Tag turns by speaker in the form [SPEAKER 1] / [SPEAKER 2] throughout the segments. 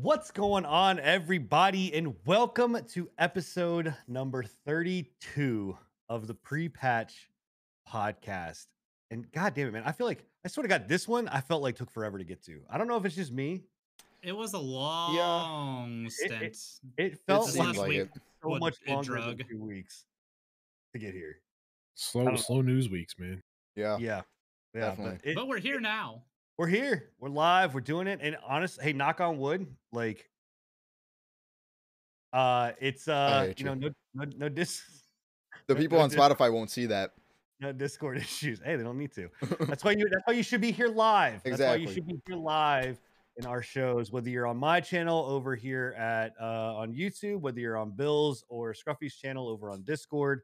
[SPEAKER 1] What's going on, everybody, and welcome to episode number 32 of the pre-patch podcast. And god damn it, man, I feel like I sort of got this one. I felt like took forever to get to. I don't know if it's just me.
[SPEAKER 2] It was a long
[SPEAKER 1] It-
[SPEAKER 2] stint.
[SPEAKER 1] it- It felt
[SPEAKER 2] This
[SPEAKER 1] like,
[SPEAKER 3] like
[SPEAKER 2] week
[SPEAKER 3] it.
[SPEAKER 1] so
[SPEAKER 2] what
[SPEAKER 1] much
[SPEAKER 2] it
[SPEAKER 1] longer than
[SPEAKER 2] drug.
[SPEAKER 1] two weeks to get here.
[SPEAKER 4] Slow,
[SPEAKER 1] don't-
[SPEAKER 4] slow news weeks, man.
[SPEAKER 3] Yeah.
[SPEAKER 1] Yeah, yeah,
[SPEAKER 3] definitely.
[SPEAKER 1] but it-
[SPEAKER 2] but we're here now.
[SPEAKER 1] We're here. We're live. We're doing it. And honest, hey, knock on wood. Like, uh, it's uh, you know, no, no, no dis,
[SPEAKER 3] The people
[SPEAKER 1] no
[SPEAKER 3] on
[SPEAKER 1] dis-
[SPEAKER 3] Spotify won't see that.
[SPEAKER 1] no Discord issues. Hey, they don't need to. That's why you. That's why you should be here live. That's why you should be here live in our shows, whether you're on my channel over here at uh on YouTube, whether you're on Bill's or Scruffy's channel over on Discord.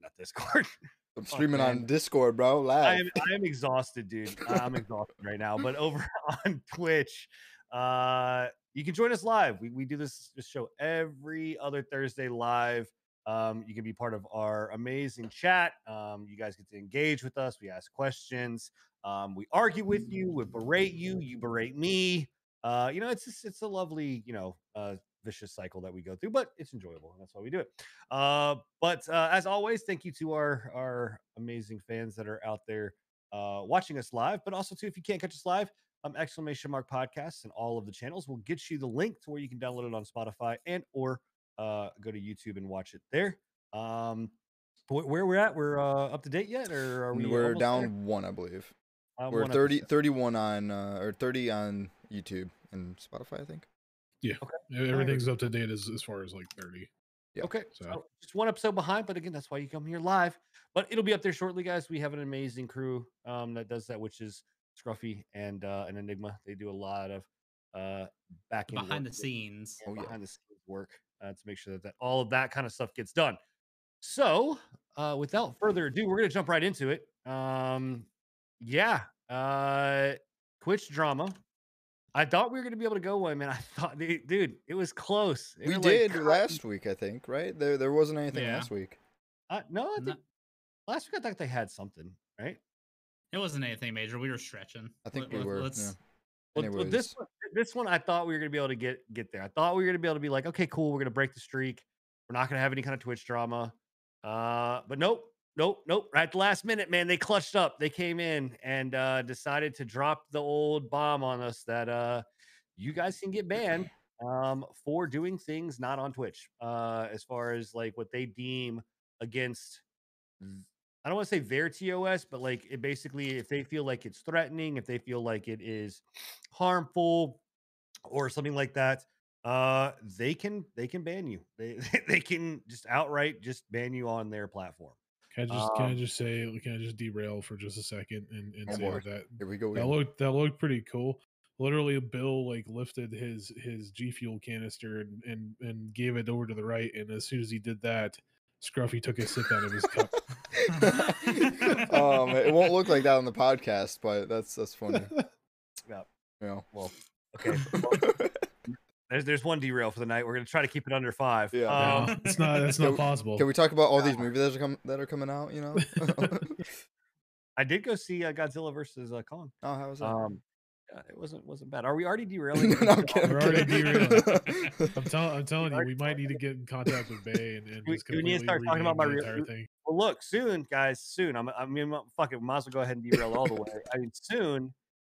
[SPEAKER 1] Not Discord.
[SPEAKER 3] I'm streaming
[SPEAKER 1] man.
[SPEAKER 3] on Discord, bro.
[SPEAKER 1] I
[SPEAKER 3] Live.
[SPEAKER 1] am I am exhausted, dude. I'm exhausted right now. But over on Twitch, uh, you can join us live. We we do this, this show every other Thursday live. Um, you can be part of our amazing chat. Um, you guys get to engage with us. We ask questions. Um, we argue with you. We berate you. You berate me. Uh, you know, it's just, it's a lovely, you know, uh, vicious cycle that we go through, but it's enjoyable, and that's why we do it. Uh, but uh, as always, thank you to our our amazing fans that are out there uh, watching us live. But also, too, if you can't catch us live, um, exclamation mark podcasts and all of the channels will get you the link to where you can download it on Spotify and or uh, go to YouTube and watch it there. Um, where we're at, we're uh, up to date yet, or are we?
[SPEAKER 3] We're down
[SPEAKER 1] there?
[SPEAKER 3] one, I believe.
[SPEAKER 1] Uh,
[SPEAKER 3] We're
[SPEAKER 1] one
[SPEAKER 3] 30, 31 on, uh, or 30 on YouTube and Spotify, I think.
[SPEAKER 4] Yeah,
[SPEAKER 1] Okay.
[SPEAKER 4] everything's up to date as, as far as like thirty.
[SPEAKER 3] Yeah,
[SPEAKER 1] Okay,
[SPEAKER 4] so-
[SPEAKER 1] so just one episode behind, but again, that's why you come here live. But it'll be up there shortly, guys. We have an amazing crew um, that does that, which is Scruffy and uh, an Enigma. They do a lot of uh, back end
[SPEAKER 2] Behind the scenes.
[SPEAKER 3] Oh, yeah.
[SPEAKER 1] behind the scenes work uh, to make sure that, that all of that kind of stuff gets done. So, uh, without further ado, we're gonna jump right into it. Um, yeah, uh, Twitch drama. I thought we were gonna be able to go one, man. I thought, dude, dude, it was close. They
[SPEAKER 3] We
[SPEAKER 1] were, like,
[SPEAKER 3] did
[SPEAKER 1] cutting-
[SPEAKER 3] last week, I think, right? There there wasn't anything
[SPEAKER 2] Yeah.
[SPEAKER 3] last week.
[SPEAKER 1] Uh, no, I
[SPEAKER 2] No.
[SPEAKER 1] think last week I thought they had something, right?
[SPEAKER 2] It wasn't anything major. We were stretching.
[SPEAKER 3] I think
[SPEAKER 2] Let-
[SPEAKER 3] we were.
[SPEAKER 2] Let's,
[SPEAKER 3] yeah.
[SPEAKER 1] Well, well, this one, this one, I thought we were gonna be able to get get there. I thought we were gonna be able to be like, okay, cool, we're gonna break the streak. We're not gonna have any kind of Twitch drama. Uh, but nope, nope, nope. Right at the last minute, man, they clutched up. They came in and uh, decided to drop the old bomb on us that uh, you guys can get banned um, for doing things not on Twitch. Uh, as far as like what they deem against I don't want to say their TOS, but like it basically, if they feel like it's threatening, if they feel like it is harmful or something like that, uh, they can they can ban you. They they can just outright just ban you on their platform.
[SPEAKER 4] Can I just can I
[SPEAKER 1] Um,
[SPEAKER 4] just say can I just derail for just a second and, and say
[SPEAKER 3] boy.
[SPEAKER 4] that
[SPEAKER 3] Here we go.
[SPEAKER 4] that looked that looked pretty cool. Literally, Bill like lifted his his G Fuel canister and, and and gave it over to the right, and as soon as he did that, Scruffy took a sip out of his cup.
[SPEAKER 3] um, it won't look like that on the podcast, but that's that's funny.
[SPEAKER 1] Yeah.
[SPEAKER 3] Yeah.
[SPEAKER 1] Well, okay. well, there's there's one derail for the night. We're gonna try to keep it under five.
[SPEAKER 3] Yeah.
[SPEAKER 1] Um,
[SPEAKER 4] no, it's not that's not possible.
[SPEAKER 3] Can we talk about all these movies that are, com- that are coming out? You know.
[SPEAKER 1] I did go see uh, Godzilla versus uh, Kong.
[SPEAKER 3] oh, how was that?
[SPEAKER 1] Um, uh, it wasn't wasn't bad. Are we already derailing?
[SPEAKER 3] no,
[SPEAKER 1] into
[SPEAKER 3] I'm kidding.
[SPEAKER 4] We're already
[SPEAKER 3] kidding.
[SPEAKER 4] I'm, tell, I'm telling you, we might need to get in contact with Bay and, and
[SPEAKER 1] We-
[SPEAKER 4] just
[SPEAKER 1] we need to
[SPEAKER 4] completely
[SPEAKER 1] start talking about my
[SPEAKER 4] the
[SPEAKER 1] real-
[SPEAKER 4] entire thing.
[SPEAKER 1] Well, look, soon, guys, soon. I'm, I mean, fuck it. We might as well go ahead and derail all the way. I mean, soon.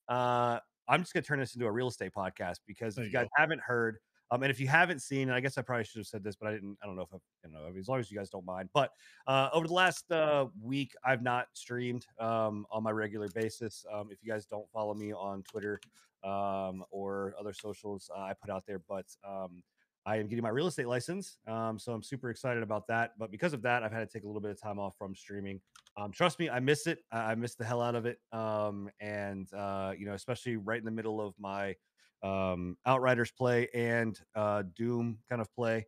[SPEAKER 1] Uh, I'm just gonna turn this into a real estate podcast because
[SPEAKER 4] There
[SPEAKER 1] if you guys haven't heard, um, and if you haven't seen, and I guess I probably should have said this, but I didn't. I don't know if I, you know, as long as you guys don't mind. But uh, over the last uh, week, I've not streamed um, on my regular basis. Um, if you guys don't follow me on Twitter um, or other socials, uh, I put out there, but um, I am getting my real estate license. Um, so I'm super excited about that. But because of that, I've had to take a little bit of time off from streaming. Um, trust me, I miss it. I I miss the hell out of it. Um, and uh, you know, especially right in the middle of my um, Outriders play and uh, Doom kind of play.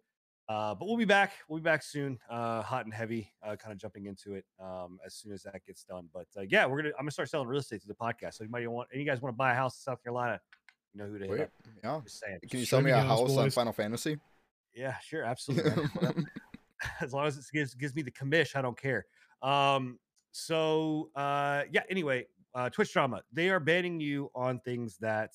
[SPEAKER 1] Uh, but we'll be back. We'll be back soon, uh, hot and heavy, uh, kind of jumping into it um, as soon as that gets done. But uh, yeah, we're gonna. I'm gonna start selling real estate to the podcast. So might want, and you guys want to buy a house in South Carolina, you know who to hit
[SPEAKER 3] Wait,
[SPEAKER 1] up.
[SPEAKER 3] yeah.
[SPEAKER 1] Just saying.
[SPEAKER 3] Can you sell me
[SPEAKER 4] me
[SPEAKER 3] a
[SPEAKER 4] house,
[SPEAKER 3] house on. Final Fantasy?
[SPEAKER 1] Yeah, sure, absolutely. as long as it gives gives me the commish, I don't care. Um, so uh, yeah. Anyway, uh, Twitch drama. They are banning you on things that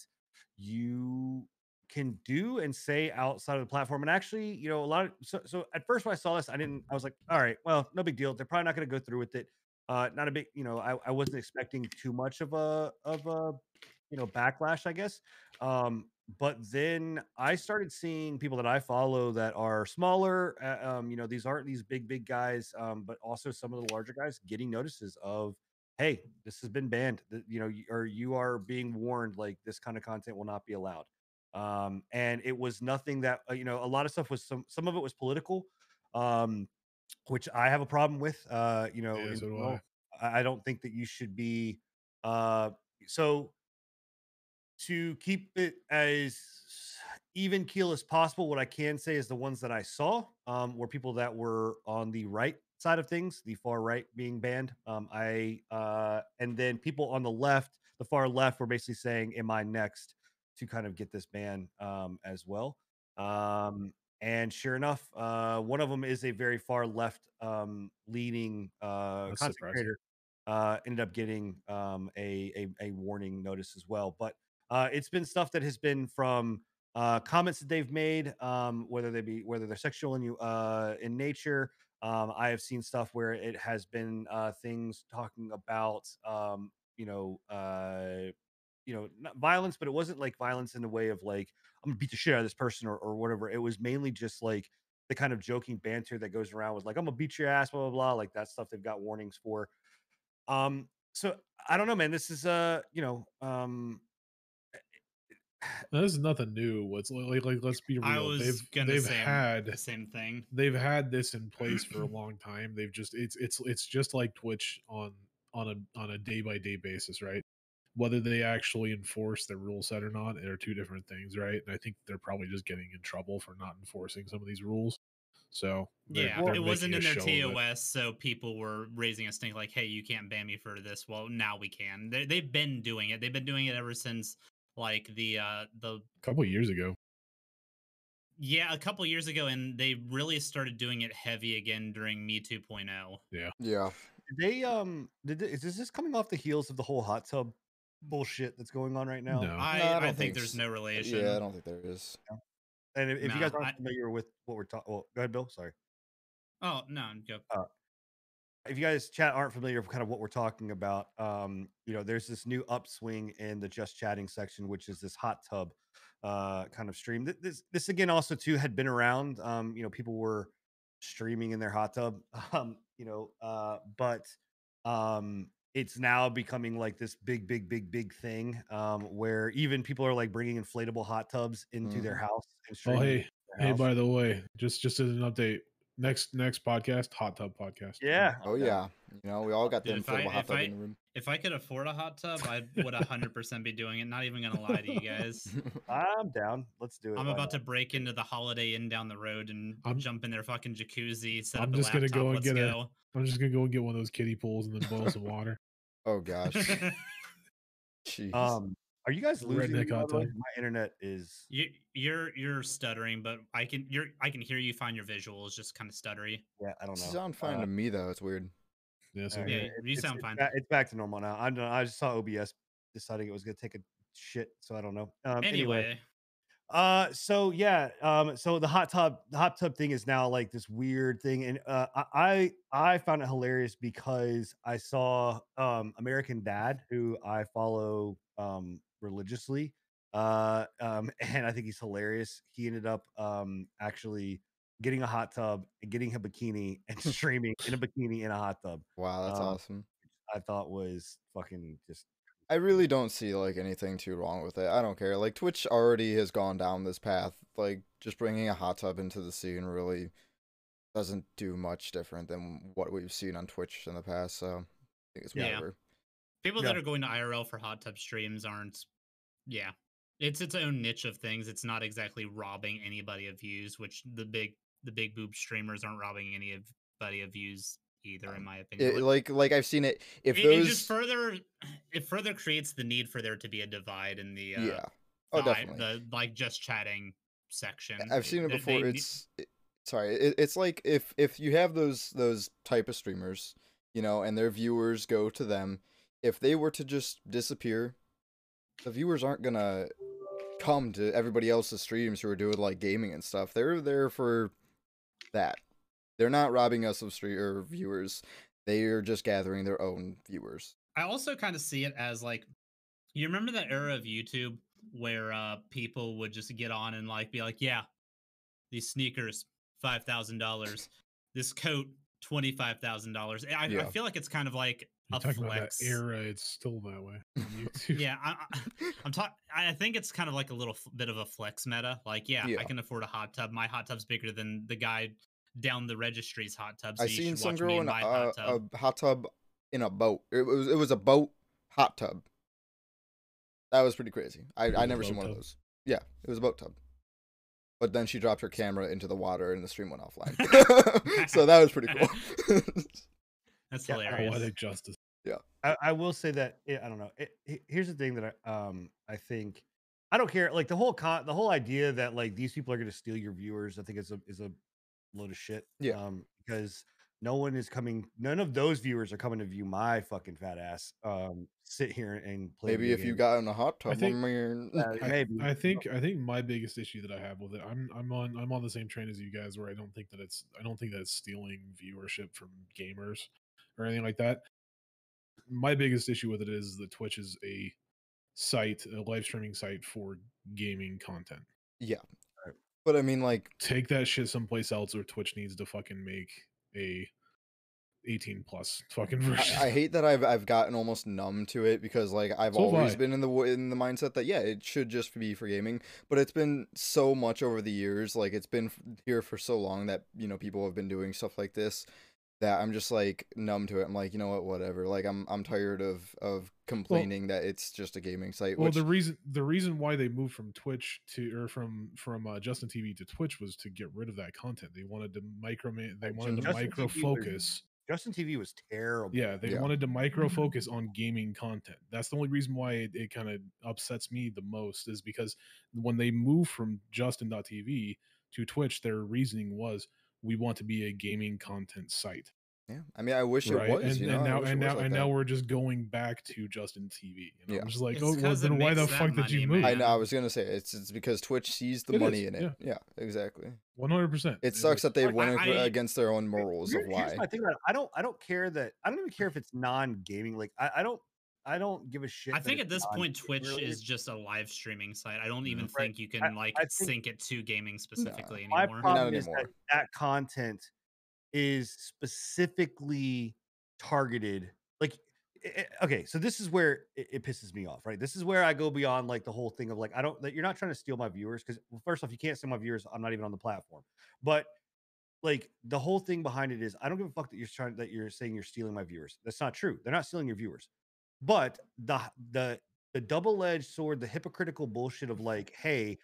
[SPEAKER 1] you can do and say outside of the platform. And actually, you know, a lot of so, so at first when I saw this, I didn't. I was like, all right, well, no big deal. They're probably not going to go through with it. Uh, not a big, you know, I, I wasn't expecting too much of a of a you know backlash, I guess. Um, but then I started seeing people that I follow that are smaller. Uh, um, you know, these aren't these big big guys, um, but also some of the larger guys getting notices of, hey, this has been banned. You know, or you are being warned like this kind of content will not be allowed. Um, and it was nothing that uh, you know. A lot of stuff was some some of it was political. Um, which I have a problem with. Uh, you know,
[SPEAKER 4] Yeah, so do.
[SPEAKER 1] I I don't think that you should be. Uh, so to keep it as even keel as possible, what I can say is the ones that I saw um, were people that were on the right side of things, the far right being banned. Um, I uh, and then people on the left, the far left, were basically saying, "Am I next?" to kind of get this ban um, as well. Um, and sure enough, uh, one of them is a very far left um, leaning uh,
[SPEAKER 4] That's
[SPEAKER 1] content
[SPEAKER 4] surprising.
[SPEAKER 1] creator. Uh, ended up getting um, a, a a warning notice as well. But uh, it's been stuff that has been from uh, comments that they've made, um, whether they be whether they're sexual in you uh, in nature. Um, I have seen stuff where it has been uh, things talking about um, you know uh, you know not violence, but it wasn't like violence in the way of like I'm gonna beat the shit out of this person or, or whatever. It was mainly just like the kind of joking banter that goes around with like I'm gonna beat your ass, blah blah blah, like that stuff. They've got warnings for. Um, so I don't know, man. This is uh, you know, um,
[SPEAKER 4] Now, This is nothing new. What's like, like, let's be real.
[SPEAKER 2] I was
[SPEAKER 4] they've
[SPEAKER 2] gonna
[SPEAKER 4] they've
[SPEAKER 2] say
[SPEAKER 4] had
[SPEAKER 2] the same thing.
[SPEAKER 4] they've had this in place for a long time. They've just it's it's it's just like Twitch on on a on a day by day basis, right? Whether they actually enforce the rule set or not are two different things, right? And I think they're probably just getting in trouble for not enforcing some of these rules. So they're-
[SPEAKER 2] Yeah,
[SPEAKER 4] they're
[SPEAKER 2] it wasn't in their
[SPEAKER 4] show of it.
[SPEAKER 2] TOS, so people were raising a stink like, "Hey, you can't ban me for this." Well, now we can. They, they've been doing it. They've been doing it ever since like the uh the
[SPEAKER 4] a couple years ago.
[SPEAKER 2] yeah a couple years ago, and they really started doing it heavy again during Me oh. 2.0.
[SPEAKER 3] Yeah.
[SPEAKER 1] yeah they um did they, is this coming off the heels of the whole hot tub bullshit that's going on right now?
[SPEAKER 4] No.
[SPEAKER 2] I,
[SPEAKER 3] No, I
[SPEAKER 2] I,
[SPEAKER 3] don't
[SPEAKER 2] think,
[SPEAKER 3] think
[SPEAKER 2] there's no relation.
[SPEAKER 3] Yeah, I don't think there is.
[SPEAKER 1] And if, if you guys aren't
[SPEAKER 2] I-
[SPEAKER 1] familiar with what we're talking, well, go ahead, Bill. Sorry.
[SPEAKER 2] Oh no, go.
[SPEAKER 1] If you guys chat aren't familiar with kind of what we're talking about, um, you know, there's this new upswing in the just chatting section, which is this hot tub uh kind of stream. This this again also too had been around. Um, you know, people were streaming in their hot tub. Um, you know, uh, but um it's now becoming like this big, big, big, big thing. Um, where even people are like bringing inflatable hot tubs into their house and
[SPEAKER 4] Oh hey, hey, by the way, just just as an update, next next podcast, hot tub podcast.
[SPEAKER 1] yeah.
[SPEAKER 3] Oh yeah. You know, we all got the
[SPEAKER 2] Dude, if I-
[SPEAKER 3] hot tub
[SPEAKER 2] I-
[SPEAKER 3] in the room.
[SPEAKER 2] If I could afford a hot tub, I would 100% be doing it. Not even gonna lie to you guys.
[SPEAKER 1] I'm down. Let's do it.
[SPEAKER 2] I'm about
[SPEAKER 1] not?
[SPEAKER 2] to break into the Holiday Inn down the road and
[SPEAKER 4] I'm-
[SPEAKER 2] jump in their fucking jacuzzi. Set
[SPEAKER 4] I'm
[SPEAKER 2] up a
[SPEAKER 4] just gonna go and
[SPEAKER 2] Let's
[SPEAKER 4] get a-
[SPEAKER 2] go.
[SPEAKER 4] I'm just gonna go and get one of those kiddie pools and then boil some water.
[SPEAKER 3] oh gosh. Jeez.
[SPEAKER 1] Um, are you guys losing? me, by the way? My internet is.
[SPEAKER 2] you, you're you're stuttering, but I can you're I can hear you. Find your visuals just kind of stuttery.
[SPEAKER 1] Yeah, I don't
[SPEAKER 3] You sound fine
[SPEAKER 1] Uh,
[SPEAKER 3] to me though. It's weird.
[SPEAKER 4] Yeah, so
[SPEAKER 2] Yeah,
[SPEAKER 1] it-
[SPEAKER 2] you
[SPEAKER 1] it's-
[SPEAKER 2] sound
[SPEAKER 1] it's
[SPEAKER 2] fine.
[SPEAKER 1] ba- It's back to normal now. I don't know. I just saw OBS deciding it was going to take a shit, so I don't know. Um, anyway,
[SPEAKER 2] Anyway,
[SPEAKER 1] uh, so yeah, um, so the hot tub, the hot tub thing is now like this weird thing, and uh, I I I found it hilarious because I saw um American Dad, who I follow um religiously, uh, um, and I think he's hilarious. He ended up um actually getting a hot tub and getting a bikini and streaming in a bikini in a hot tub.
[SPEAKER 3] Wow, that's
[SPEAKER 1] Um,
[SPEAKER 3] awesome.
[SPEAKER 1] I thought was fucking just
[SPEAKER 3] I really don't see like anything too wrong with it. I don't care. Like Twitch already has gone down this path. Like just bringing a hot tub into the scene really doesn't do much different than what we've seen on Twitch in the past. So I think it's
[SPEAKER 2] Yeah. people
[SPEAKER 1] Yeah.
[SPEAKER 2] that are going to IRL for hot tub streams aren't. Yeah, it's its own niche of things. It's not exactly robbing anybody of views, which the big the big boob streamers aren't robbing anybody of views either, in my opinion.
[SPEAKER 3] It, like like I've seen it. If
[SPEAKER 2] it, it
[SPEAKER 3] those
[SPEAKER 2] just further it further creates the need for there to be a divide in the uh,
[SPEAKER 3] yeah. Oh,
[SPEAKER 2] the
[SPEAKER 3] definitely.
[SPEAKER 2] the like just chatting section.
[SPEAKER 3] I've seen it before.
[SPEAKER 2] they
[SPEAKER 3] It's it, sorry. It, it's like if if you have those those type of streamers, you know, and their viewers go to them. If they were to just disappear, the viewers aren't gonna come to everybody else's streams who are doing like gaming and stuff. They're there for that. They're not robbing us of street or viewers. They are just gathering their own viewers.
[SPEAKER 2] I also kind of see it as like you remember that era of YouTube where uh people would just get on and like be like, yeah, these sneakers five thousand dollars, this coat twenty five thousand dollars. I, I feel like it's kind of like
[SPEAKER 4] You're
[SPEAKER 2] a
[SPEAKER 4] talking about that era. It's still that way.
[SPEAKER 2] Yeah, I, I'm talking. I think it's kind of like a little f- bit of a flex meta. Like, yeah,
[SPEAKER 3] Yeah.
[SPEAKER 2] I can afford a hot tub. My hot tub's bigger than the guy down the registry's hot tub. So
[SPEAKER 3] I
[SPEAKER 2] you
[SPEAKER 3] seen some girl in a,
[SPEAKER 2] hot tub.
[SPEAKER 3] a hot tub in a boat. It was it was a boat hot tub. That was pretty crazy. I I never seen one of those. Yeah, it was a boat tub. But then she dropped her camera into the water and the stream went offline. so that was pretty cool.
[SPEAKER 2] That's
[SPEAKER 1] Yeah, I-
[SPEAKER 2] hilarious.
[SPEAKER 4] Poetic justice.
[SPEAKER 1] I, I will say that eh, I don't know. It, he- here's the thing that I um I think I don't care. Like the whole con, the whole idea that like these people are going to steal your viewers, I think is a is a load of shit.
[SPEAKER 3] Yeah.
[SPEAKER 1] Um, because no one is coming. None of those viewers are coming to view my fucking fat ass. Um, sit here and play.
[SPEAKER 3] Maybe
[SPEAKER 1] video
[SPEAKER 3] if you got in a hot tub,
[SPEAKER 4] think-
[SPEAKER 3] I mean,
[SPEAKER 1] Uh,
[SPEAKER 4] I,
[SPEAKER 1] maybe
[SPEAKER 4] I think I think my biggest issue that I have with it, I'm I'm on I'm on the same train as you guys, where I don't think that it's I don't think that it's stealing viewership from gamers or anything like that. My biggest issue with it is that Twitch is a site, a live streaming site for gaming content.
[SPEAKER 3] yeah. But I mean, like,
[SPEAKER 4] Take that shit someplace else, or Twitch needs to fucking make a 18 plus fucking version.
[SPEAKER 3] I, I hate that I've I've gotten almost numb to it because like I've
[SPEAKER 4] So
[SPEAKER 3] always been in the in the mindset that yeah it should just be for gaming, but it's been so much over the years like it's been here for so long that you know people have been doing stuff like this that I'm just like numb to it. I'm like you know what whatever like I'm I'm tired of of complaining that it's just a gaming site.
[SPEAKER 4] well
[SPEAKER 3] which,
[SPEAKER 4] the reason the reason why they moved from twitch to or from from uh, justin tv to twitch was to get rid of that content they wanted to micro they
[SPEAKER 1] Right,
[SPEAKER 4] wanted to micro
[SPEAKER 1] TV was-
[SPEAKER 4] focus
[SPEAKER 1] Justin TV was terrible.
[SPEAKER 4] yeah they
[SPEAKER 3] Yeah.
[SPEAKER 4] wanted to micro focus on gaming content that's the only reason why it, it kind of upsets me the most is because when they moved from justin.tv to twitch their reasoning was we want to be a gaming content site
[SPEAKER 3] yeah I mean I wish
[SPEAKER 4] right
[SPEAKER 3] it was
[SPEAKER 4] and,
[SPEAKER 3] you know
[SPEAKER 4] and
[SPEAKER 3] I
[SPEAKER 4] now and now
[SPEAKER 3] like
[SPEAKER 4] and
[SPEAKER 3] that.
[SPEAKER 4] now we're just going back to justin tv you know
[SPEAKER 3] Yeah.
[SPEAKER 4] i'm just like
[SPEAKER 2] It's
[SPEAKER 4] oh well
[SPEAKER 2] 'cause it
[SPEAKER 4] then why the
[SPEAKER 2] makes that
[SPEAKER 4] fuck did you
[SPEAKER 2] money,
[SPEAKER 4] move
[SPEAKER 3] I know I was gonna say it's it's because Twitch sees the
[SPEAKER 4] It
[SPEAKER 3] money
[SPEAKER 4] is,
[SPEAKER 3] in it. Yeah, exactly.
[SPEAKER 4] 100%
[SPEAKER 3] It sucks that they
[SPEAKER 1] Like,
[SPEAKER 3] went
[SPEAKER 2] I- I-
[SPEAKER 3] against their own morals of
[SPEAKER 1] here's
[SPEAKER 3] why.
[SPEAKER 1] my thing about it. I don't I don't care that I don't even care if it's non-gaming. Like I, I don't I don't give a shit.
[SPEAKER 2] I think at this point, Twitch
[SPEAKER 1] related.
[SPEAKER 2] is just a live streaming site. I don't even mm-hmm.
[SPEAKER 1] Right.
[SPEAKER 2] think you can
[SPEAKER 1] I-
[SPEAKER 2] like
[SPEAKER 1] I
[SPEAKER 2] sync it to gaming specifically
[SPEAKER 1] My
[SPEAKER 2] anymore.
[SPEAKER 1] problem is that
[SPEAKER 3] anymore.
[SPEAKER 1] that content is specifically targeted. Like, i- i- okay, so this is where it, it pisses me off, right? This is where I go beyond like the whole thing of like I don't that you're not trying to steal my viewers because well, first off, you can't steal my viewers. I'm not even on the platform, but like the whole thing behind it is I don't give a fuck that you're trying that you're saying you're stealing my viewers. That's not true. They're not stealing your viewers. But the the the double-edged sword, the hypocritical bullshit of like, hey,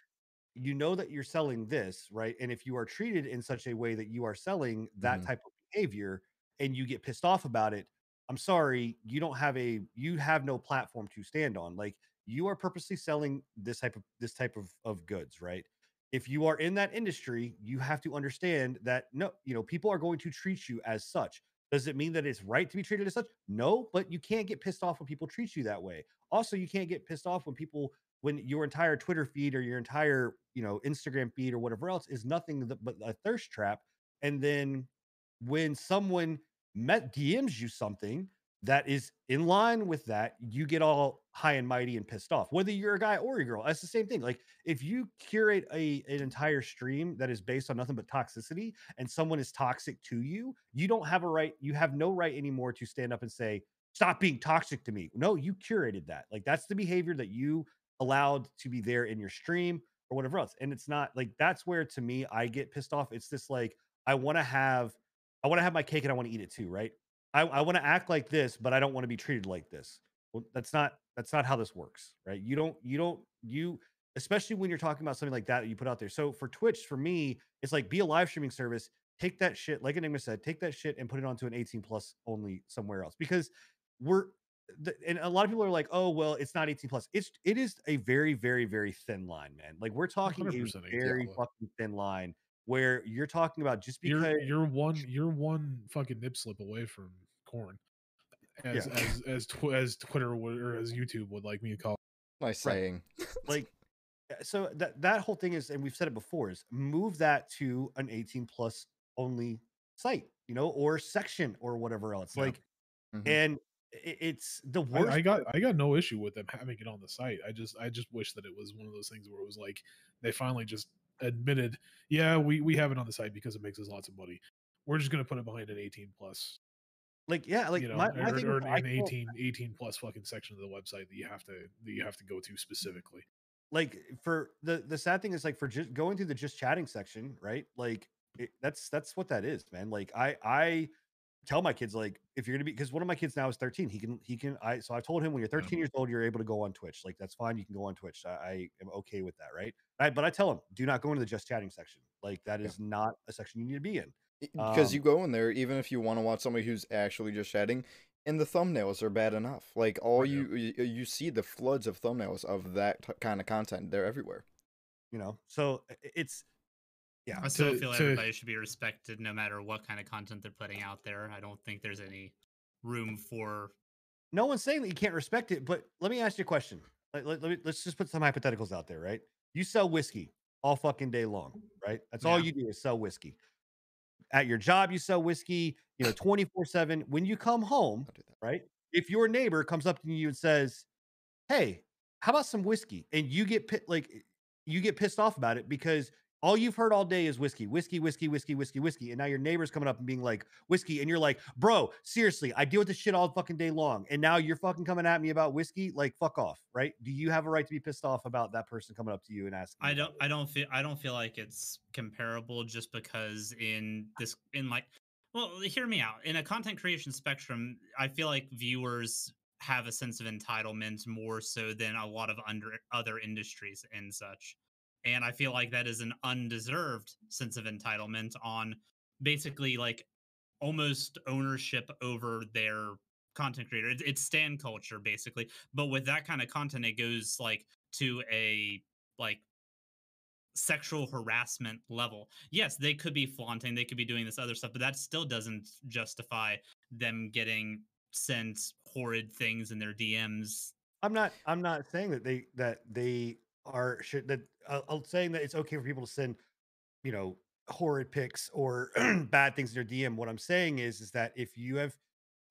[SPEAKER 1] you know that you're selling this, right? And if you are treated in such a way that you are selling that
[SPEAKER 3] Mhm.
[SPEAKER 1] type of behavior and you get pissed off about it, I'm sorry, you don't have a you have no platform to stand on. Like you are purposely selling this type of this type of, of goods, right? If you are in that industry, you have to understand that no, you know, people are going to treat you as such. Does it mean that it's right to be treated as such? No, but you can't get pissed off when people treat you that way. Also, you can't get pissed off when people when your entire Twitter feed or your entire, you know, Instagram feed or whatever else is nothing but a thirst trap. And then when someone met DMs you something that is in line with that, you get all high and mighty and pissed off. Whether you're a guy or a girl, that's the same thing. Like if you curate a an entire stream that is based on nothing but toxicity and someone is toxic to you, you don't have a right, you have no right anymore to stand up and say, stop being toxic to me. No, you curated that. Like that's the behavior that you allowed to be there in your stream or whatever else. And it's not like that's where to me I get pissed off. It's this like I want to have I want to have my cake and I want to eat it too, right? I, I want to act like this, but I don't want to be treated like this. Well, that's not that's not how this works, right? You don't you don't you especially when you're talking about something like that that you put out there. So for Twitch, for me, it's like be a live streaming service. Take that shit, like Enigma said, take that shit and put it onto an 18 plus only somewhere else because we're the, and a lot of people are like, oh well, it's not 18 plus. It's it is a very very very thin line, man. Like we're talking a
[SPEAKER 4] 100% 18
[SPEAKER 1] very fucking thin line where you're talking about just because
[SPEAKER 4] you're you're one you're one fucking nip slip away from corn as
[SPEAKER 1] Yeah.
[SPEAKER 4] as as, tw- as twitter would or as youtube would like me to call
[SPEAKER 3] Nice saying.
[SPEAKER 1] like Uh, So that that whole thing is, and we've said it before, is move that to an 18 plus only site, you know, or section or whatever else.
[SPEAKER 4] Yeah.
[SPEAKER 1] Like,
[SPEAKER 3] Mhm.
[SPEAKER 1] and it's the
[SPEAKER 4] I,
[SPEAKER 1] worst.
[SPEAKER 4] I got I got no issue with them having it on the site. I just I just wish that it was one of those things where it was like they finally just admitted, yeah, we we have it on the site because it makes us lots of money. We're just gonna put it behind an 18 plus,
[SPEAKER 1] like, yeah, like
[SPEAKER 4] you know,
[SPEAKER 1] my, my
[SPEAKER 4] or, or an
[SPEAKER 1] I
[SPEAKER 4] 18 18 plus fucking section of the website that you have to that you have to go to specifically.
[SPEAKER 1] like for the the sad thing is like for just going through the just chatting section right like it, that's that's what that is man like i i tell my kids like if you're gonna be because one of my kids now is 13 he can he can i so i told him when you're 13 years old you're able to go on twitch like that's fine you can go on twitch i, I am okay with that right I, but i tell him do not go into the just chatting section like that is Yeah. not a section you need to be in
[SPEAKER 3] because
[SPEAKER 1] Um,
[SPEAKER 3] you go in there even if you want to watch somebody who's actually just chatting and the thumbnails are bad enough like all
[SPEAKER 4] yeah.
[SPEAKER 3] you, you you see the floods of thumbnails of that t- kind of content they're everywhere
[SPEAKER 1] you know so it's yeah
[SPEAKER 2] I still
[SPEAKER 4] To-
[SPEAKER 2] feel
[SPEAKER 4] to-
[SPEAKER 2] everybody should be respected no matter what kind of content they're putting out there. I don't think there's any room for
[SPEAKER 1] no one's saying that you can't respect it, but let me ask you a question. Let, let, let me, let's just put some hypotheticals out there, right? You sell whiskey all fucking day long, right? That's all you do is sell whiskey. At your job, you sell whiskey, you know, 24 7. When you come home,
[SPEAKER 3] I'll do that.
[SPEAKER 1] right? If your neighbor comes up to you and says, Hey, how about some whiskey? And you get pit like you get pissed off about it because all you've heard all day is whiskey, whiskey, whiskey, whiskey, whiskey, whiskey. And now your neighbor's coming up and being like, whiskey. And you're like, bro, seriously, I deal with this shit all fucking day long. And now you're fucking coming at me about whiskey. Like, fuck off, right? Do you have a right to be pissed off about that person coming up to you and asking?
[SPEAKER 2] I don't I don't feel I don't feel like it's comparable just because in this in like well hear me out. In a content creation spectrum, I feel like viewers have a sense of entitlement more so than a lot of under other industries and such. And I feel like that is an undeserved sense of entitlement on basically like almost ownership over their content creator. It's, it's stan culture basically. But with that kind of content, it goes like to a like sexual harassment level. Yes, they could be flaunting, they could be doing this other stuff, but that still doesn't justify them getting sent horrid things in their DMs.
[SPEAKER 1] I'm not. I'm not saying that they that they are should that. Uh, I'm saying that it's okay for people to send, you know, horrid pics or bad things in their DM. What I'm saying is, is that if you have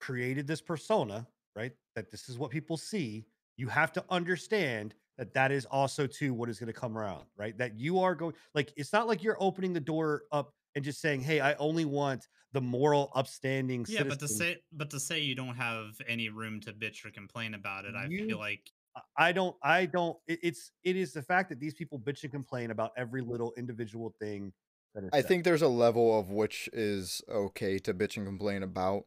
[SPEAKER 1] created this persona, right, that this is what people see, you have to understand that that is also too what is going to come around, right? That you are going like it's not like you're opening the door up and just saying, "Hey, I only want the moral, upstanding."
[SPEAKER 2] Yeah, but to say but to say you don't have any room to bitch or complain about it, I feel like
[SPEAKER 1] I- I don't I don't it, it's it is the fact that these people bitch and complain about every little individual thing that is
[SPEAKER 3] I
[SPEAKER 1] said.
[SPEAKER 3] think there's a level of which is okay to bitch and complain about.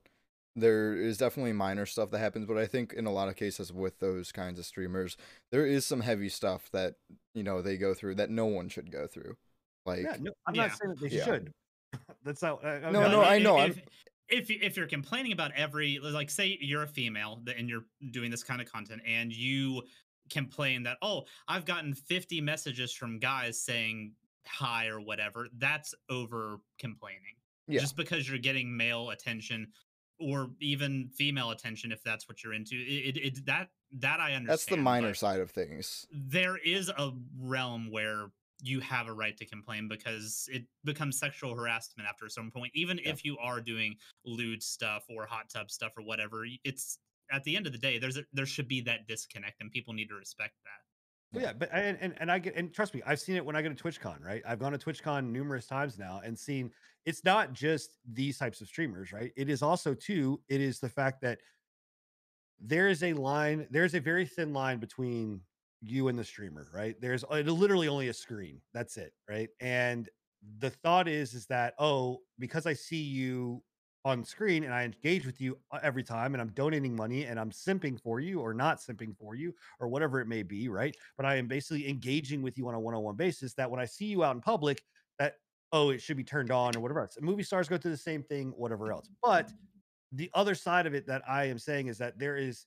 [SPEAKER 3] There is definitely minor stuff that happens, but I think in a lot of cases with those kinds of streamers, there is some heavy stuff that you know they go through that no one should go through. Like,
[SPEAKER 1] yeah, no, I'm
[SPEAKER 2] Yeah.
[SPEAKER 1] not saying that they
[SPEAKER 3] Yeah.
[SPEAKER 1] should. That's not uh,
[SPEAKER 3] No,
[SPEAKER 1] okay,
[SPEAKER 3] no,
[SPEAKER 2] i-
[SPEAKER 3] I know,
[SPEAKER 2] i-
[SPEAKER 3] I'm-
[SPEAKER 2] If, if if you're complaining about every like, say you're a female and you're doing this kind of content, and you complain that oh, I've gotten 50 messages from guys saying hi or whatever, that's over complaining.
[SPEAKER 3] Yeah.
[SPEAKER 2] Just because you're getting male attention or even female attention, if that's what you're into, it, it, it that that I understand.
[SPEAKER 3] that's the minor side of things.
[SPEAKER 2] there is a realm where you have a right to complain because it becomes sexual harassment after some point. Even
[SPEAKER 3] Yeah.
[SPEAKER 2] if you are doing lewd stuff or hot tub stuff or whatever, it's at the end of the day, there's a, there should be that disconnect, and people need to respect that.
[SPEAKER 1] Well, yeah, but and, and and I get and trust me, I've seen it when I go to TwitchCon, right? I've gone to TwitchCon numerous times now and seen it's not just these types of streamers, right? It is also too, it is the fact that there is a line, there's a very thin line between you and the streamer, right? There's uh, literally only a screen. That's it, right? And the thought is is that oh, because I see you on screen and I engage with you uh, every time and I'm donating money and I'm simping for you or not simping for you or whatever it may be, right? But I am basically engaging with you on a one-on-one basis that when I see you out in public that oh, it should be turned on or whatever else. Movie stars go through the same thing, whatever else. But the other side of it that I am saying is that there is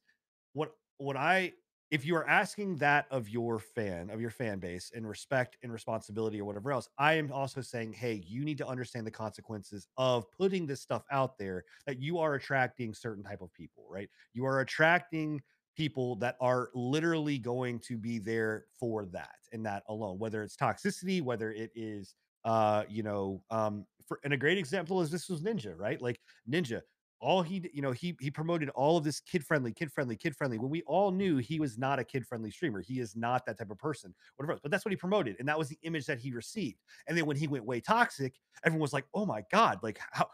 [SPEAKER 1] what what I if you are asking that of your fan of your fan base in respect and responsibility or whatever else, I am also saying, hey, you need to understand the consequences of putting this stuff out there that you are attracting certain type of people, right? You are attracting people that are literally going to be there for that and that alone, whether it's toxicity, whether it is uh, you know, um, for and a great example is this was Ninja, right? Like Ninja, all he you know he he promoted all of this kid friendly kid friendly kid friendly. When we all knew he was not a kid friendly streamer he is not that type of person whatever but that's what he promoted and that was the image that he received and then when he went way toxic everyone was like oh my god like how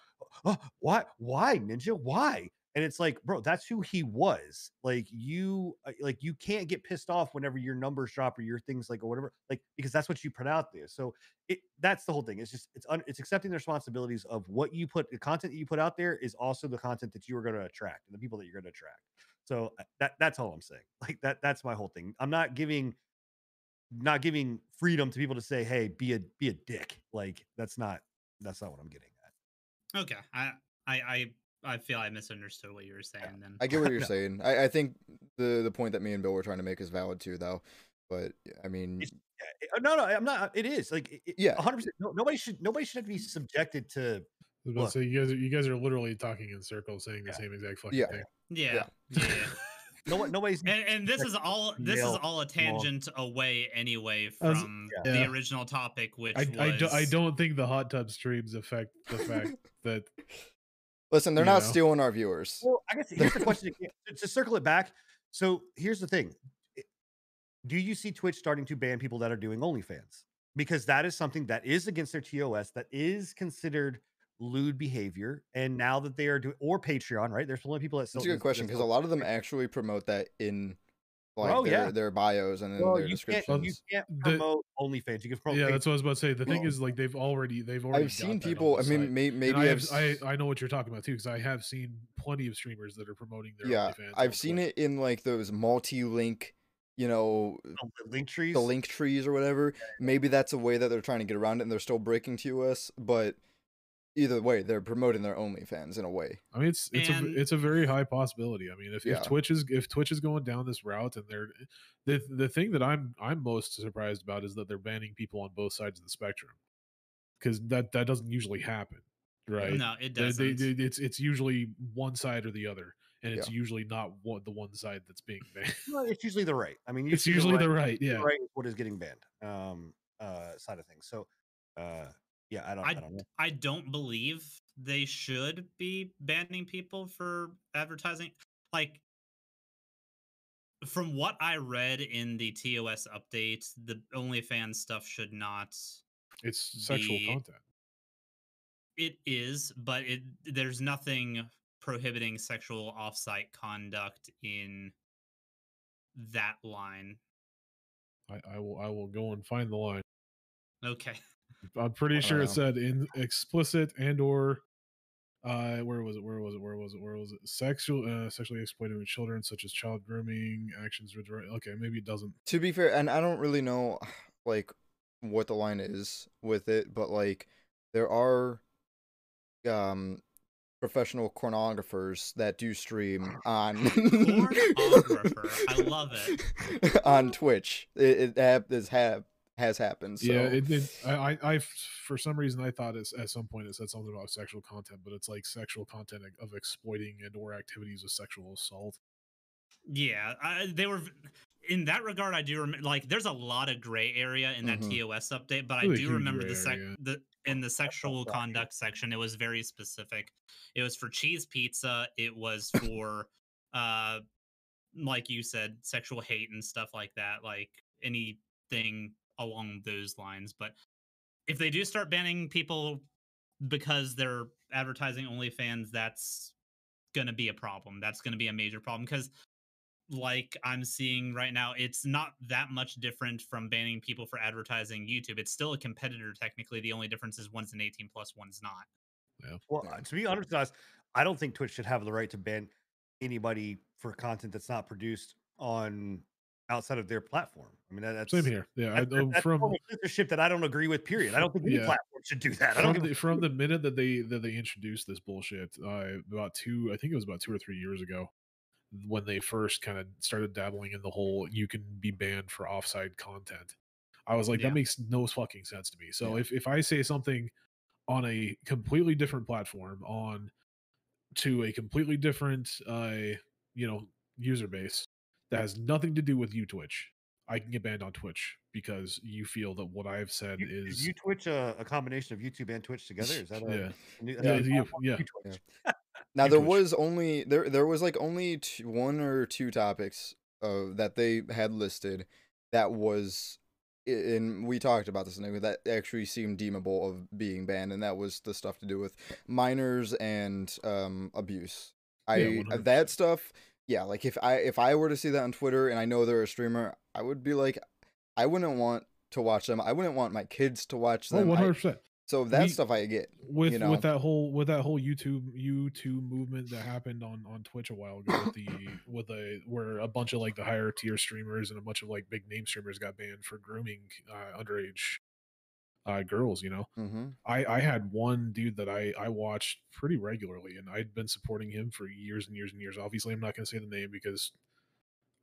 [SPEAKER 1] uh, why why ninja why and it's like bro that's who he was. Like you uh, like you can't get pissed off whenever your numbers drop or your things like or whatever like because that's what you put out there. So it that's the whole thing. It's just it's un, it's accepting the responsibilities of what you put the content that you put out there is also the content that you are going to attract and the people that you're going to attract. So uh, that that's all i'm saying. Like that that's my whole thing. I'm not giving not giving freedom to people to say hey be a be a dick. Like that's not that's not what i'm getting at.
[SPEAKER 2] Okay, I I I I feel I misunderstood what you were saying. Then
[SPEAKER 3] I get what you're
[SPEAKER 1] No.
[SPEAKER 3] saying. I, I think the the point that me and Bill were trying to make is valid too, though. But I mean,
[SPEAKER 1] It's- no no i'm not it is like it, it-
[SPEAKER 3] Yeah.
[SPEAKER 1] 100% no, nobody should nobody should have to be subjected to
[SPEAKER 4] I was about
[SPEAKER 1] Look.
[SPEAKER 4] to say you guys are you guys are literally talking in circles, saying the
[SPEAKER 1] Yeah.
[SPEAKER 4] same exact fucking
[SPEAKER 3] Yeah.
[SPEAKER 4] thing.
[SPEAKER 2] yeah,
[SPEAKER 3] Yeah.
[SPEAKER 2] yeah. yeah.
[SPEAKER 1] no one nobody's
[SPEAKER 2] and, and this is all this is all a tangent away anyway
[SPEAKER 4] I was-
[SPEAKER 2] from
[SPEAKER 4] Yeah.
[SPEAKER 2] the original topic, which
[SPEAKER 4] I,
[SPEAKER 2] was
[SPEAKER 4] I, do, I don't think the hot tub streams affect the fact that
[SPEAKER 3] listen, they're
[SPEAKER 4] you
[SPEAKER 3] not
[SPEAKER 4] know.
[SPEAKER 3] stealing our viewers.
[SPEAKER 1] Well, I guess here's the question again, to, to circle it back. So here's the thing: Do you see Twitch starting to ban people that are doing OnlyFans? Because that is something that is against their TOS, that is considered lewd behavior. And now that they are doing, or Patreon, right? There's plenty of people that.
[SPEAKER 3] That's a good question because a lot of them actually promote that in like
[SPEAKER 1] Oh,
[SPEAKER 3] their,
[SPEAKER 1] yeah.
[SPEAKER 3] their bios and
[SPEAKER 1] Well,
[SPEAKER 3] their
[SPEAKER 1] you can't,
[SPEAKER 3] descriptions.
[SPEAKER 1] you can't
[SPEAKER 4] The-
[SPEAKER 1] promote OnlyFans. You can promote.
[SPEAKER 4] yeah,
[SPEAKER 1] Patreon.
[SPEAKER 4] that's what I was about to say. The thing is, like they've already they've already.
[SPEAKER 3] I've seen people. I mean, may, maybe
[SPEAKER 4] I,
[SPEAKER 3] I've,
[SPEAKER 4] have,
[SPEAKER 3] s-
[SPEAKER 4] I I know what you're talking about too because I have seen plenty of streamers that are promoting their
[SPEAKER 3] yeah,
[SPEAKER 4] OnlyFans. on
[SPEAKER 3] I've seen
[SPEAKER 4] Twitch.
[SPEAKER 3] it in like those multi-link, you know,
[SPEAKER 1] the link trees.
[SPEAKER 3] the link trees or whatever. Maybe that's a way that they're trying to get around it, and they're still breaking to us, But either way, they're promoting their OnlyFans in a way.
[SPEAKER 4] I mean, it's it's a
[SPEAKER 2] And-
[SPEAKER 4] v- it's a very high possibility. I mean, if,
[SPEAKER 3] Yeah.
[SPEAKER 4] if Twitch is if Twitch is going down this route, and they're the the thing that I'm I'm most surprised about is that they're banning people on both sides of the spectrum, because that that doesn't usually happen, right?
[SPEAKER 2] No, it doesn't.
[SPEAKER 4] they- they- it's it's usually one side or the other, and it's usually not one, the one side that's being banned.
[SPEAKER 1] Well, it's usually the right. I mean,
[SPEAKER 4] it's usually the right,
[SPEAKER 1] the
[SPEAKER 4] yeah.
[SPEAKER 1] right is what is getting banned. Um, uh, side of things. So, uh, yeah, I don't, I,
[SPEAKER 2] I,
[SPEAKER 1] don't.
[SPEAKER 2] I don't believe they should be banning people for advertising. Like, from what I read in the TOS update, the OnlyFans stuff should not.
[SPEAKER 4] It's sexual
[SPEAKER 2] The-
[SPEAKER 4] content.
[SPEAKER 2] It is, but it there's nothing prohibiting sexual offsite conduct in that line.
[SPEAKER 4] I, I will I will go and find the line.
[SPEAKER 2] Okay.
[SPEAKER 4] I'm pretty sure
[SPEAKER 3] Uh,
[SPEAKER 4] it said in explicit and or uh where was it where was it where was it where was it? Sexual uh, sexually exploiting children such as child grooming actions okay maybe it doesn't.
[SPEAKER 3] To be fair, and I don't really know like what the line is with it, but like there are um professional pornographers that do stream on
[SPEAKER 2] Pornographer, I love
[SPEAKER 3] it. on Twitch. It, it hap- is have has happened. So
[SPEAKER 4] yeah it, it I, I I f- for some reason i thought it's, at some point it said something about sexual content but it's like sexual content of exploiting and or activities of sexual assault
[SPEAKER 2] Yeah, I, they were in that regard. I do remember. Like, there's a lot of gray area in that
[SPEAKER 3] Mhm.
[SPEAKER 2] TOS update, but I do remember the sec
[SPEAKER 4] area.
[SPEAKER 2] the in the sexual
[SPEAKER 1] right.
[SPEAKER 2] conduct section. It was very specific. It was for cheese pizza. It was for, uh, like you said, sexual hate and stuff like that. Like anything along those lines. But if they do start banning people because they're advertising OnlyFans, that's going to be a problem. That's going to be a major problem because, like I'm seeing right now, it's not that much different from banning people for advertising YouTube. It's still a competitor, technically. The only difference is one's an 18 plus, one's not.
[SPEAKER 1] Well,
[SPEAKER 3] Yeah.
[SPEAKER 1] uh, to be honest with us, I don't think Twitch should have the right to ban anybody for content that's not produced on outside of their platform. I mean, that, that's
[SPEAKER 4] same here yeah I,
[SPEAKER 1] That,
[SPEAKER 4] oh,
[SPEAKER 1] that's
[SPEAKER 4] from
[SPEAKER 1] censorship that I don't agree with. Period. I don't think any
[SPEAKER 4] Yeah.
[SPEAKER 1] platform should do that. I don't
[SPEAKER 4] from the, from the minute that they that they introduced this bullshit uh, about two i think it was about two or three years ago when they first kind of started dabbling in the whole you can be banned for offsite content i was like
[SPEAKER 2] Yeah.
[SPEAKER 4] that makes no fucking sense to me so
[SPEAKER 3] Yeah.
[SPEAKER 4] if, if i say something on a completely different platform on to a completely different uh you know user base that has nothing to do with you, Twitch. I can get banned on Twitch because you feel that what I've said
[SPEAKER 1] You,
[SPEAKER 4] is
[SPEAKER 1] is you Twitch a, a combination of YouTube and Twitch together? Is that a,
[SPEAKER 4] yeah.
[SPEAKER 1] a
[SPEAKER 4] Yeah,
[SPEAKER 1] a
[SPEAKER 4] you-
[SPEAKER 1] platform?
[SPEAKER 4] yeah.
[SPEAKER 1] Twitch.
[SPEAKER 3] Now
[SPEAKER 4] You
[SPEAKER 3] there
[SPEAKER 4] Twitch.
[SPEAKER 3] was only there there was like only two, one or two topics uh, that they had listed that was i- and we talked about this and that actually seemed deemable of being banned and that was the stuff to do with minors and um abuse. I
[SPEAKER 4] Yeah,
[SPEAKER 3] uh,
[SPEAKER 4] 100%.
[SPEAKER 3] that stuff yeah like if I if I were to see that on Twitter and I know they're a streamer I would be like I wouldn't want to watch them. I wouldn't want my kids to watch
[SPEAKER 4] Oh,
[SPEAKER 3] them.
[SPEAKER 4] one hundred percent.
[SPEAKER 3] so that
[SPEAKER 4] We-
[SPEAKER 3] stuff I get.
[SPEAKER 4] With
[SPEAKER 3] you know?
[SPEAKER 4] with that whole with that whole YouTube YouTube movement that happened on on Twitch a while ago with the with the where a bunch of like the higher tier streamers and a bunch of like big name streamers got banned for grooming uh, underage uh, girls. You know,
[SPEAKER 3] hmm
[SPEAKER 4] I I had one dude that I I watched pretty regularly, and I'd been supporting him for years and years and years. Obviously, I'm not going to say the name because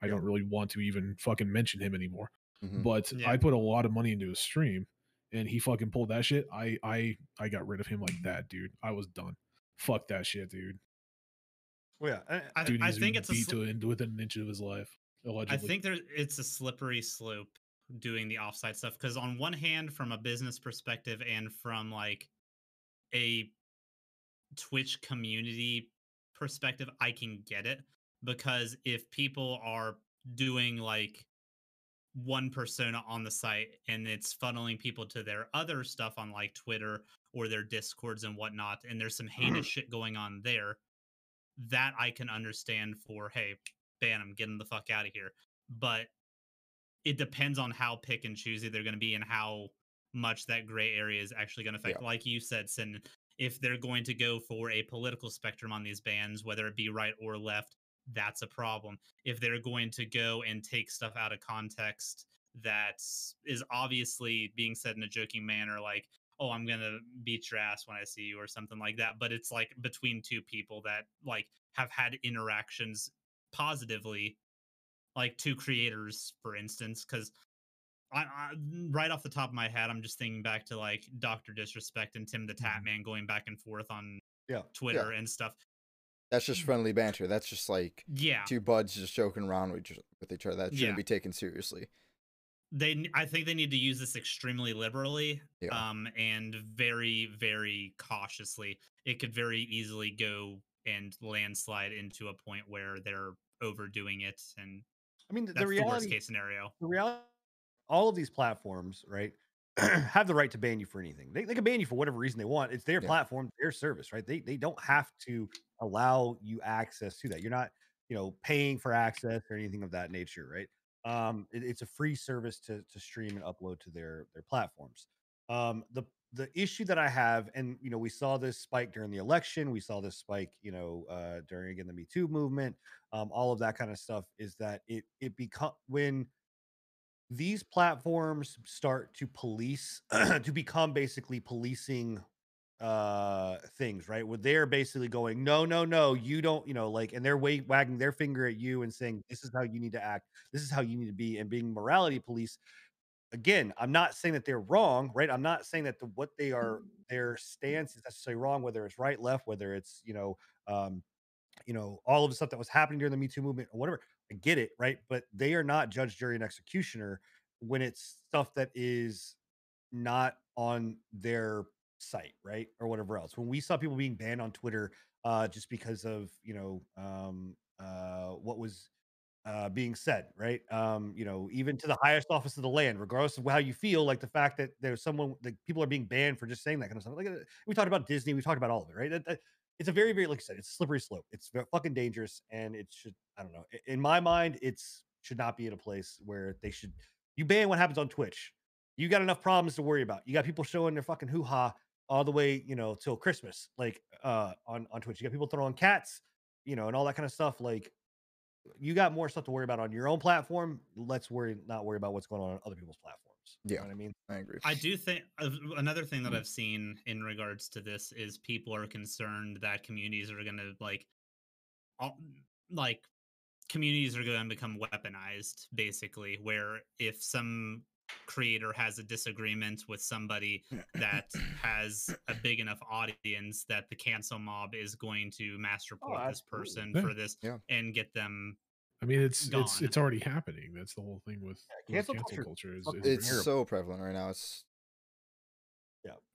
[SPEAKER 4] I
[SPEAKER 1] Yeah.
[SPEAKER 4] don't really want to even fucking mention him anymore.
[SPEAKER 3] hmm
[SPEAKER 4] But
[SPEAKER 2] Yeah.
[SPEAKER 4] I put a lot of money into his stream, and he fucking pulled that shit. I I I got rid of him like that, dude. I was done. Fuck that shit, dude.
[SPEAKER 1] Well, yeah.
[SPEAKER 2] I,
[SPEAKER 4] Dude,
[SPEAKER 2] I
[SPEAKER 4] he's
[SPEAKER 2] think
[SPEAKER 4] been
[SPEAKER 2] it's a
[SPEAKER 4] beat to in, within an inch of his life. Allegedly.
[SPEAKER 2] I think there it's a slippery slope doing the offsite stuff because on one hand, from a business perspective and from like a Twitch community perspective, I can get it because if people are doing like one persona on the site and it's funneling people to their other stuff on like Twitter or their discords and whatnot, and there's some heinous mm-hmm. shit going on there, that I can understand for hey, ban them, get them the fuck out of here. But it depends on how pick and choosy they're going to be and how much that gray area is actually going to affect. Like you said, Sin, if they're going to go for a political spectrum on these bans, whether it be right or left, that's a problem. If they're going to go and take stuff out of context that is obviously being said in a joking manner, like, oh, I'm going to beat your ass when I see you or something like that, but it's like between two people that like have had interactions positively like two creators for instance because I, I right off the top of my head i'm just thinking back to like dr disrespect and tim the tap
[SPEAKER 4] Mhm.
[SPEAKER 2] man going back and forth on
[SPEAKER 1] Yeah.
[SPEAKER 2] twitter and stuff
[SPEAKER 3] That's just friendly banter. That's just like
[SPEAKER 2] yeah
[SPEAKER 3] two buds just joking around with each, with each other. That shouldn't
[SPEAKER 2] Yeah.
[SPEAKER 3] be taken seriously.
[SPEAKER 2] they i think they need to use this extremely liberally
[SPEAKER 3] Yeah.
[SPEAKER 2] um and very very cautiously it could very easily go and landslide into a point where they're overdoing it and
[SPEAKER 1] I mean, the, the
[SPEAKER 2] the, worst case scenario
[SPEAKER 1] the reality, all of these platforms, right, have the right to ban you for anything. They, they can ban you for whatever reason they want. It's their
[SPEAKER 3] Yeah.
[SPEAKER 1] platform, their service, right? They they don't have to allow you access to that. You're not, you know, paying for access or anything of that nature, right? Um, it- it's a free service to to stream and upload to their their platforms. Um, the the issue that I have, and you know, we saw this spike during the election. We saw this spike, you know, uh, during again the Me Too movement. Um, all of that kind of stuff is that it it become when these platforms start to police to become basically policing uh things right where they're basically going no no no you don't you know like and they're wa- wagging their finger at you and saying this is how you need to act this is how you need to be and being morality police again i'm not saying that they're wrong right? I'm not saying that the, what they are their stance is necessarily wrong whether it's right left whether it's you know um you know all of the stuff that was happening during the me too movement or whatever. I get it right? But they are not judge jury and executioner when it's stuff that is not on their site right? Or whatever else. When we saw people being banned on twitter uh just because of you know um uh what was uh being said right um you know even to the highest office of the land regardless of how you feel like the fact that there's someone that people are being banned for just saying that kind of stuff like uh, we talked about disney we talked about all of it right That- that- it's a very very like i said it's a slippery slope it's fucking dangerous and it should i don't know. In my mind it's should not be in a place where they should you ban what happens on twitch you got enough problems to worry about you got people showing their fucking hoo-ha all the way you know till christmas like uh on on twitch you got people throwing cats you know and all that kind of stuff like you got more stuff to worry about on your own platform let's worry not worry about what's going on on other people's platforms you
[SPEAKER 3] Yeah.
[SPEAKER 1] know what i mean
[SPEAKER 3] I agree.
[SPEAKER 2] I do think uh, another thing that I've seen in regards to this is people are concerned that communities are going to like, all, like communities are going to become weaponized, basically. Where if some creator has a disagreement with somebody that has a big enough audience, that the cancel mob is going to oh, mass report this person
[SPEAKER 4] Yeah.
[SPEAKER 2] for this
[SPEAKER 3] Yeah.
[SPEAKER 2] and get them
[SPEAKER 4] I mean, it's it's
[SPEAKER 2] Gone.
[SPEAKER 4] it's already happening. That's the whole thing with, with
[SPEAKER 1] cancel
[SPEAKER 4] cancel,
[SPEAKER 1] culture
[SPEAKER 4] culture. Is, is
[SPEAKER 3] It's
[SPEAKER 1] terrible.
[SPEAKER 3] so prevalent right now. It's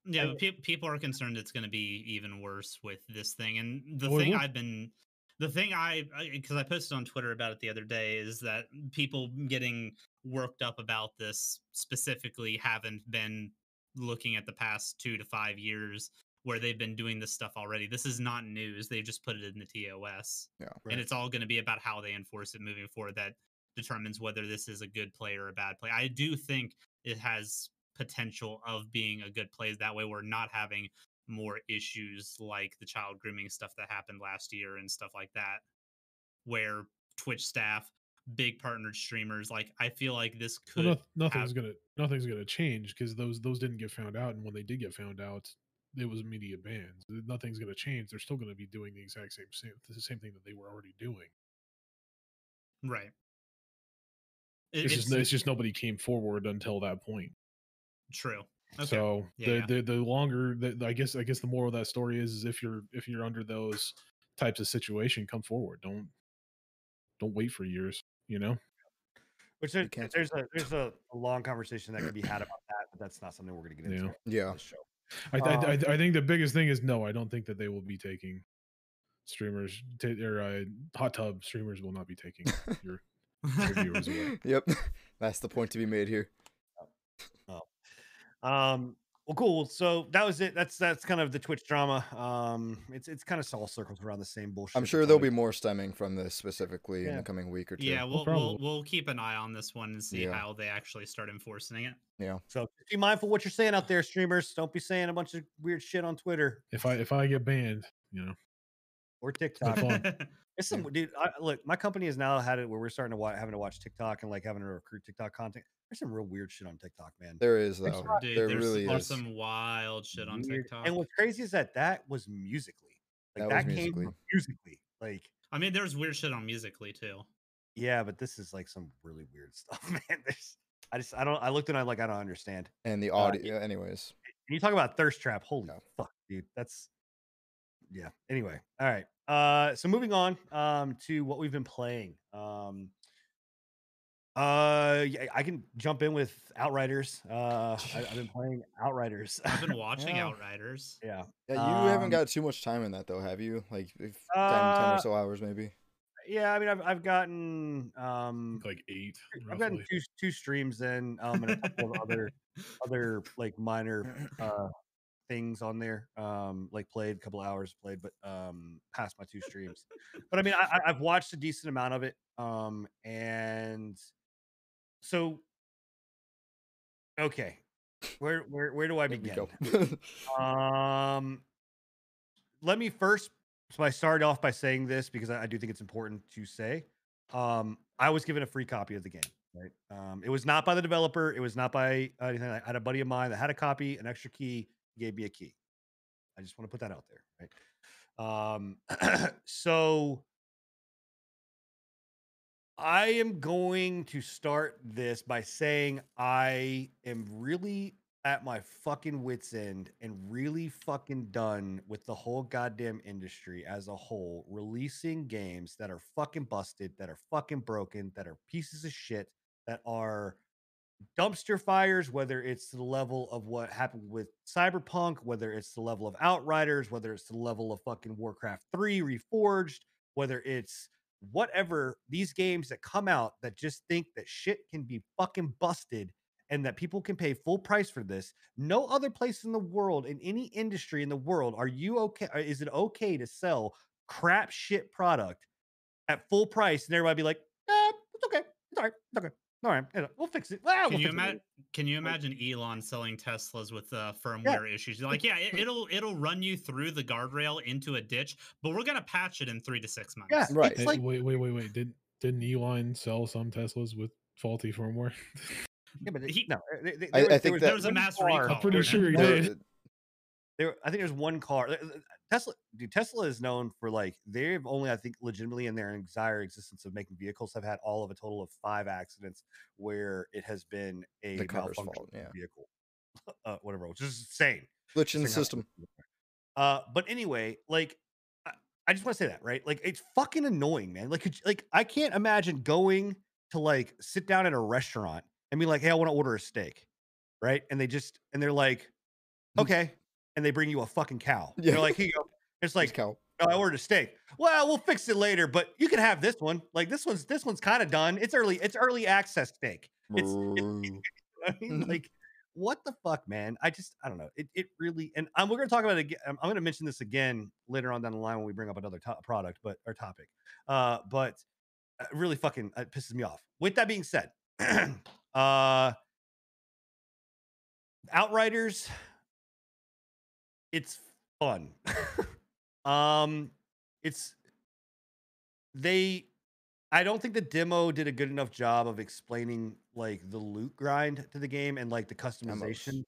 [SPEAKER 2] Yeah,
[SPEAKER 1] And-
[SPEAKER 2] but pe- people are concerned it's going to be even worse with this thing. And the
[SPEAKER 4] Well,
[SPEAKER 2] thing I've been, the thing I, because I, posted on Twitter about it the other day, is that people getting worked up about this specifically haven't been looking at the past two to five years where they've been doing this stuff already. This is not news. They just put it in the TOS.
[SPEAKER 3] Yeah.
[SPEAKER 1] Right.
[SPEAKER 2] And it's all going to be about how they enforce it moving forward that determines whether this is a good play or a bad play. I do think it has potential of being a good play. That way, we're not having more issues like the child grooming stuff that happened last year and stuff like that, where Twitch staff, big partnered streamers, like I feel like this could.
[SPEAKER 4] well, no, nothing's
[SPEAKER 2] have-
[SPEAKER 4] gonna nothing's gonna change because those those didn't get found out, and when they did get found out, it was media bans. Nothing's gonna change. They're still gonna be doing the exact same same the same thing that they were already doing.
[SPEAKER 2] right. It-
[SPEAKER 4] It's, just it's just nobody came forward until that point.
[SPEAKER 2] true. Okay.
[SPEAKER 4] So
[SPEAKER 2] Yeah,
[SPEAKER 4] the,
[SPEAKER 2] yeah.
[SPEAKER 4] the the longer that I guess I guess the moral of that story is, is if you're if you're under those types of situation, come forward. Don't don't wait for years. You know.
[SPEAKER 1] Which there,
[SPEAKER 3] can't-
[SPEAKER 1] there's a there's a, a long conversation that could be had about that, but that's not something we're going to get into
[SPEAKER 4] Yeah.
[SPEAKER 1] on
[SPEAKER 3] yeah.
[SPEAKER 1] this show.
[SPEAKER 4] I, I, I,
[SPEAKER 1] Um,
[SPEAKER 4] I think the biggest thing is no. I don't think that they will be taking streamers ta or uh, hot tub streamers will not be taking your viewers away.
[SPEAKER 3] yep. That's the point to be made here. Oh.
[SPEAKER 1] Um, well, cool. So that was it. That's that's kind of the Twitch drama. Um, it's it's kind of all circles around the same bullshit.
[SPEAKER 3] I'm sure there'll be more stemming from this specifically in the coming week or two.
[SPEAKER 2] yeah, we'll, we'll
[SPEAKER 4] probably.
[SPEAKER 2] we'll keep an eye on this one and see
[SPEAKER 3] Yeah.
[SPEAKER 2] how they actually start enforcing it.
[SPEAKER 1] Yeah. So be mindful what you're saying out there, streamers. Don't be saying a bunch of weird shit on Twitter
[SPEAKER 4] If I if I get banned, you know,
[SPEAKER 1] or TikTok.
[SPEAKER 4] fun.
[SPEAKER 1] It's some dude. I, look, my company has now had it where we're starting to watch, having to watch TikTok and like having to recruit TikTok content. There's some real weird shit on TikTok, man.
[SPEAKER 3] There is
[SPEAKER 1] There's
[SPEAKER 3] though.
[SPEAKER 1] not-
[SPEAKER 2] Dude,
[SPEAKER 3] there
[SPEAKER 2] there's,
[SPEAKER 3] really
[SPEAKER 2] there's
[SPEAKER 3] is.
[SPEAKER 2] some wild shit on
[SPEAKER 1] Weird-
[SPEAKER 2] TikTok.
[SPEAKER 1] And what's crazy is that that was Musical.ly. Like
[SPEAKER 3] That
[SPEAKER 1] that,
[SPEAKER 3] was
[SPEAKER 1] came
[SPEAKER 3] Musical.ly.
[SPEAKER 1] from Musical.ly. Like
[SPEAKER 2] I mean, there's weird shit on Musical.ly too.
[SPEAKER 1] yeah, but this is like some really weird stuff, man. There's I just I don't I looked and I'm like I don't understand.
[SPEAKER 3] And the
[SPEAKER 1] Uh,
[SPEAKER 3] audio, anyways.
[SPEAKER 1] When you talk about thirst trap, holy
[SPEAKER 3] Yeah.
[SPEAKER 1] fuck, dude. That's yeah. Anyway, all right. Uh so moving on um to what we've been playing. Um uh yeah, I can jump in with Outriders. Uh I, I've been playing Outriders.
[SPEAKER 2] I've been watching
[SPEAKER 3] Yeah.
[SPEAKER 2] Outriders.
[SPEAKER 1] yeah.
[SPEAKER 3] Yeah, you haven't
[SPEAKER 1] Um,
[SPEAKER 3] got too much time in that though, have you? Like if 10, 10
[SPEAKER 1] Uh,
[SPEAKER 3] or so hours maybe.
[SPEAKER 1] Yeah, I mean I've I've gotten um
[SPEAKER 4] like eight.
[SPEAKER 1] I've gotten two two streams in um and a couple of other other like minor uh things on there um like played a couple hours played but um past my two streams but i mean I, i've watched a decent amount of it um and so okay where where where do i begin um, let me first. So I started off by saying this because I, I do think it's important to say. Um, I was given a free copy of the game. Right. Um, it was not by the developer. It was not by anything. I had a buddy of mine that had a copy, an extra key, gave me a key. I just want to put that out there. Right. Um, so I am going to start this by saying I am really at my fucking wits end and really fucking done with the whole goddamn industry as a whole releasing games that are fucking busted, that are fucking broken, that are pieces of shit, that are dumpster fires, whether it's the level of what happened with Cyberpunk, whether it's the level of Outriders, whether it's the level of fucking Warcraft 3 Reforged, whether it's whatever these games that come out that just think that shit can be fucking busted and that people can pay full price for this. No other place in the world, in any industry in the world, are you okay? uh, Is it okay to sell crap shit product at full price and everybody be like, eh, it's okay, it's all right, it's okay, all right, we'll fix it. Ah,
[SPEAKER 2] Can
[SPEAKER 1] we'll
[SPEAKER 2] you
[SPEAKER 1] fix it."
[SPEAKER 2] imagine? Can you imagine Elon selling Teslas with uh, firmware issues? You're Like, yeah, it, it'll it'll run you through the guardrail into a ditch, but we're gonna patch it in three to six months.
[SPEAKER 1] Yeah,
[SPEAKER 3] Right.
[SPEAKER 1] It's
[SPEAKER 4] Hey,
[SPEAKER 1] like
[SPEAKER 4] wait, wait, wait, wait. Did didn't Elon sell some Teslas with faulty firmware?
[SPEAKER 1] Yeah, but it-
[SPEAKER 2] He-
[SPEAKER 1] no, uh, they- they-
[SPEAKER 3] I-
[SPEAKER 1] there
[SPEAKER 3] I
[SPEAKER 1] was-
[SPEAKER 3] think
[SPEAKER 1] there was
[SPEAKER 3] that-
[SPEAKER 2] There was a
[SPEAKER 1] one
[SPEAKER 2] mass
[SPEAKER 1] car-
[SPEAKER 2] recall.
[SPEAKER 4] I'm pretty sure he did.
[SPEAKER 1] There, I think there's one car. Tesla, dude, Tesla is known for like they've only, I think, legitimately in their entire existence of making vehicles have had all of a total of five accidents where it has been a
[SPEAKER 3] The
[SPEAKER 1] malfunction
[SPEAKER 3] fault, yeah.
[SPEAKER 1] vehicle, uh, whatever, which is insane.
[SPEAKER 3] Glitch in the system.
[SPEAKER 1] Uh, but anyway, like I, I just want to say that, right? Like it's fucking annoying, man. Like could you- like I can't imagine going to like sit down at a restaurant and be like, "Hey, I want to order a steak." Right? And they just and they're like,
[SPEAKER 3] Mm.
[SPEAKER 1] "Okay." And they bring you a fucking cow.
[SPEAKER 3] Yeah.
[SPEAKER 1] They're like, "Here you go." It's
[SPEAKER 3] Like cow.
[SPEAKER 1] "Oh, I ordered a steak. Well, we'll fix it later, but you can have this one. Like this one's this one's kind of done. It's early it's early access steak. It's-
[SPEAKER 3] Boo.
[SPEAKER 1] I mean,
[SPEAKER 3] Mhm.
[SPEAKER 1] like, what the fuck, man? I just, I don't know. It, it really, and um, we're gonna talk about it again. I'm, I'm gonna mention this again later on down the line when we bring up another to- product, but our topic. Uh, but it really fucking it pisses me off. With that being said, uh, Outriders, it's fun. um, it's they I don't think the demo did a good enough job of explaining like the loot grind to the game and like the customization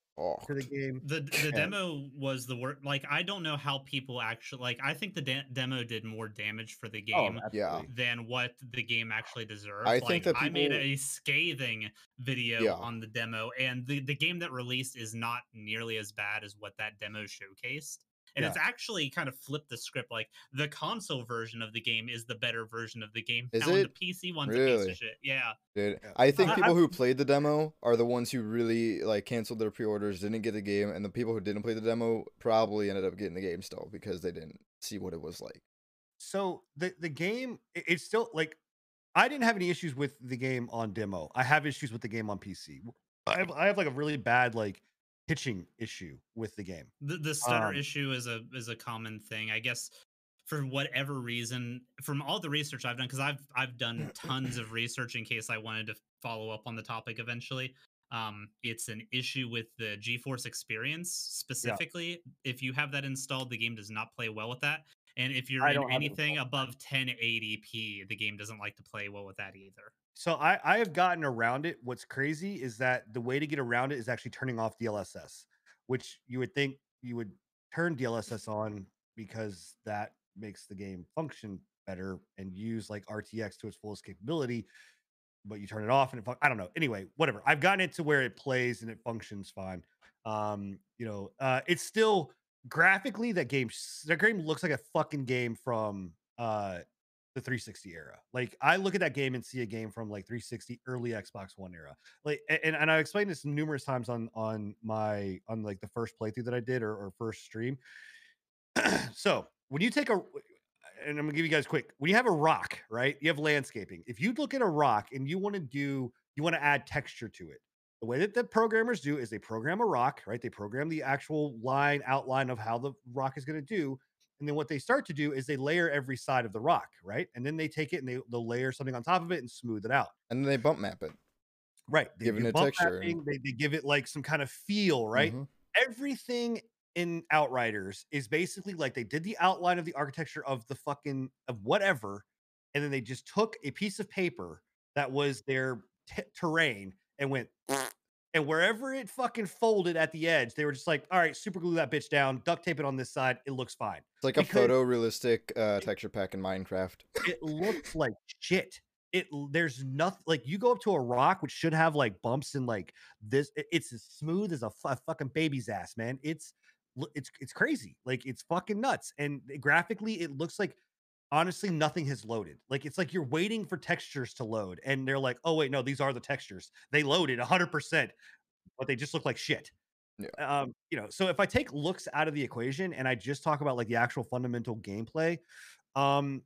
[SPEAKER 1] to the game.
[SPEAKER 2] The the
[SPEAKER 1] And-
[SPEAKER 2] demo was the worst. Like I don't know how people actually like. I think the de- demo did more damage for the
[SPEAKER 1] Oh,
[SPEAKER 2] game
[SPEAKER 3] Yeah.
[SPEAKER 2] than what the game actually deserved.
[SPEAKER 3] I
[SPEAKER 2] like,
[SPEAKER 3] think that people...
[SPEAKER 2] I made a scathing video
[SPEAKER 3] Yeah.
[SPEAKER 2] on the demo, and the, the game that released is not nearly as bad as what that demo showcased. And
[SPEAKER 1] Yeah.
[SPEAKER 2] it's actually kind of flipped the script. Like the console version of the game is the better version of the game.
[SPEAKER 3] Is
[SPEAKER 2] now,
[SPEAKER 3] it?
[SPEAKER 2] The PC one's a piece
[SPEAKER 3] Really?
[SPEAKER 2] of shit. Yeah.
[SPEAKER 3] Dude, I think
[SPEAKER 1] I-
[SPEAKER 3] people who played the demo are the ones who really like canceled their pre-orders, didn't get the game, and the people who didn't play the demo probably ended up getting the game still because they didn't see what it was like.
[SPEAKER 1] So the the game, it's still like I didn't have any issues with the game on demo. I have issues with the game on PC. I have, I have like a really bad like pitching issue with the game.
[SPEAKER 2] The the stutter
[SPEAKER 1] Um,
[SPEAKER 2] issue is a is a common thing, I guess. For whatever reason, from all the research I've done, because I've I've done tons of research in case I wanted to follow up on the topic eventually. Um, it's an issue with the GeForce experience specifically. If you have that installed, the game does not play well with that. And if you're in
[SPEAKER 1] don't have it
[SPEAKER 2] anything above 1080p, the game doesn't like to play well with that either.
[SPEAKER 1] So I I have gotten around it. What's crazy is that the way to get around it is actually turning off DLSS, which you would think you would turn DLSS on because that makes the game function better and use like RTX to its fullest capability. But you turn it off and it fun- I don't know. Anyway, whatever. I've gotten it to where it plays and it functions fine. Um, you know, uh, it's still graphically that game. That game looks like a fucking game from uh the 360 era. Like I look at that game and see a game from like 360 early Xbox One era. Like and, and I explained this numerous times on on my on like the first playthrough that I did or, or first stream. so when you take a and I'm gonna give you guys quick. When you have a rock, right? You have landscaping. If you look at a rock and you want to do, you want to add texture to it. The way that the programmers do is they program a rock, right? They program the actual line outline of how the rock is going to do. And then what they start to do is they layer every side of the rock, right? And then they take it and they, they'll layer something on top of it and smooth it out.
[SPEAKER 3] And then they bump map it.
[SPEAKER 1] Right. They
[SPEAKER 3] Giving it
[SPEAKER 1] bump
[SPEAKER 3] texture
[SPEAKER 1] mapping, They, they give it like some kind of feel, right?
[SPEAKER 3] Mhm.
[SPEAKER 1] everything in Outriders is basically like they did the outline of the architecture of the fucking of whatever, and then they just took a piece of paper that was their t- terrain and went. And wherever it fucking folded at the edge, they were just like, "All right, super glue that bitch down, duct tape it on this side. It looks fine."
[SPEAKER 3] It's like a
[SPEAKER 1] Because-
[SPEAKER 3] photorealistic uh, texture pack in Minecraft.
[SPEAKER 1] It looks like shit. It there's nothing like you go up to a rock which should have like bumps and like this. it- it's as smooth as a, a fucking baby's ass, man. It's it's it's crazy. Like it's fucking nuts. And graphically, it looks like honestly nothing has loaded. Like it's like you're waiting for textures to load, and they're like, oh wait, no, these are the textures. They loaded 100, percent but they just look like shit.
[SPEAKER 3] Yeah.
[SPEAKER 1] Um, you know, so if I take looks out of the equation and I just talk about like the actual fundamental gameplay, um,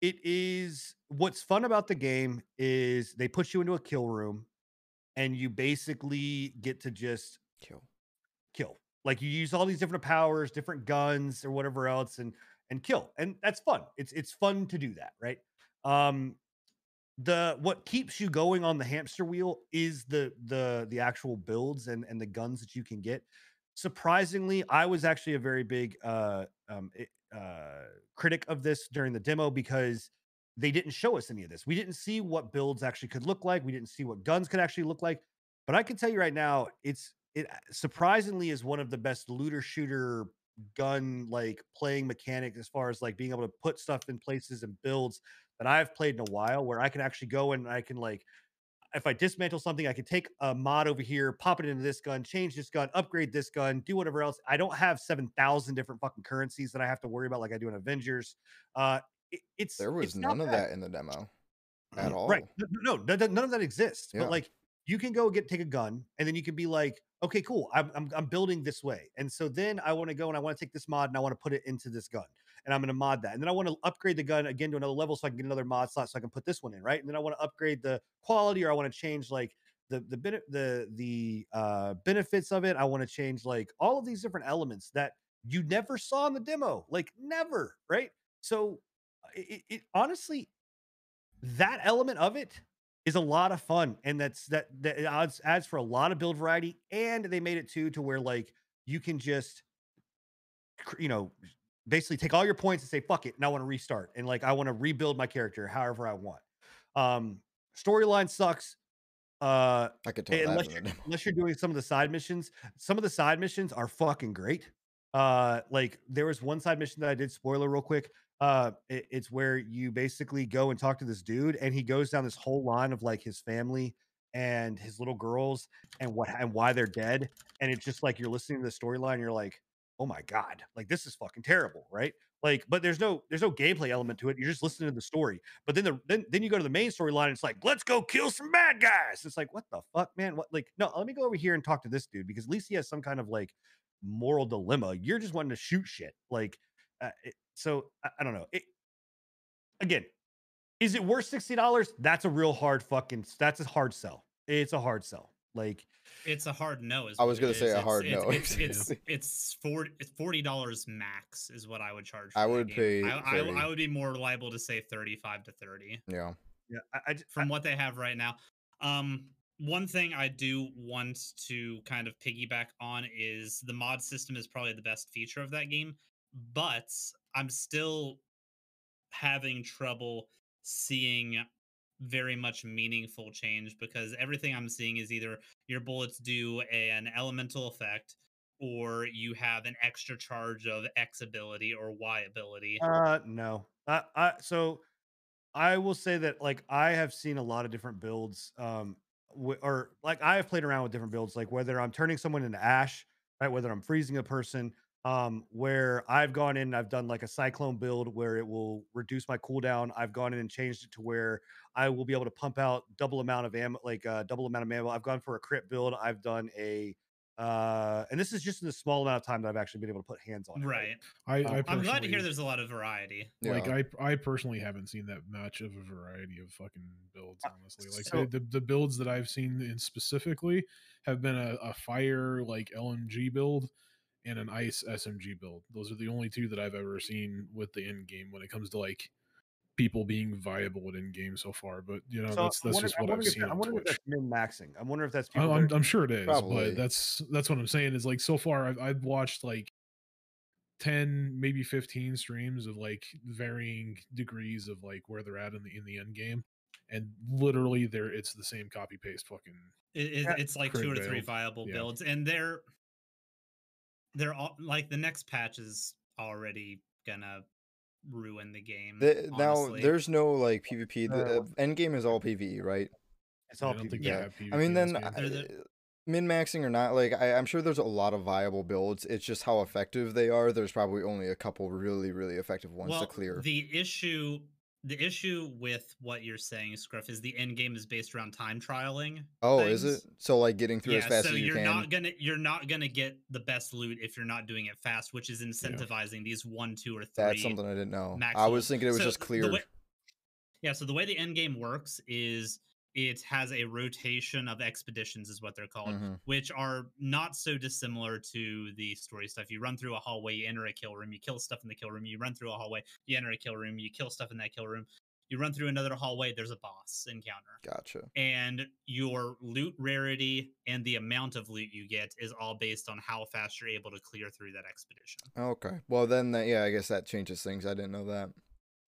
[SPEAKER 1] it is what's fun about the game is they put you into a kill room and you basically get to just
[SPEAKER 3] Kill.
[SPEAKER 1] kill. Like you use all these different powers, different guns or whatever else and and kill. And that's fun. It's it's fun to do that, right? Um the what keeps you going on the hamster wheel is the the the actual builds and and the guns that you can get. Surprisingly, I was actually a very big uh um uh critic of this during the demo because they didn't show us any of this. We didn't see what builds actually could look like. We didn't see what guns could actually look like. But I can tell you right now, it's it surprisingly is one of the best looter shooter gun like playing mechanic as far as like being able to put stuff in places and builds that I've played in a while where I can actually go and I can like if I dismantle something, I can take a mod over here, pop it into this gun, change this gun, upgrade this gun, do whatever else. I don't have seven thousand different fucking currencies that I have to worry about like I do in Avengers. Uh, it, it's
[SPEAKER 3] There was
[SPEAKER 1] it's
[SPEAKER 3] none of
[SPEAKER 1] bad.
[SPEAKER 3] that in the demo at all.
[SPEAKER 1] Right. No, no, no, none of that exists.
[SPEAKER 3] Yeah.
[SPEAKER 1] But like you can go get take a gun and then you can be like, okay, cool. I'm I'm, I'm building this way. And so then I want to go and I want to take this mod and I want to put it into this gun. And I'm going to mod that. And then I want to upgrade the gun again to another level so I can get another mod slot so I can put this one in, right? And then I want to upgrade the quality or I want to change like the the the the uh benefits of it. I want to change like all of these different elements that you never saw in the demo. Like never, right? So it, it honestly that element of it is a lot of fun and that's that that adds adds for a lot of build variety and they made it too to where like you can just you know basically take all your points and say fuck it and i want to restart and like i want to rebuild my character however i want. Um storyline sucks uh
[SPEAKER 3] I could tell that
[SPEAKER 1] unless
[SPEAKER 3] the
[SPEAKER 1] you're, unless you're doing some of the side missions some of the side missions are fucking great. Uh like there was one side mission that i did spoiler real quick uh it- it's where you basically go and talk to this dude and he goes down this whole line of like his family and his little girls and what and why they're dead and it's just like you're listening to the storyline you're like oh my god like this is fucking terrible right? Like but there's no there's no gameplay element to it you're just listening to the story. But then the then, then you go to the main storyline it's like let's go kill some bad guys. It's like what the fuck man? What like no let me go over here and talk to this dude because at least he has some kind of like moral dilemma. You're just wanting to shoot shit. Like uh, it, so I, I don't know it again is it worth $60 that's a real hard fucking that's a hard sell it's a hard sell like
[SPEAKER 2] It's a hard no. Is
[SPEAKER 3] I was gonna say
[SPEAKER 2] is.
[SPEAKER 3] a
[SPEAKER 2] It's-
[SPEAKER 3] hard
[SPEAKER 2] it's,
[SPEAKER 3] no.
[SPEAKER 2] It's it's it's forty it's forty dollars max is what I would charge. For
[SPEAKER 3] I would pay
[SPEAKER 2] I, I, I would be more liable to say thirty five to thirty
[SPEAKER 3] Yeah.
[SPEAKER 1] yeah i, I, j-
[SPEAKER 2] from what they have right now. Um, one thing I do want to kind of piggyback on is the mod system is probably the best feature of that game, but I'm still having trouble seeing very much meaningful change because everything I'm seeing is either your bullets do an elemental effect or you have an extra charge of X ability or Y ability.
[SPEAKER 1] Uh, no. I, so I will say that like I have seen a lot of different builds, um, w- or like I have played around with different builds, like whether I'm turning someone into ash, right? Whether I'm freezing a person, um, where I've gone in and I've done like a cyclone build where it will reduce my cooldown. I've gone in and changed it to where I will be able to pump out double amount of ammo, like uh, double amount of ammo. I've gone for a crit build. I've done a uh and this is just in the small amount of time that I've actually been able to put hands on it.
[SPEAKER 2] Right.
[SPEAKER 4] I,
[SPEAKER 1] Um,
[SPEAKER 4] I
[SPEAKER 2] I'm glad to hear there's a lot of variety.
[SPEAKER 3] Yeah.
[SPEAKER 4] Like I, I personally haven't seen that much of a variety of fucking builds.
[SPEAKER 1] Uh,
[SPEAKER 4] Honestly, like
[SPEAKER 1] so-
[SPEAKER 4] the, the the builds that I've seen in specifically have been a, a fire like LMG build and an ice SMG build. Those are the only two that I've ever seen with the end game when it comes to like people being viable at end game so far. But you know,
[SPEAKER 1] So
[SPEAKER 4] that's that's
[SPEAKER 1] wondering-
[SPEAKER 4] just what I've seen.
[SPEAKER 1] I'm
[SPEAKER 4] on
[SPEAKER 1] wondering if that's min maxing. I'm wondering if that's
[SPEAKER 4] I-
[SPEAKER 1] people.
[SPEAKER 4] I'm,
[SPEAKER 1] are-
[SPEAKER 4] I'm sure it is,
[SPEAKER 3] Probably.
[SPEAKER 4] but that's that's what I'm saying is like so far I've I've watched like 10 maybe 15 streams of like varying degrees of like where they're at in the in the end game and literally there it's the same copy paste fucking
[SPEAKER 2] It, it, it's like two or three viable
[SPEAKER 4] yeah.
[SPEAKER 2] builds, and they're they're all like the next patch is already gonna ruin the game.
[SPEAKER 3] The, now there's no like PvP. The
[SPEAKER 1] Uh,
[SPEAKER 3] uh, end game is all PvE, right?
[SPEAKER 1] It's all
[SPEAKER 4] don't think
[SPEAKER 1] PvP.
[SPEAKER 4] they
[SPEAKER 2] Yeah.
[SPEAKER 4] PvP
[SPEAKER 3] I mean, then
[SPEAKER 2] the-
[SPEAKER 3] min maxing or not, like I, I'm sure there's a lot of viable builds. It's just how effective they are. There's probably only a couple really, really effective ones
[SPEAKER 2] well,
[SPEAKER 3] to clear.
[SPEAKER 2] the issue the issue with what you're saying, Scruff, is the end game is based around time trialing.
[SPEAKER 3] oh, is it? So like getting through
[SPEAKER 2] yeah,
[SPEAKER 3] as fast
[SPEAKER 2] so
[SPEAKER 3] as you
[SPEAKER 2] you're
[SPEAKER 3] can.
[SPEAKER 2] not gonna you're not gonna get the best loot if you're not doing it fast, which is incentivizing these one, two, or three.
[SPEAKER 3] That's something I didn't know. I was thinking it was
[SPEAKER 2] So
[SPEAKER 3] just
[SPEAKER 2] clear. yeah, so the way the end game works is it has a rotation of expeditions, is what they're called,
[SPEAKER 3] Mhm.
[SPEAKER 2] which are not so dissimilar to the story stuff. You run through a hallway, you enter a kill room, you kill stuff in the kill room, you run through a hallway, you enter a kill room, you kill stuff in that kill room, you run through another hallway, there's a boss encounter.
[SPEAKER 3] Gotcha.
[SPEAKER 2] And your loot rarity and the amount of loot you get is all based on how fast you're able to clear through that expedition.
[SPEAKER 3] Okay. Well, then that, yeah, I guess that changes things. I didn't know that.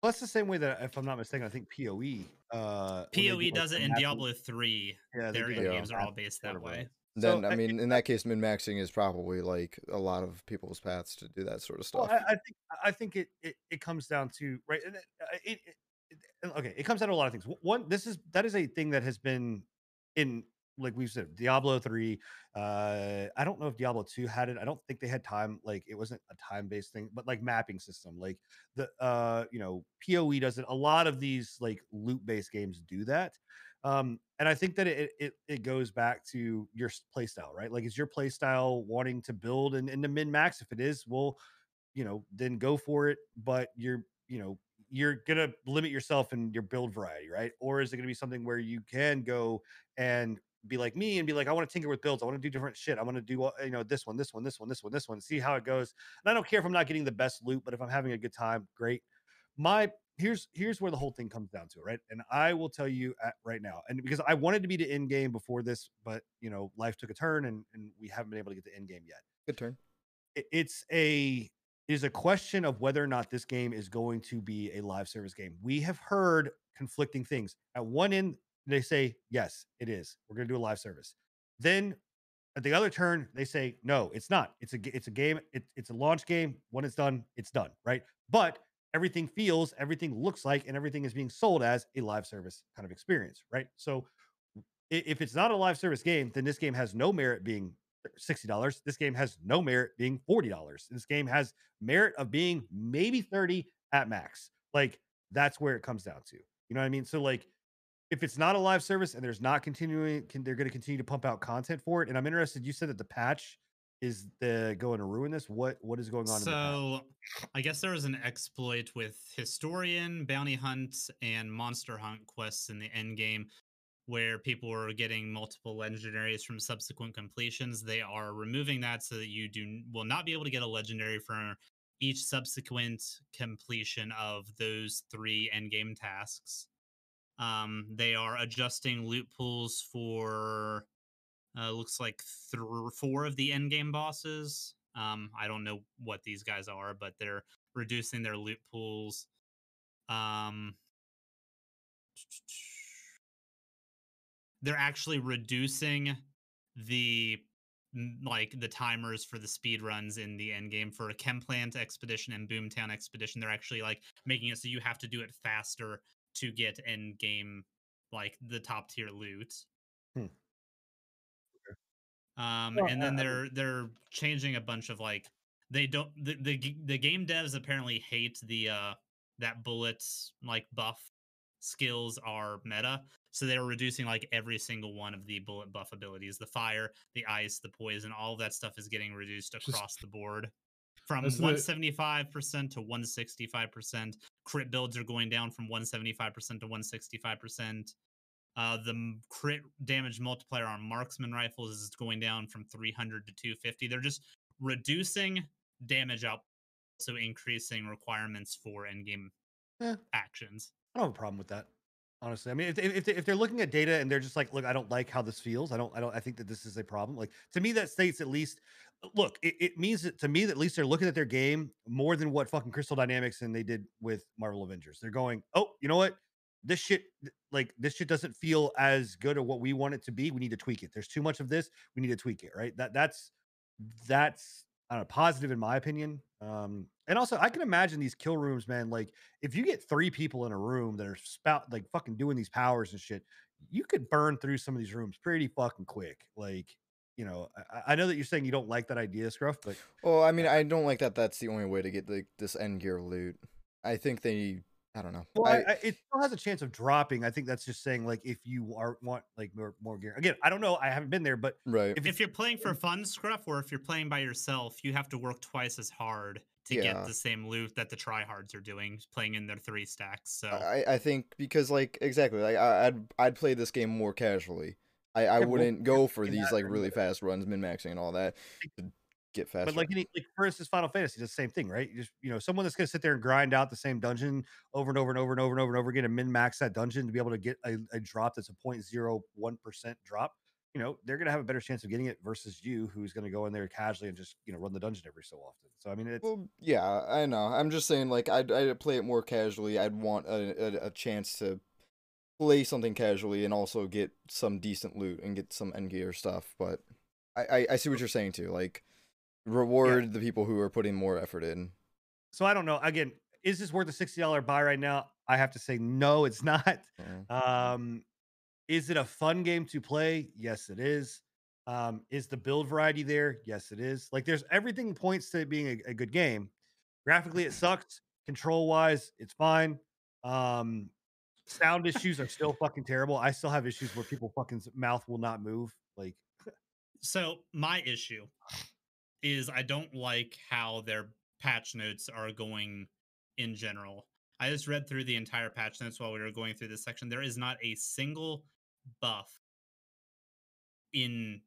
[SPEAKER 1] Well, that's the same way that, if I'm not mistaken, I think POE. Uh,
[SPEAKER 2] PoE
[SPEAKER 1] do,
[SPEAKER 2] does
[SPEAKER 1] the
[SPEAKER 2] it in
[SPEAKER 1] map-
[SPEAKER 2] Diablo 3.
[SPEAKER 1] Yeah,
[SPEAKER 2] Their
[SPEAKER 1] do,
[SPEAKER 2] end
[SPEAKER 3] Yeah.
[SPEAKER 2] games are all based that way.
[SPEAKER 1] it is. So,
[SPEAKER 3] Then I mean, in that case, min maxing is probably like a lot of people's paths to do that sort of
[SPEAKER 1] Well,
[SPEAKER 3] stuff.
[SPEAKER 1] I, I think I think it, it it comes down to right. and It, it, it, it- okay, it comes down to a lot of things. One, this is that is a thing that has been in like we've said, Diablo three. Uh, I don't know if Diablo two had it. I don't think they had time. Like it wasn't a time based thing, but like mapping system, like the uh, you know, PoE does it. A lot of these like loot based games do that. Um, and I think that it, it it goes back to your playstyle, right? Like, is your playstyle wanting to build and, and to min max? If it is, well, you know, then go for it. But you're, you know, you're gonna limit yourself in your build variety, right? Or is it gonna be something where you can go and be like me and be like, I want to tinker with builds. I want to do different shit. I want to do you know this one, this one, this one, this one, this one. See how it goes. And I don't care if I'm not getting the best loot, but if I'm having a good time, great. My here's here's where the whole thing comes down to, right? And I will tell you at, right now, and because I wanted to be to end game before this, but you know, life took a turn, and and we haven't been able to get to end game yet.
[SPEAKER 3] Good turn.
[SPEAKER 1] It, it's a is a question of whether or not this game is going to be a live service game. We have heard conflicting things. At one end, they say, yes, it is. We're going to do a live service. Then at the other turn, they say, no, it's not. It's a it's a game. It, it's a launch game. When it's done, it's done, right? But everything feels, everything looks like, and everything is being sold as a live service kind of experience, right? So if it's not a live service game, then this game has no merit being $60. This game has no merit being $40. This game has merit of being maybe 30 at max. Like that's where it comes down to. You know what I mean? So like if it's not a live service and there's not continuing, can, they're going to continue to pump out content for it. And I'm interested. You said that the patch is the going to ruin this. What what is going on?
[SPEAKER 2] So, I guess there was an exploit with historian, bounty hunt, and monster hunt quests in the end game, where people were getting multiple legendaries from subsequent completions. They are removing that so that you do will not be able to get a legendary for each subsequent completion of those three end game tasks. Um, they are adjusting loot pools for uh, looks like four of the end game bosses. Um, I don't know what these guys are, but they're reducing their loot pools. Um, they're actually reducing the like the timers for the speed runs in the end game for a Chemplant expedition and Boomtown expedition. They're actually like making it so you have to do it faster to get end game like the top tier loot. Hmm. Um, well, and then they're they're changing a bunch of like they don't the, the the game devs apparently hate the uh that bullets like buff skills are meta so they're reducing like every single one of the bullet buff abilities the fire the ice the poison all of that stuff is getting reduced across Just, the board from 175% to 165%. Crit builds are going down from 175% to 165%. Uh, the crit damage multiplier on marksman rifles is going down from 300 to 250. They're just reducing damage out, so increasing requirements for endgame yeah. actions.
[SPEAKER 1] I don't have a problem with that honestly i mean if, if, if they're looking at data and they're just like look i don't like how this feels i don't i don't i think that this is a problem like to me that states at least look it, it means that to me that at least they're looking at their game more than what fucking crystal dynamics and they did with marvel avengers they're going oh you know what this shit like this shit doesn't feel as good or what we want it to be we need to tweak it there's too much of this we need to tweak it right that that's that's I don't know, positive in my opinion. Um, and also I can imagine these kill rooms, man. Like if you get three people in a room that are spout like fucking doing these powers and shit, you could burn through some of these rooms pretty fucking quick. Like, you know, I, I know that you're saying you don't like that idea, Scruff, but
[SPEAKER 3] well, I mean, I don't like that. That's the only way to get like this end gear loot. I think they I don't know.
[SPEAKER 1] Well, I, I, it still has a chance of dropping. I think that's just saying like if you are want like more more gear. Again, I don't know. I haven't been there, but
[SPEAKER 3] right.
[SPEAKER 2] If, if you're playing for fun, Scruff, or if you're playing by yourself, you have to work twice as hard to yeah. get the same loot that the tryhards are doing, playing in their three stacks. So
[SPEAKER 3] I, I think because like exactly like I, would I'd play this game more casually. I, I wouldn't go for these like really fast runs, min maxing and all that to get faster.
[SPEAKER 1] But like any like for instance, Final Fantasy does the same thing, right? You just you know, someone that's gonna sit there and grind out the same dungeon over and over and over and over and over and over again and min max that dungeon to be able to get a, a drop that's a 0.01% drop, you know, they're gonna have a better chance of getting it versus you who's gonna go in there casually and just you know run the dungeon every so often. So I mean it's
[SPEAKER 3] well, yeah, I know. I'm just saying like I'd I'd play it more casually. I'd want a, a, a chance to play something casually and also get some decent loot and get some end gear stuff, but I, I, I see what you're saying too. Like reward yeah. the people who are putting more effort in.
[SPEAKER 1] So I don't know. Again, is this worth a sixty dollar buy right now? I have to say no, it's not. Mm-hmm. Um, is it a fun game to play? Yes, it is. Um, is the build variety there? Yes, it is. Like there's everything points to it being a, a good game. Graphically, it sucks. Control wise, it's fine. Um, sound issues are still fucking terrible. I still have issues where people fucking mouth will not move. Like
[SPEAKER 2] So my issue is I don't like how their patch notes are going in general. I just read through the entire patch notes while we were going through this section. There is not a single buff in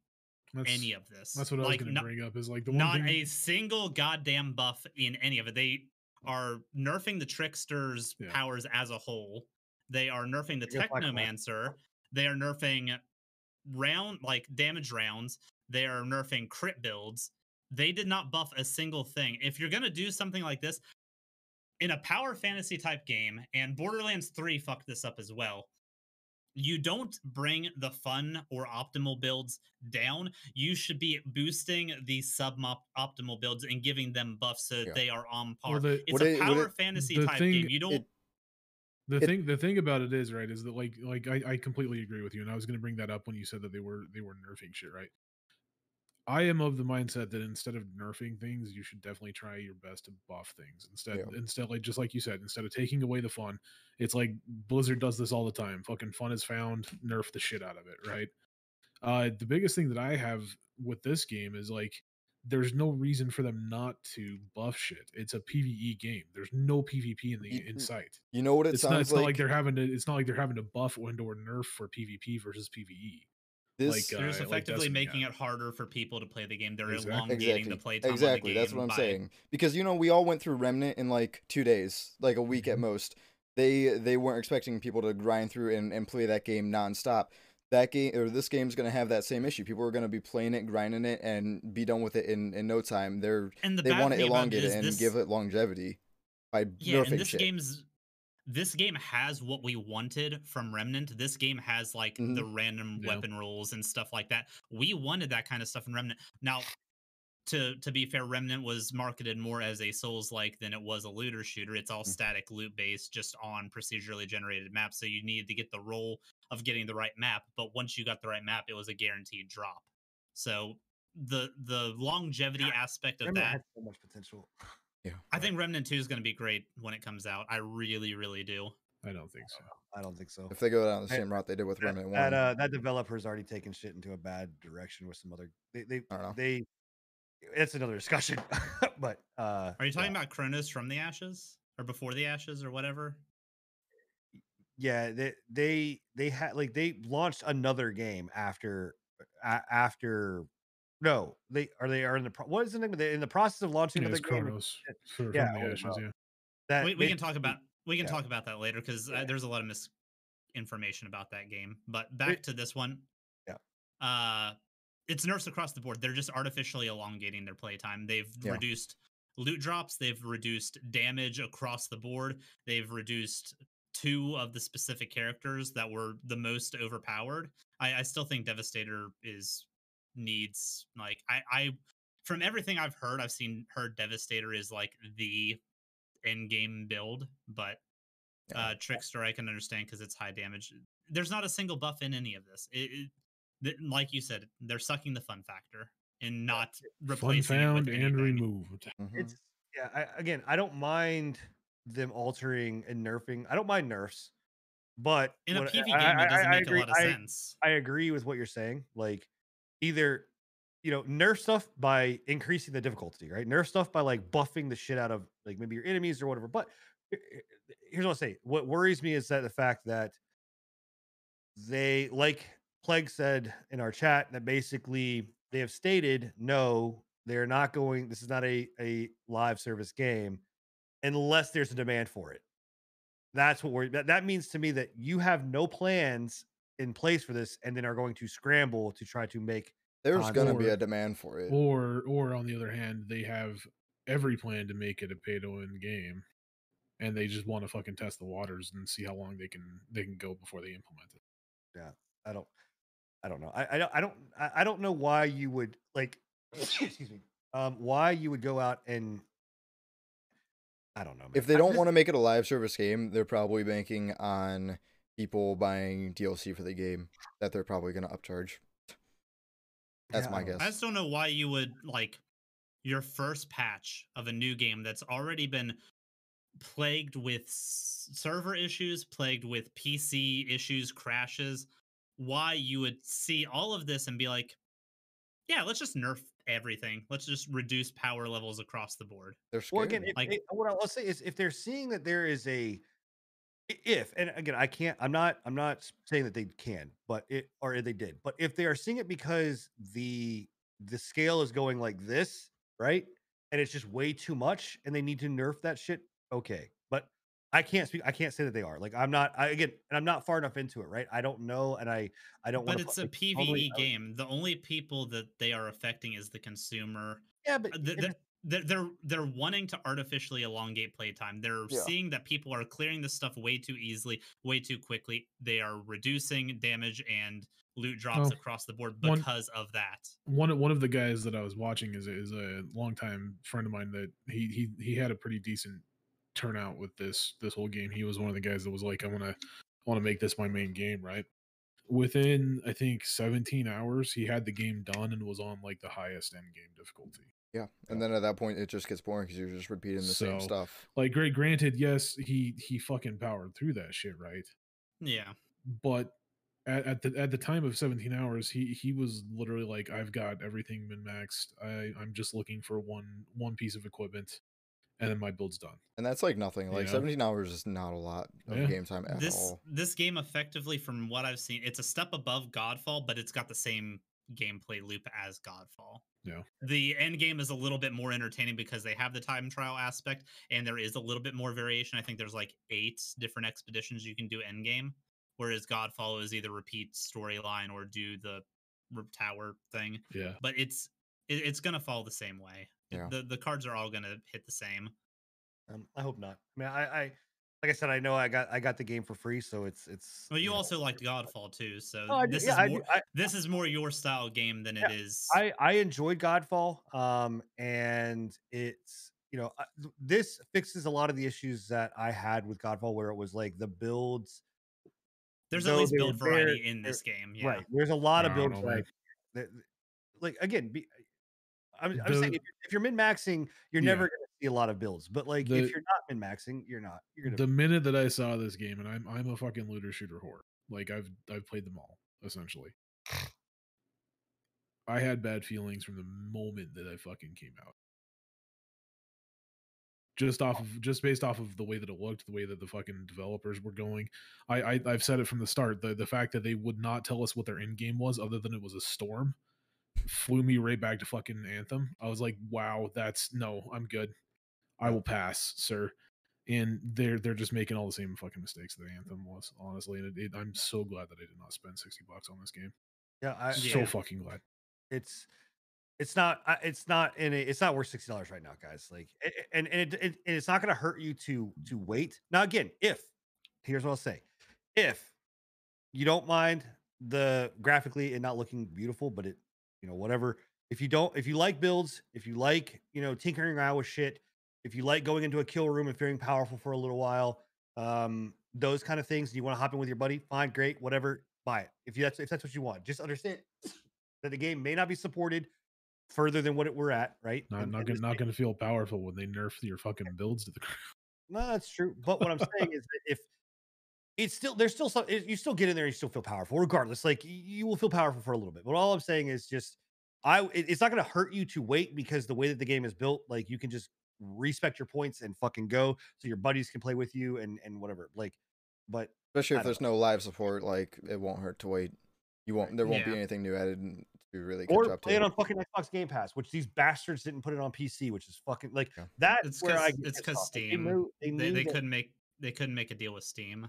[SPEAKER 4] That's,
[SPEAKER 2] any of this.
[SPEAKER 4] that's what I was
[SPEAKER 2] like,
[SPEAKER 4] going to bring up. Is like the one
[SPEAKER 2] not
[SPEAKER 4] thing.
[SPEAKER 2] a single goddamn buff in any of it. They are nerfing the trickster's
[SPEAKER 4] Yeah.
[SPEAKER 2] powers as a whole. They are nerfing the
[SPEAKER 1] Just like that.
[SPEAKER 2] technomancer. They are nerfing round like damage rounds. They are nerfing crit builds. They did not buff a single thing. If you're gonna do something like this in a power fantasy type game, and Borderlands 3 fucked this up as well. You don't bring the fun or optimal builds down. You should be boosting the sub optimal builds and giving them buffs so that
[SPEAKER 3] Yeah.
[SPEAKER 2] they are on par.
[SPEAKER 4] Well, the-
[SPEAKER 2] it's a
[SPEAKER 3] it-
[SPEAKER 2] power
[SPEAKER 3] it-
[SPEAKER 2] fantasy type
[SPEAKER 4] thing-
[SPEAKER 2] game. You don't
[SPEAKER 3] it-
[SPEAKER 4] the
[SPEAKER 3] it-
[SPEAKER 4] thing the thing about it is right is that like like I, I completely agree with you and i was going to bring that up when you said that they were they were nerfing shit right? I am of the mindset that instead of nerfing things you should definitely try your best to buff things. Instead
[SPEAKER 3] Yeah.
[SPEAKER 4] instead like just like you said instead of taking away the fun it's like blizzard does this all the time fucking fun is found nerf the shit out of it right? Uh the biggest thing that i have with this game is like there's no reason for them not to buff shit. It's a PVE game. There's no PvP in the
[SPEAKER 3] Y-
[SPEAKER 4] in sight
[SPEAKER 3] You know what it
[SPEAKER 4] it's
[SPEAKER 3] sounds
[SPEAKER 4] not. It's
[SPEAKER 3] like?
[SPEAKER 4] not like they're having to. It's not like they're having to buff and or nerf for PvP versus PVE.
[SPEAKER 3] this,
[SPEAKER 4] like, uh,
[SPEAKER 2] They're just
[SPEAKER 4] like
[SPEAKER 2] effectively
[SPEAKER 4] Destiny
[SPEAKER 2] making
[SPEAKER 4] had.
[SPEAKER 2] it harder for people to play the game. They're
[SPEAKER 4] Exactly.
[SPEAKER 2] elongating the
[SPEAKER 3] exactly,
[SPEAKER 2] playtime
[SPEAKER 3] exactly.
[SPEAKER 2] the game.
[SPEAKER 3] That's what I'm
[SPEAKER 2] by-
[SPEAKER 3] saying. Because you know, we all went through Remnant in like two days, like a week at
[SPEAKER 4] Mhm.
[SPEAKER 3] most. They they weren't expecting people to grind through and, and play that game nonstop. That game or this game's gonna have that same issue. People are gonna be playing it, grinding it, and be done with it in, in no time. They're
[SPEAKER 2] And the
[SPEAKER 3] they want to elongate
[SPEAKER 2] is
[SPEAKER 3] it and
[SPEAKER 2] this,
[SPEAKER 3] give it longevity by
[SPEAKER 2] Yeah, and this
[SPEAKER 3] shit.
[SPEAKER 2] game's this game has what we wanted from Remnant. This game has like the random
[SPEAKER 4] Yeah.
[SPEAKER 2] weapon rolls and stuff like that. We wanted that kind of stuff in Remnant. Now, to to be fair, Remnant was marketed more as a Souls like than it was a looter shooter. It's all
[SPEAKER 3] Mm.
[SPEAKER 2] static loot based, just on procedurally generated maps. So you need to get the roll of getting the right map. But once you got the right map, it was a guaranteed drop. So the the longevity aspect of
[SPEAKER 1] Remnant
[SPEAKER 2] that
[SPEAKER 1] had so much potential.
[SPEAKER 3] Yeah.
[SPEAKER 2] I think Remnant 2 is going to be great when it comes out. I really, really do.
[SPEAKER 4] I don't think so.
[SPEAKER 1] I don't think so.
[SPEAKER 3] If they go down the
[SPEAKER 1] I-
[SPEAKER 3] same route they did with
[SPEAKER 1] that,
[SPEAKER 3] Remnant
[SPEAKER 1] that
[SPEAKER 3] One,
[SPEAKER 1] uh that developer's already taken shit into a bad direction with some other they they
[SPEAKER 3] I don't know.
[SPEAKER 1] they it's another discussion but uh
[SPEAKER 2] Are you talking
[SPEAKER 1] yeah.
[SPEAKER 2] about Chronos from the Ashes or before the Ashes or whatever?
[SPEAKER 1] Yeah they they they had like they launched another game after a after no they are they are in the pro- what is the name of the in the process of launching
[SPEAKER 4] Yeah,
[SPEAKER 1] another game
[SPEAKER 4] for,
[SPEAKER 1] Yeah, oh,
[SPEAKER 4] ashes.
[SPEAKER 1] well.
[SPEAKER 4] Yeah.
[SPEAKER 1] that
[SPEAKER 2] we, we
[SPEAKER 1] they-
[SPEAKER 2] can talk about we can
[SPEAKER 1] yeah.
[SPEAKER 2] talk about that later because uh, there's a lot of misinformation about that game. But back to this one.
[SPEAKER 1] Yeah.
[SPEAKER 2] Uh it's nerfs across the board. They're just artificially elongating their playtime. They've reduced loot drops, they've reduced damage across the board. They've reduced two of the specific characters that were the most overpowered. I, I still think Devastator is needs like I, I from everything I've heard, I've seen heard Devastator is like the end game build, but
[SPEAKER 3] Yeah.
[SPEAKER 2] uh Trickster I can understand because it's high damage. There's not a single buff in any of this. It, it th- like you said, they're sucking the fun factor and not
[SPEAKER 4] Fun
[SPEAKER 2] replacing it
[SPEAKER 4] found
[SPEAKER 2] with
[SPEAKER 4] and
[SPEAKER 2] anything.
[SPEAKER 4] removed.
[SPEAKER 3] Mhm.
[SPEAKER 1] it's yeah I, again i don't mind them altering and nerfing i don't mind nerfs but
[SPEAKER 2] In a
[SPEAKER 1] what-
[SPEAKER 2] PV game,
[SPEAKER 1] I-
[SPEAKER 2] it doesn't
[SPEAKER 1] I
[SPEAKER 2] make
[SPEAKER 1] agree-
[SPEAKER 2] a lot of
[SPEAKER 1] I-
[SPEAKER 2] sense.
[SPEAKER 1] I agree with what you're saying. Like either you know, nerf stuff by increasing the difficulty, right? Nerf stuff by like buffing the shit out of like maybe your enemies or whatever. But he- he- here's what I'll say. What worries me is that the fact that they like Plague said in our chat that basically they have stated no, they're not going, this is not a, a live service game unless there's a demand for it. That's what we're that, that means to me that you have no plans in place for this and then are going to scramble to try to make
[SPEAKER 3] There's gonna be a demand for it.
[SPEAKER 4] Or or on the other hand, they have every plan to make it a pay to win game. And they just want to fucking test the waters and see how long they can they can go before they implement it. Yeah.
[SPEAKER 1] I don't I don't know. I I don't I don't I I don't know why you would like excuse me. Um why you would go out and I don't know. Man.
[SPEAKER 3] If they don't
[SPEAKER 1] just-
[SPEAKER 3] want to make it a live service game, they're probably banking on people buying DLC for the game that they're probably going to upcharge. That's
[SPEAKER 1] Yeah,
[SPEAKER 3] my
[SPEAKER 1] I
[SPEAKER 3] guess.
[SPEAKER 2] I just don't know why you would like your first patch of a new game that's already been plagued with s- server issues, plagued with PC issues, crashes. Why you would see all of this and be like, yeah, let's just nerf everything. Let's just reduce power levels across the board.
[SPEAKER 3] They're
[SPEAKER 1] Well,
[SPEAKER 3] scared.
[SPEAKER 1] again, if,
[SPEAKER 2] Like-
[SPEAKER 1] if- what I'll say is if they're seeing that there is a if and again I can't I'm not I'm not saying that they can but it or they did but if they are seeing it because the the scale is going like this right and it's just way too much and they need to nerf that shit okay but I can't speak I can't say that they are like I'm not I again and I'm not far enough into it right I don't know and I I don't
[SPEAKER 2] But
[SPEAKER 1] want
[SPEAKER 2] it's a PvE game. The only people that they are affecting is the consumer.
[SPEAKER 1] yeah but
[SPEAKER 2] Uh, the- the- they're, they're they're wanting to artificially elongate playtime. They're
[SPEAKER 3] Yeah.
[SPEAKER 2] seeing that people are clearing this stuff way too easily, way too quickly. They are reducing damage and loot drops
[SPEAKER 4] Well,
[SPEAKER 2] across the board
[SPEAKER 4] one-
[SPEAKER 2] because of that.
[SPEAKER 4] one one of the guys that I was watching is a, is a longtime friend of mine that he he he had a pretty decent turnout with this this whole game. He was one of the guys that was like, I want to I want to make this my main game, right? Within I think 17 hours, he had the game done and was on like the highest end game difficulty.
[SPEAKER 3] yeah. And then at that point, it just gets boring because you're just repeating the same stuff.
[SPEAKER 4] Like, great, granted, yes, he he fucking powered through that shit, right?
[SPEAKER 2] Yeah.
[SPEAKER 4] but at, at the at the time of 17 hours he he was literally like i've got everything min maxed i i'm just looking for one one piece of equipment and then my build's done
[SPEAKER 3] And that's like nothing. Like
[SPEAKER 4] Yeah.
[SPEAKER 3] 17 hours is not a lot of
[SPEAKER 4] Yeah.
[SPEAKER 3] game time at
[SPEAKER 2] This
[SPEAKER 3] all.
[SPEAKER 2] this game effectively from what I've seen, it's a step above Godfall, but it's got the same gameplay loop as Godfall.
[SPEAKER 4] Yeah.
[SPEAKER 2] The end game is a little bit more entertaining because they have the time trial aspect and there is a little bit more variation. I think there's like eight different expeditions you can do end game, whereas Godfall is either repeat storyline or do the tower thing.
[SPEAKER 4] yeah
[SPEAKER 2] But it's it, it's gonna fall the same way.
[SPEAKER 3] Yeah.
[SPEAKER 2] The the cards are all gonna hit the same.
[SPEAKER 1] um, I hope not I mean I I like I said I know I got I got the game for free so it's it's
[SPEAKER 2] Well, you
[SPEAKER 1] know,
[SPEAKER 2] also liked Godfall too, so
[SPEAKER 1] Oh, I
[SPEAKER 2] this
[SPEAKER 1] yeah,
[SPEAKER 2] is
[SPEAKER 1] I
[SPEAKER 2] more
[SPEAKER 1] I-
[SPEAKER 2] this is more your style game than
[SPEAKER 1] Yeah,
[SPEAKER 2] it is.
[SPEAKER 1] I I enjoyed Godfall, um, and it's you know I- this fixes a lot of the issues that I had with Godfall, where it was like the builds.
[SPEAKER 2] There's
[SPEAKER 1] though
[SPEAKER 2] at least build variety in this game. Yeah.
[SPEAKER 1] Right, there's a lot of
[SPEAKER 4] I don't
[SPEAKER 1] builds. Like, like again, be, I'm, I'm saying if, you're- if you're min maxing, you're
[SPEAKER 4] Yeah.
[SPEAKER 1] never going to see a lot of builds. But like
[SPEAKER 4] The-
[SPEAKER 1] if you're not min maxing, you're not. You're gonna.
[SPEAKER 4] the minute that i saw this game and i'm i'm a fucking looter shooter whore like i've i've played them all essentially i had bad feelings from the moment that i fucking came out just off of just based off of the way that it looked the way that the fucking developers were going i, I i've said it from the start the the fact that they would not tell us what their end game was other than it was a storm flew me right back to fucking anthem i was like wow that's no i'm good i will pass sir and they're they're just making all the same fucking mistakes that anthem was honestly and it, it, i'm so glad that i did not spend 60 bucks on this game
[SPEAKER 1] yeah, I,
[SPEAKER 4] so
[SPEAKER 2] Yeah.
[SPEAKER 4] fucking glad
[SPEAKER 1] it's it's not it's not in a, it's not worth sixty dollars right now, guys. Like, a- a- and and it, it, and it's not going to hurt you to to wait. Now, again, if here's what I'll say, if you don't mind the graphically and not looking beautiful, but it you know whatever. If you don't, if you like builds, if you like you know tinkering around with shit, if you like going into a kill room and feeling powerful for a little while, um, those kind of things, and you want to hop in with your buddy, fine, great, whatever, buy it. If you that's if that's what you want, just understand that the game may not be supported further than what it we're at, right?
[SPEAKER 4] not not gonna not gonna feel powerful when they nerf your fucking builds to the ground
[SPEAKER 1] No, that's true. But what I'm saying is that if it's still there's still some it- you still get in there, and you still feel powerful, regardless. Like you will feel powerful for a little bit. But all I'm saying is just I it- it's not going to hurt you to wait because the way that the game is built, like you can just respect your points and fucking go, so your buddies can play with you and and whatever. Like, but
[SPEAKER 3] Especially if
[SPEAKER 1] don't
[SPEAKER 3] there's no live support, like it won't hurt to wait. You won't. There won't be anything new added n- to really catch
[SPEAKER 1] or
[SPEAKER 3] up to.
[SPEAKER 1] play it on fucking Xbox Game Pass, which these bastards didn't put it on PC, which is fucking like
[SPEAKER 3] Yeah.
[SPEAKER 1] that's
[SPEAKER 2] It's
[SPEAKER 1] where
[SPEAKER 2] 'cause-
[SPEAKER 1] I get
[SPEAKER 2] it's
[SPEAKER 1] pissed
[SPEAKER 2] 'cause
[SPEAKER 1] off. They
[SPEAKER 2] Steam,
[SPEAKER 1] knew- they,
[SPEAKER 2] they they
[SPEAKER 1] that-
[SPEAKER 2] couldn't make they couldn't make a deal with Steam.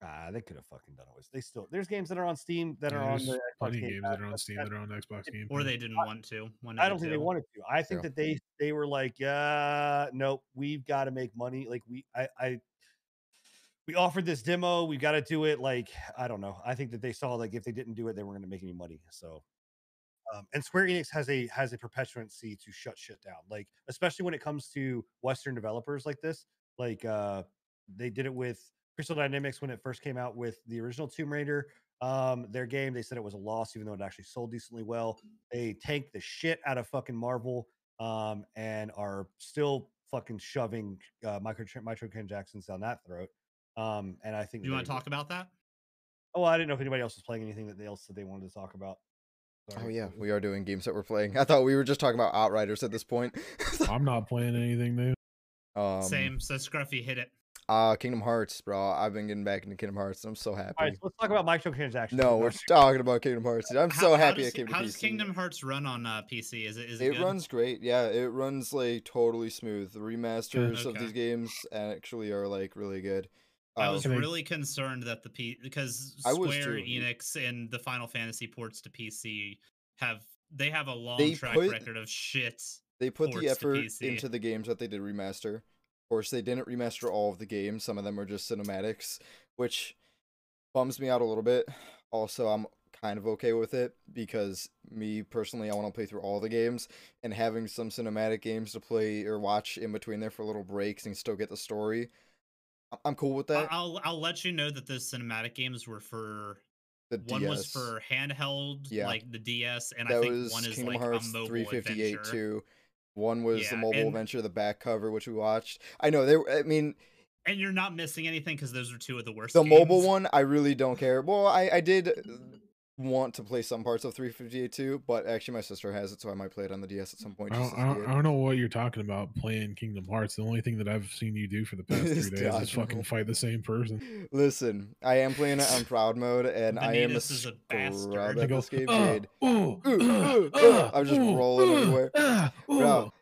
[SPEAKER 1] Ah, they could have fucking done it. With. They still there's games that are on Steam that
[SPEAKER 4] Yeah,
[SPEAKER 1] are on the Xbox
[SPEAKER 4] plenty of
[SPEAKER 1] Game
[SPEAKER 4] games that are on steam
[SPEAKER 1] that-
[SPEAKER 4] that are on xbox game
[SPEAKER 2] Or they didn't want to. One
[SPEAKER 1] I don't
[SPEAKER 2] the
[SPEAKER 1] think they wanted to. I think
[SPEAKER 3] True.
[SPEAKER 1] that they they were like, yeah, nope, we've got to make money. Like we, I, I, we offered this demo, we got to do it. Like I don't know. I think that they saw like if they didn't do it, they weren't going to make any money. So, um, and Square Enix has a has a perpetuancy to shut shit down. Like especially when it comes to Western developers like this. Like uh, they did it with Crystal Dynamics when it first came out with the original Tomb Raider. Um, their game, they said it was a loss, even though it actually sold decently well. They tanked the shit out of fucking Marvel, um, and are still fucking shoving uh, micro microtransactions down that throat. Um, and I think
[SPEAKER 2] Do you want to talk about that?
[SPEAKER 1] Oh, I didn't know if anybody else was playing anything that they else that they wanted to talk about.
[SPEAKER 3] Oh yeah, we are doing games that we're playing. I thought we were just talking about Outriders at this point.
[SPEAKER 4] I'm not playing anything new.
[SPEAKER 3] um,
[SPEAKER 2] Same. So Scruffy hit it.
[SPEAKER 3] Uh, Kingdom Hearts, bro. I've been getting back into Kingdom Hearts. I'm so happy.
[SPEAKER 1] All right, so let's talk about microtransactions.
[SPEAKER 3] no, we're talking about Kingdom Hearts. I'm so
[SPEAKER 2] how
[SPEAKER 3] happy
[SPEAKER 2] does,
[SPEAKER 3] it came to
[SPEAKER 2] How does Kingdom Hearts run on uh, PC? Is it is it,
[SPEAKER 3] It
[SPEAKER 2] good?
[SPEAKER 3] runs great. Yeah, it runs like totally smooth. The remasters of these games actually are like really good.
[SPEAKER 2] I
[SPEAKER 3] Uh,
[SPEAKER 2] was really concerned that the P because Square
[SPEAKER 3] too.
[SPEAKER 2] Enix and the Final Fantasy ports to PC have they have a long
[SPEAKER 3] They
[SPEAKER 2] track
[SPEAKER 3] put-
[SPEAKER 2] record of shit.
[SPEAKER 3] they put
[SPEAKER 2] ports
[SPEAKER 3] the effort into the games that they did remaster. Of course, they didn't remaster all of the games. Some of them are just cinematics, which bums me out a little bit. Also, I'm kind of okay with it because me personally, I want to play through all the games and having some cinematic games to play or watch in between there for little breaks and still get the story. I- I'm cool with that.
[SPEAKER 2] I'll I'll let you know that those cinematic games were for
[SPEAKER 3] The
[SPEAKER 2] one was for handheld,
[SPEAKER 3] Yeah.
[SPEAKER 2] like the DS, and I
[SPEAKER 3] that
[SPEAKER 2] think
[SPEAKER 3] was
[SPEAKER 2] one is
[SPEAKER 3] Kingdom
[SPEAKER 2] like
[SPEAKER 3] Hearts
[SPEAKER 2] a mobile
[SPEAKER 3] 358
[SPEAKER 2] adventure.
[SPEAKER 3] too. One was the mobile
[SPEAKER 2] and-
[SPEAKER 3] adventure, the back cover, which we watched. I know they. I mean,
[SPEAKER 2] And you're not missing anything because those are two of the worst.
[SPEAKER 3] the mobile one, I really don't care. Well, I I did uh, want to play some parts of 358 too, but actually my sister has it, so I might play it on the DS at some point.
[SPEAKER 4] I don't, I, don't. I don't know what you're talking about playing Kingdom Hearts. The only thing that I've seen you do for the past
[SPEAKER 3] Is
[SPEAKER 4] three days
[SPEAKER 3] dodge
[SPEAKER 4] is fucking fight the same person.
[SPEAKER 3] Listen, I am playing it on proud mode, and I am a
[SPEAKER 2] is a bastard. I
[SPEAKER 3] at
[SPEAKER 4] go,
[SPEAKER 3] this game,
[SPEAKER 4] "Uh,
[SPEAKER 3] dude.
[SPEAKER 4] ooh,
[SPEAKER 3] Ooh,
[SPEAKER 4] uh,
[SPEAKER 3] ooh,
[SPEAKER 4] uh,
[SPEAKER 3] I'm just
[SPEAKER 4] ooh,
[SPEAKER 3] rolling
[SPEAKER 4] uh,
[SPEAKER 3] everywhere.
[SPEAKER 4] uh,
[SPEAKER 3] Bro,
[SPEAKER 4] ooh."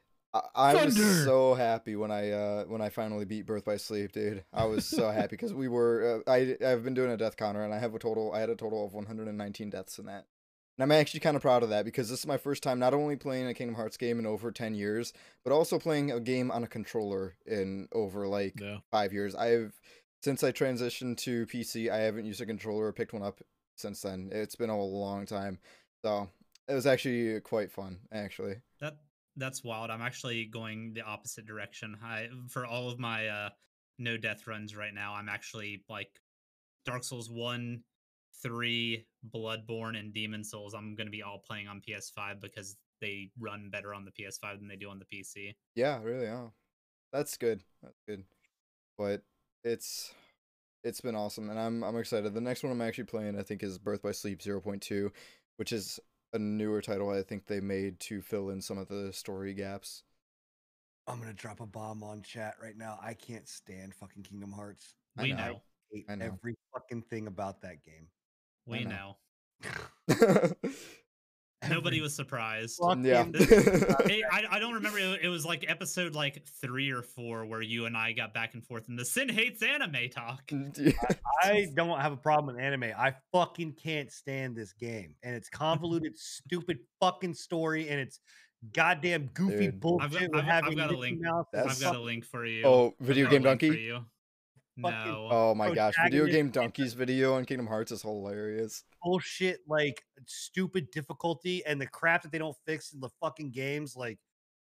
[SPEAKER 3] I, I was so happy when I uh when I finally beat Birth by Sleep, dude. I was so happy because we were uh, I I've been doing a death counter and I have a total I had a total of 119 deaths in that. And I'm actually kind of proud of that because this is my first time not only playing a Kingdom Hearts game in over 10 years, but also playing a game on a controller in over like
[SPEAKER 4] Yeah.
[SPEAKER 3] 5 years. I've since I transitioned to PC, I haven't used a controller or picked one up since then. It's been a long time. So, it was actually quite fun, actually.
[SPEAKER 2] That that's wild. I'm actually going the opposite direction. I for all of my uh no death runs right now, I'm actually like Dark Souls 1, 3, Bloodborne and Demon's Souls. I'm going to be all playing on PS5 because they run better on the PS5 than they do on the PC.
[SPEAKER 3] Yeah, really. Oh, that's good. That's good. But it's it's been awesome, and I'm I'm excited. The next one I'm actually playing, I think, is Birth by Sleep 0.2, which is a newer title. I think they made to fill in some of the story gaps.
[SPEAKER 1] I'm gonna drop a bomb on chat right now. I can't stand fucking Kingdom Hearts.
[SPEAKER 3] I
[SPEAKER 2] We
[SPEAKER 3] know.
[SPEAKER 2] know.
[SPEAKER 1] hate
[SPEAKER 3] I know.
[SPEAKER 1] every fucking thing about that game.
[SPEAKER 2] We
[SPEAKER 3] know.
[SPEAKER 2] know. Nobody was surprised.
[SPEAKER 3] yeah.
[SPEAKER 1] fucking-
[SPEAKER 2] Hey, I, I don't remember. It, it was like episode like three or four where you and I got back and forth in the Sin hates anime talk.
[SPEAKER 1] I don't have a problem with anime. I fucking can't stand this game. And it's convoluted, stupid fucking story, and it's goddamn goofy
[SPEAKER 3] Dude.
[SPEAKER 1] bullshit.
[SPEAKER 2] I've got- I've- I've got a link.
[SPEAKER 1] Mouse
[SPEAKER 2] I've got a link for you.
[SPEAKER 3] oh,
[SPEAKER 2] I've
[SPEAKER 3] video game
[SPEAKER 2] link for
[SPEAKER 3] donkey.
[SPEAKER 2] You.
[SPEAKER 1] Fucking-
[SPEAKER 2] No.
[SPEAKER 3] Oh my gosh, videogamedunkey's video on Kingdom Hearts is hilarious.
[SPEAKER 1] bullshit, like stupid difficulty, and the crap that they don't fix in the fucking games. Like,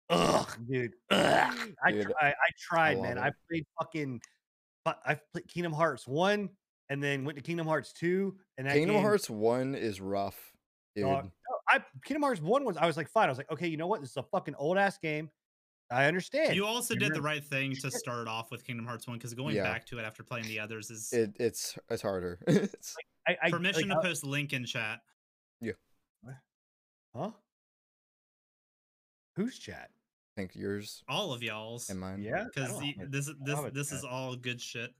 [SPEAKER 1] ugh, dude. Ugh. I,
[SPEAKER 3] Dude,
[SPEAKER 1] try, I tried,
[SPEAKER 3] love
[SPEAKER 1] man.
[SPEAKER 3] it.
[SPEAKER 1] I played fucking, but I played Kingdom Hearts one, and then went to Kingdom Hearts two, and
[SPEAKER 3] Kingdom
[SPEAKER 1] game-
[SPEAKER 3] Hearts One is rough, dude.
[SPEAKER 1] Dog. I Kingdom Hearts one was I was like fine. I was like, okay, you know what? This is a fucking old ass game. I understand.
[SPEAKER 2] You also did the right thing to start off with Kingdom Hearts 1 because going
[SPEAKER 3] Yeah.
[SPEAKER 2] back to it after playing the others is
[SPEAKER 3] It it's it's harder. it's,
[SPEAKER 1] I, I,
[SPEAKER 2] permission
[SPEAKER 1] like,
[SPEAKER 2] to post link in chat. Yeah.
[SPEAKER 1] Huh? Who's chat?
[SPEAKER 3] I think yours
[SPEAKER 2] All of y'all's.
[SPEAKER 3] and mine.
[SPEAKER 1] Yeah,
[SPEAKER 2] because
[SPEAKER 1] don't have a-
[SPEAKER 2] this this this is all good shit.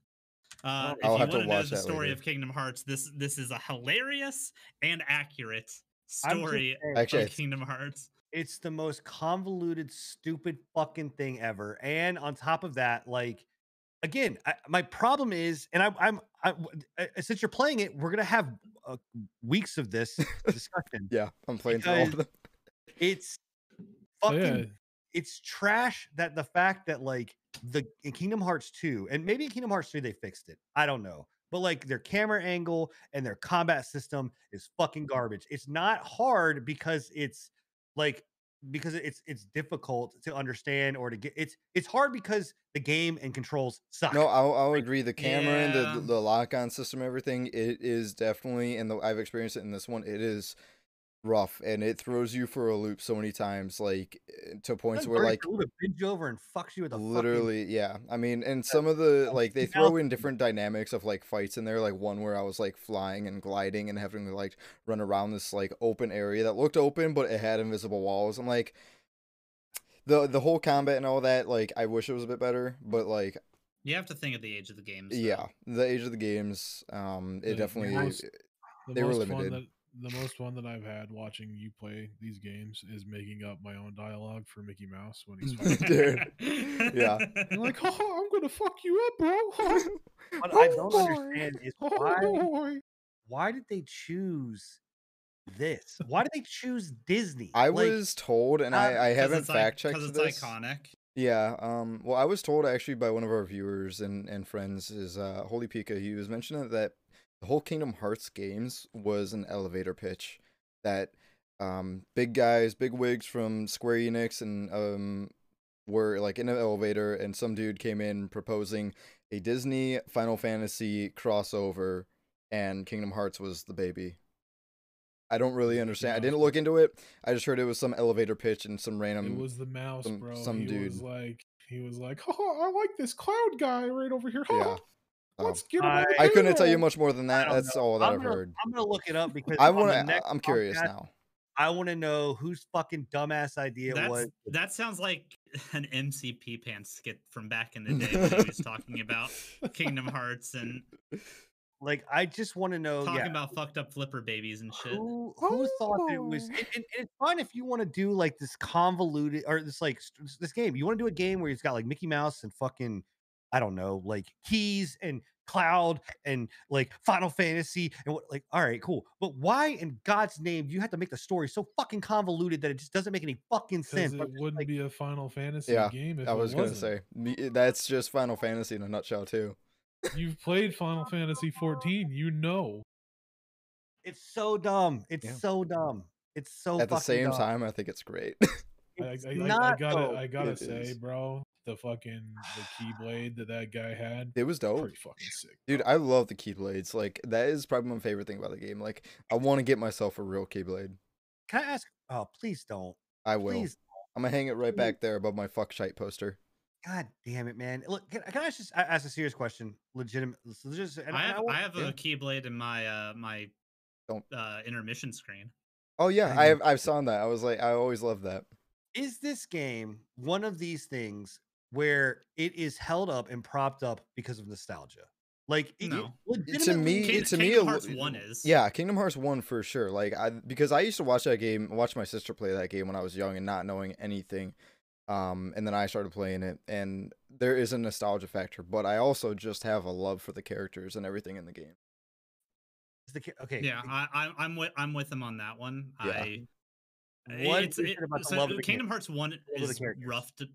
[SPEAKER 2] Uh,
[SPEAKER 1] don't
[SPEAKER 2] if
[SPEAKER 3] I'll
[SPEAKER 2] you want
[SPEAKER 3] to
[SPEAKER 2] to know the story
[SPEAKER 3] later.
[SPEAKER 2] of Kingdom Hearts, this this is a hilarious and accurate story
[SPEAKER 1] saying,
[SPEAKER 3] Actually,
[SPEAKER 2] of
[SPEAKER 3] it's-
[SPEAKER 2] Kingdom Hearts.
[SPEAKER 1] It's the most convoluted, stupid fucking thing ever. And on top of that, like, again, I, my problem is, and I, I'm, I, w- uh, since you're playing it, we're gonna have uh, weeks of this discussion.
[SPEAKER 3] Yeah, I'm playing through all of them.
[SPEAKER 1] It's
[SPEAKER 4] So,
[SPEAKER 1] fucking
[SPEAKER 4] yeah,
[SPEAKER 1] it's trash that the fact that like the in Kingdom Hearts 2 and maybe in Kingdom Hearts 3 they fixed it. I don't know. But like their camera angle and their combat system is fucking garbage. It's not hard because it's like because it's it's difficult to understand or to get it's it's hard because the game and controls suck.
[SPEAKER 3] No, I'll, I'll agree. The camera and the the lock on system, everything, it is definitely, and the, I've experienced it in this one. It is rough, and it throws you for a loop so many times, like eh, to points where like
[SPEAKER 1] binge over and fucks you with a fucking-
[SPEAKER 3] literally, yeah. I mean, and some of the like they throw in different dynamics of like fights in there. Like one where I was like flying and gliding and having to like run around this like open area that looked open, but it had invisible walls. I'm like. The, the whole combat and all that, like, I wish it was a bit better, but like,
[SPEAKER 2] You have to think of the age of the games. though.
[SPEAKER 3] yeah, the age of the games, um, it
[SPEAKER 4] the
[SPEAKER 3] definitely
[SPEAKER 4] most- The
[SPEAKER 3] They were
[SPEAKER 4] most
[SPEAKER 3] limited.
[SPEAKER 4] Fun that, the most fun that I've had watching you play these games is making up my own dialogue for Mickey Mouse when he's fighting.
[SPEAKER 3] Dude. Yeah.
[SPEAKER 4] You're like, oh, I'm gonna fuck you up, bro.
[SPEAKER 1] What
[SPEAKER 3] Oh,
[SPEAKER 1] I don't
[SPEAKER 3] boy.
[SPEAKER 1] understand is why
[SPEAKER 4] boy.
[SPEAKER 1] why did they choose this? Why did they choose Disney?
[SPEAKER 3] I
[SPEAKER 1] Like,
[SPEAKER 3] was told, and
[SPEAKER 1] uh,
[SPEAKER 3] I, I
[SPEAKER 2] 'Cause
[SPEAKER 3] haven't
[SPEAKER 2] it's like-
[SPEAKER 3] fact checked
[SPEAKER 2] 'cause it's
[SPEAKER 3] this.
[SPEAKER 2] iconic.
[SPEAKER 3] Yeah, um, well, I was told actually by one of our viewers and, and friends is uh, Holy Pika. He was mentioning that the whole Kingdom Hearts games was an elevator pitch that um, big guys, big wigs from Square Enix and um, were like in an elevator, and some dude came in proposing a Disney Final Fantasy crossover, and Kingdom Hearts was the baby. I don't really understand. I didn't look into it. I just heard it was some elevator pitch and some random.
[SPEAKER 4] It was the mouse,
[SPEAKER 3] some-
[SPEAKER 4] bro.
[SPEAKER 3] some
[SPEAKER 4] he was
[SPEAKER 3] dude.
[SPEAKER 4] like, he was like, oh, I like this cloud guy right over here.
[SPEAKER 3] Yeah.
[SPEAKER 4] Let's
[SPEAKER 3] Um,
[SPEAKER 4] get him on
[SPEAKER 3] I couldn't tell you much more than that. That's
[SPEAKER 1] know.
[SPEAKER 3] all that
[SPEAKER 1] I'm
[SPEAKER 3] I've
[SPEAKER 1] gonna,
[SPEAKER 3] heard.
[SPEAKER 1] I'm gonna look it up because
[SPEAKER 3] I want to.
[SPEAKER 1] next
[SPEAKER 3] I'm curious
[SPEAKER 1] podcast,
[SPEAKER 3] now.
[SPEAKER 1] I want to know whose fucking dumbass idea
[SPEAKER 2] That's,
[SPEAKER 1] was.
[SPEAKER 2] that sounds like an MCP pants skit from back in the day when he was talking about Kingdom Hearts and
[SPEAKER 1] Like, I just want to know.
[SPEAKER 2] talking
[SPEAKER 1] yeah,
[SPEAKER 2] about fucked up flipper babies and shit.
[SPEAKER 1] who who thought that it was
[SPEAKER 4] Oh.
[SPEAKER 1] and, and- and it's fine if you want to do like this convoluted or this like this game you want to do a game where it's got like mickey mouse and fucking i don't know like keys and cloud and like final fantasy and what like all right cool but why in god's name do you have to make the story so fucking convoluted that it just doesn't make any fucking sense
[SPEAKER 4] it
[SPEAKER 1] I'm
[SPEAKER 4] wouldn't
[SPEAKER 1] like,
[SPEAKER 4] be a Final Fantasy
[SPEAKER 3] Yeah,
[SPEAKER 4] game if
[SPEAKER 3] I
[SPEAKER 4] it
[SPEAKER 3] was gonna
[SPEAKER 4] wasn't.
[SPEAKER 3] say eh, that's just Final Fantasy in a nutshell too.
[SPEAKER 4] You've played Final Fantasy 14, you know.
[SPEAKER 1] it's so dumb it's
[SPEAKER 3] Yeah.
[SPEAKER 1] so dumb it's so
[SPEAKER 3] At the same
[SPEAKER 1] dumb.
[SPEAKER 3] time, I think it's great.
[SPEAKER 4] I,
[SPEAKER 1] It's
[SPEAKER 4] I, I, I
[SPEAKER 1] not,
[SPEAKER 4] gotta,
[SPEAKER 1] though.
[SPEAKER 4] I gotta
[SPEAKER 3] It
[SPEAKER 4] say,
[SPEAKER 3] is.
[SPEAKER 4] bro, the fucking the keyblade that that guy had,
[SPEAKER 3] it was dope.
[SPEAKER 4] pretty fucking sick,
[SPEAKER 3] Dude,
[SPEAKER 4] bro.
[SPEAKER 3] I love the Keyblades. Like that is probably my favorite thing about the game. Like I want to get myself a real Keyblade.
[SPEAKER 1] can i ask oh please don't
[SPEAKER 3] I will.
[SPEAKER 1] please
[SPEAKER 3] I'm gonna hang it right back there above my fuck shite poster.
[SPEAKER 1] God damn it, man! Look, can, can I just ask a serious question? Legitimate. Just, and,
[SPEAKER 2] I
[SPEAKER 1] and
[SPEAKER 2] have
[SPEAKER 1] want-
[SPEAKER 2] I have a keyblade in my uh my
[SPEAKER 3] Don't-
[SPEAKER 2] uh intermission screen.
[SPEAKER 3] Oh yeah,
[SPEAKER 1] I
[SPEAKER 3] I've I've saw that. I was like, I always love that.
[SPEAKER 1] is this game one of these things where it is held up and propped up because of nostalgia? Like, it,
[SPEAKER 2] No.
[SPEAKER 1] it
[SPEAKER 3] To me,
[SPEAKER 2] King-
[SPEAKER 3] to me,
[SPEAKER 2] Kingdom
[SPEAKER 3] a
[SPEAKER 2] Hearts
[SPEAKER 3] li-
[SPEAKER 2] 1 is.
[SPEAKER 3] Yeah, Kingdom Hearts one for sure. Like I because I used to watch that game, watch my sister play that game when I was young and not knowing anything. Um, and then I started playing it, and there is a nostalgia factor, but I also just have a love for the characters and everything in the game.
[SPEAKER 1] the, ca- okay.
[SPEAKER 2] Yeah, I, I I'm with I'm with him on that one.
[SPEAKER 3] Yeah.
[SPEAKER 2] I
[SPEAKER 1] What
[SPEAKER 2] it's, it,
[SPEAKER 1] it about the
[SPEAKER 2] so
[SPEAKER 1] love of the
[SPEAKER 2] Kingdom
[SPEAKER 1] game?
[SPEAKER 2] Hearts one
[SPEAKER 1] Love of the
[SPEAKER 2] is rough to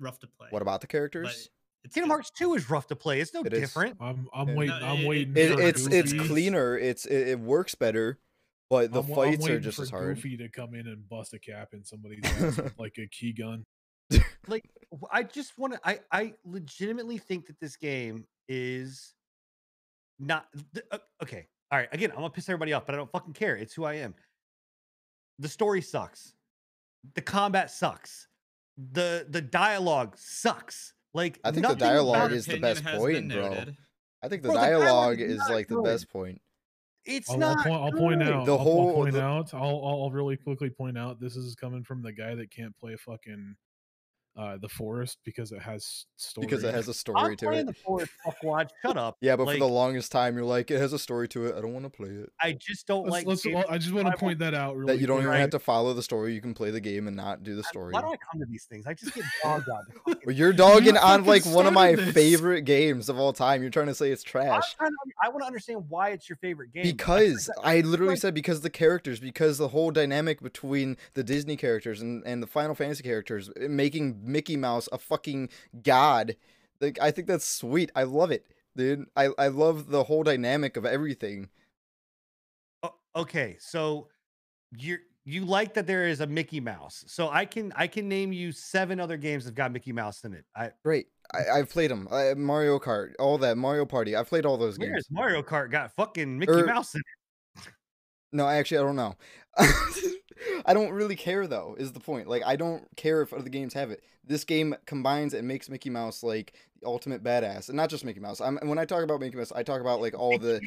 [SPEAKER 2] rough to play.
[SPEAKER 3] What about the characters?
[SPEAKER 2] it's
[SPEAKER 1] Kingdom. Hearts Two is rough to play. It's no
[SPEAKER 3] It is.
[SPEAKER 1] different.
[SPEAKER 4] I'm I'm waiting.
[SPEAKER 2] No,
[SPEAKER 4] I'm
[SPEAKER 2] it-
[SPEAKER 4] waiting.
[SPEAKER 3] It,
[SPEAKER 4] for
[SPEAKER 3] it's it's cleaner. It's it, it works better, but the
[SPEAKER 4] I'm, wa- I'm
[SPEAKER 3] fights are just
[SPEAKER 4] for
[SPEAKER 3] as hard.
[SPEAKER 4] Goofy to come in and bust a cap in somebody's ass like a key gun.
[SPEAKER 1] like I just want to. I I legitimately think that this game is not th- uh, okay. All right, again, I'm gonna piss everybody off, but I don't fucking care. It's who I am. The story sucks. The combat sucks. The the dialogue sucks. Like
[SPEAKER 3] I think the dialogue is the best point, bro.
[SPEAKER 2] noted.
[SPEAKER 3] I think the
[SPEAKER 1] Bro, the dialogue
[SPEAKER 3] dialogue
[SPEAKER 1] is
[SPEAKER 3] is
[SPEAKER 1] not
[SPEAKER 3] like the best point.
[SPEAKER 1] It's
[SPEAKER 4] I'll,
[SPEAKER 1] not.
[SPEAKER 4] I'll, point, I'll point out.
[SPEAKER 3] The
[SPEAKER 4] I'll,
[SPEAKER 3] whole-
[SPEAKER 4] point
[SPEAKER 3] the-
[SPEAKER 4] out. I'll, I'll I'll really quickly point out. This is coming from the guy that can't play fucking uh the forest because it has story.
[SPEAKER 3] Because it has a
[SPEAKER 1] I'm
[SPEAKER 3] story to
[SPEAKER 1] playing
[SPEAKER 3] it.
[SPEAKER 1] the Forest Fuckwatch. Shut up.
[SPEAKER 3] Yeah, but
[SPEAKER 1] like,
[SPEAKER 3] for the longest time, you're like, it has a story to it. I don't want to play it.
[SPEAKER 1] I just don't
[SPEAKER 4] Let's,
[SPEAKER 1] like.
[SPEAKER 4] let's,
[SPEAKER 1] games
[SPEAKER 4] I just want to point that out. Really
[SPEAKER 3] That you don't even
[SPEAKER 1] Right.
[SPEAKER 3] have to follow the story. You can play the game and not do the story.
[SPEAKER 1] Why do I come to these things? I just get bogged down.
[SPEAKER 3] Well, you're dogging on like one of my
[SPEAKER 4] this.
[SPEAKER 3] favorite games of all time. You're trying to say it's trash.
[SPEAKER 1] to, I want to understand why it's your favorite game. I feel like
[SPEAKER 3] Because
[SPEAKER 1] that-
[SPEAKER 3] I literally
[SPEAKER 1] like-
[SPEAKER 3] said because the characters, because the whole dynamic between the Disney characters and, and the Final Fantasy characters, making Mickey Mouse a fucking god. Like I think that's sweet. I love it, dude. I, I love the whole dynamic of everything.
[SPEAKER 1] O- okay, so you're you like that there is a Mickey Mouse. So I can I can name you seven other games that have got Mickey Mouse in it. I
[SPEAKER 3] Great. I, I've played them. I, Mario Kart, all that Mario Party. I've played all those
[SPEAKER 1] where's
[SPEAKER 3] games.
[SPEAKER 1] Mario Kart got fucking Mickey
[SPEAKER 3] Er,
[SPEAKER 1] Mouse in it?
[SPEAKER 3] No, actually, I don't know. I don't really care though. Is the point? Like, I don't care if other games have it. This game combines and makes Mickey Mouse like the ultimate badass, and not just Mickey Mouse. I'm when I talk about Mickey Mouse, I talk about like all the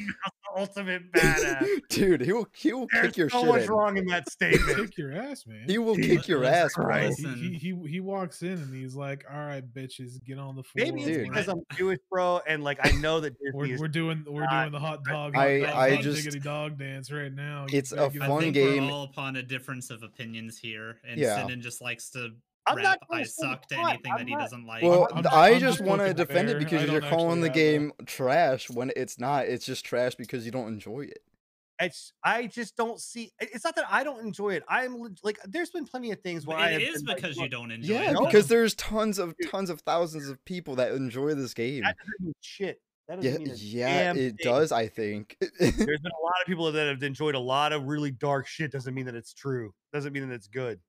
[SPEAKER 1] ultimate badass.
[SPEAKER 3] dude. He will he will
[SPEAKER 1] There's
[SPEAKER 3] kick your
[SPEAKER 1] so
[SPEAKER 3] shit
[SPEAKER 1] much
[SPEAKER 3] in.
[SPEAKER 1] wrong in that statement.
[SPEAKER 4] Kick your ass, man.
[SPEAKER 3] He will
[SPEAKER 1] Dude,
[SPEAKER 3] kick your ass, bro.
[SPEAKER 4] He, he, he he walks in and he's like, "All right, bitches, get on the floor.
[SPEAKER 1] Maybe it's
[SPEAKER 3] Dude.
[SPEAKER 1] because I'm Jewish, bro, and like I know that
[SPEAKER 4] We're,
[SPEAKER 1] is
[SPEAKER 4] we're doing we're doing the hot dog.
[SPEAKER 3] I-
[SPEAKER 4] hot dog,
[SPEAKER 3] I
[SPEAKER 4] hot
[SPEAKER 3] just-
[SPEAKER 4] dog dance right now.
[SPEAKER 3] It's a
[SPEAKER 4] get
[SPEAKER 2] I
[SPEAKER 3] fun
[SPEAKER 2] think
[SPEAKER 3] game.
[SPEAKER 2] we're all upon a difference of opinions here, and
[SPEAKER 3] Yeah.
[SPEAKER 2] Sinan just likes to
[SPEAKER 1] I'm
[SPEAKER 2] rap
[SPEAKER 1] not
[SPEAKER 2] "I
[SPEAKER 1] gonna say
[SPEAKER 2] suck" to anything
[SPEAKER 1] I'm
[SPEAKER 2] that he
[SPEAKER 1] not-
[SPEAKER 2] doesn't like.
[SPEAKER 3] Well,
[SPEAKER 4] I'm- I'm
[SPEAKER 3] I
[SPEAKER 4] just
[SPEAKER 3] just want to
[SPEAKER 4] poking the
[SPEAKER 3] defend it because you're calling the
[SPEAKER 4] actually have
[SPEAKER 3] game trash when it's not. It's just trash because you don't enjoy it.
[SPEAKER 1] It's I just don't see. It's not that I don't enjoy it. I'm like, there's been plenty of things where I
[SPEAKER 2] it
[SPEAKER 1] have
[SPEAKER 2] is
[SPEAKER 1] been like,
[SPEAKER 2] because you don't enjoy
[SPEAKER 3] Yeah,
[SPEAKER 2] it.
[SPEAKER 1] No.
[SPEAKER 3] because there's tons of tons of thousands of people that enjoy this game.
[SPEAKER 1] That doesn't mean shit. That doesn't
[SPEAKER 3] Yeah,
[SPEAKER 1] mean
[SPEAKER 3] yeah, it
[SPEAKER 1] thing.
[SPEAKER 3] does. I think.
[SPEAKER 1] There's been a lot of people that have enjoyed a lot of really dark shit. Doesn't mean that it's true. Doesn't mean that it's good.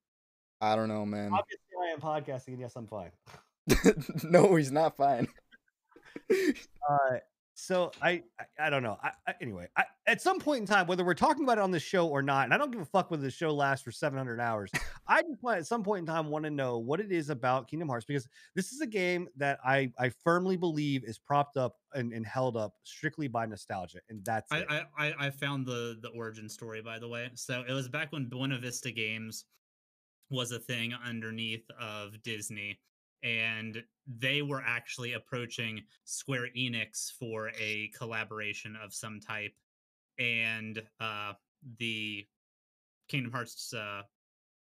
[SPEAKER 3] I don't know, man.
[SPEAKER 1] Obviously, I am podcasting, and yes, I'm fine.
[SPEAKER 3] no, he's not fine.
[SPEAKER 1] Uh, so I, I, I don't know. I, I, anyway, I, at some point in time, whether we're talking about it on the show or not, and I don't give a fuck whether the show lasts for 700 hours. I just want at some point in time want to know what it is about Kingdom Hearts because this is a game that I, I firmly believe is propped up and, and held up strictly by nostalgia, and that's
[SPEAKER 2] I,
[SPEAKER 1] it.
[SPEAKER 2] I, I I found the the origin story by the way. So it was back when Buena Vista Games was a thing underneath of Disney, and they were actually approaching Square Enix for a collaboration of some type, and uh, the Kingdom Hearts uh,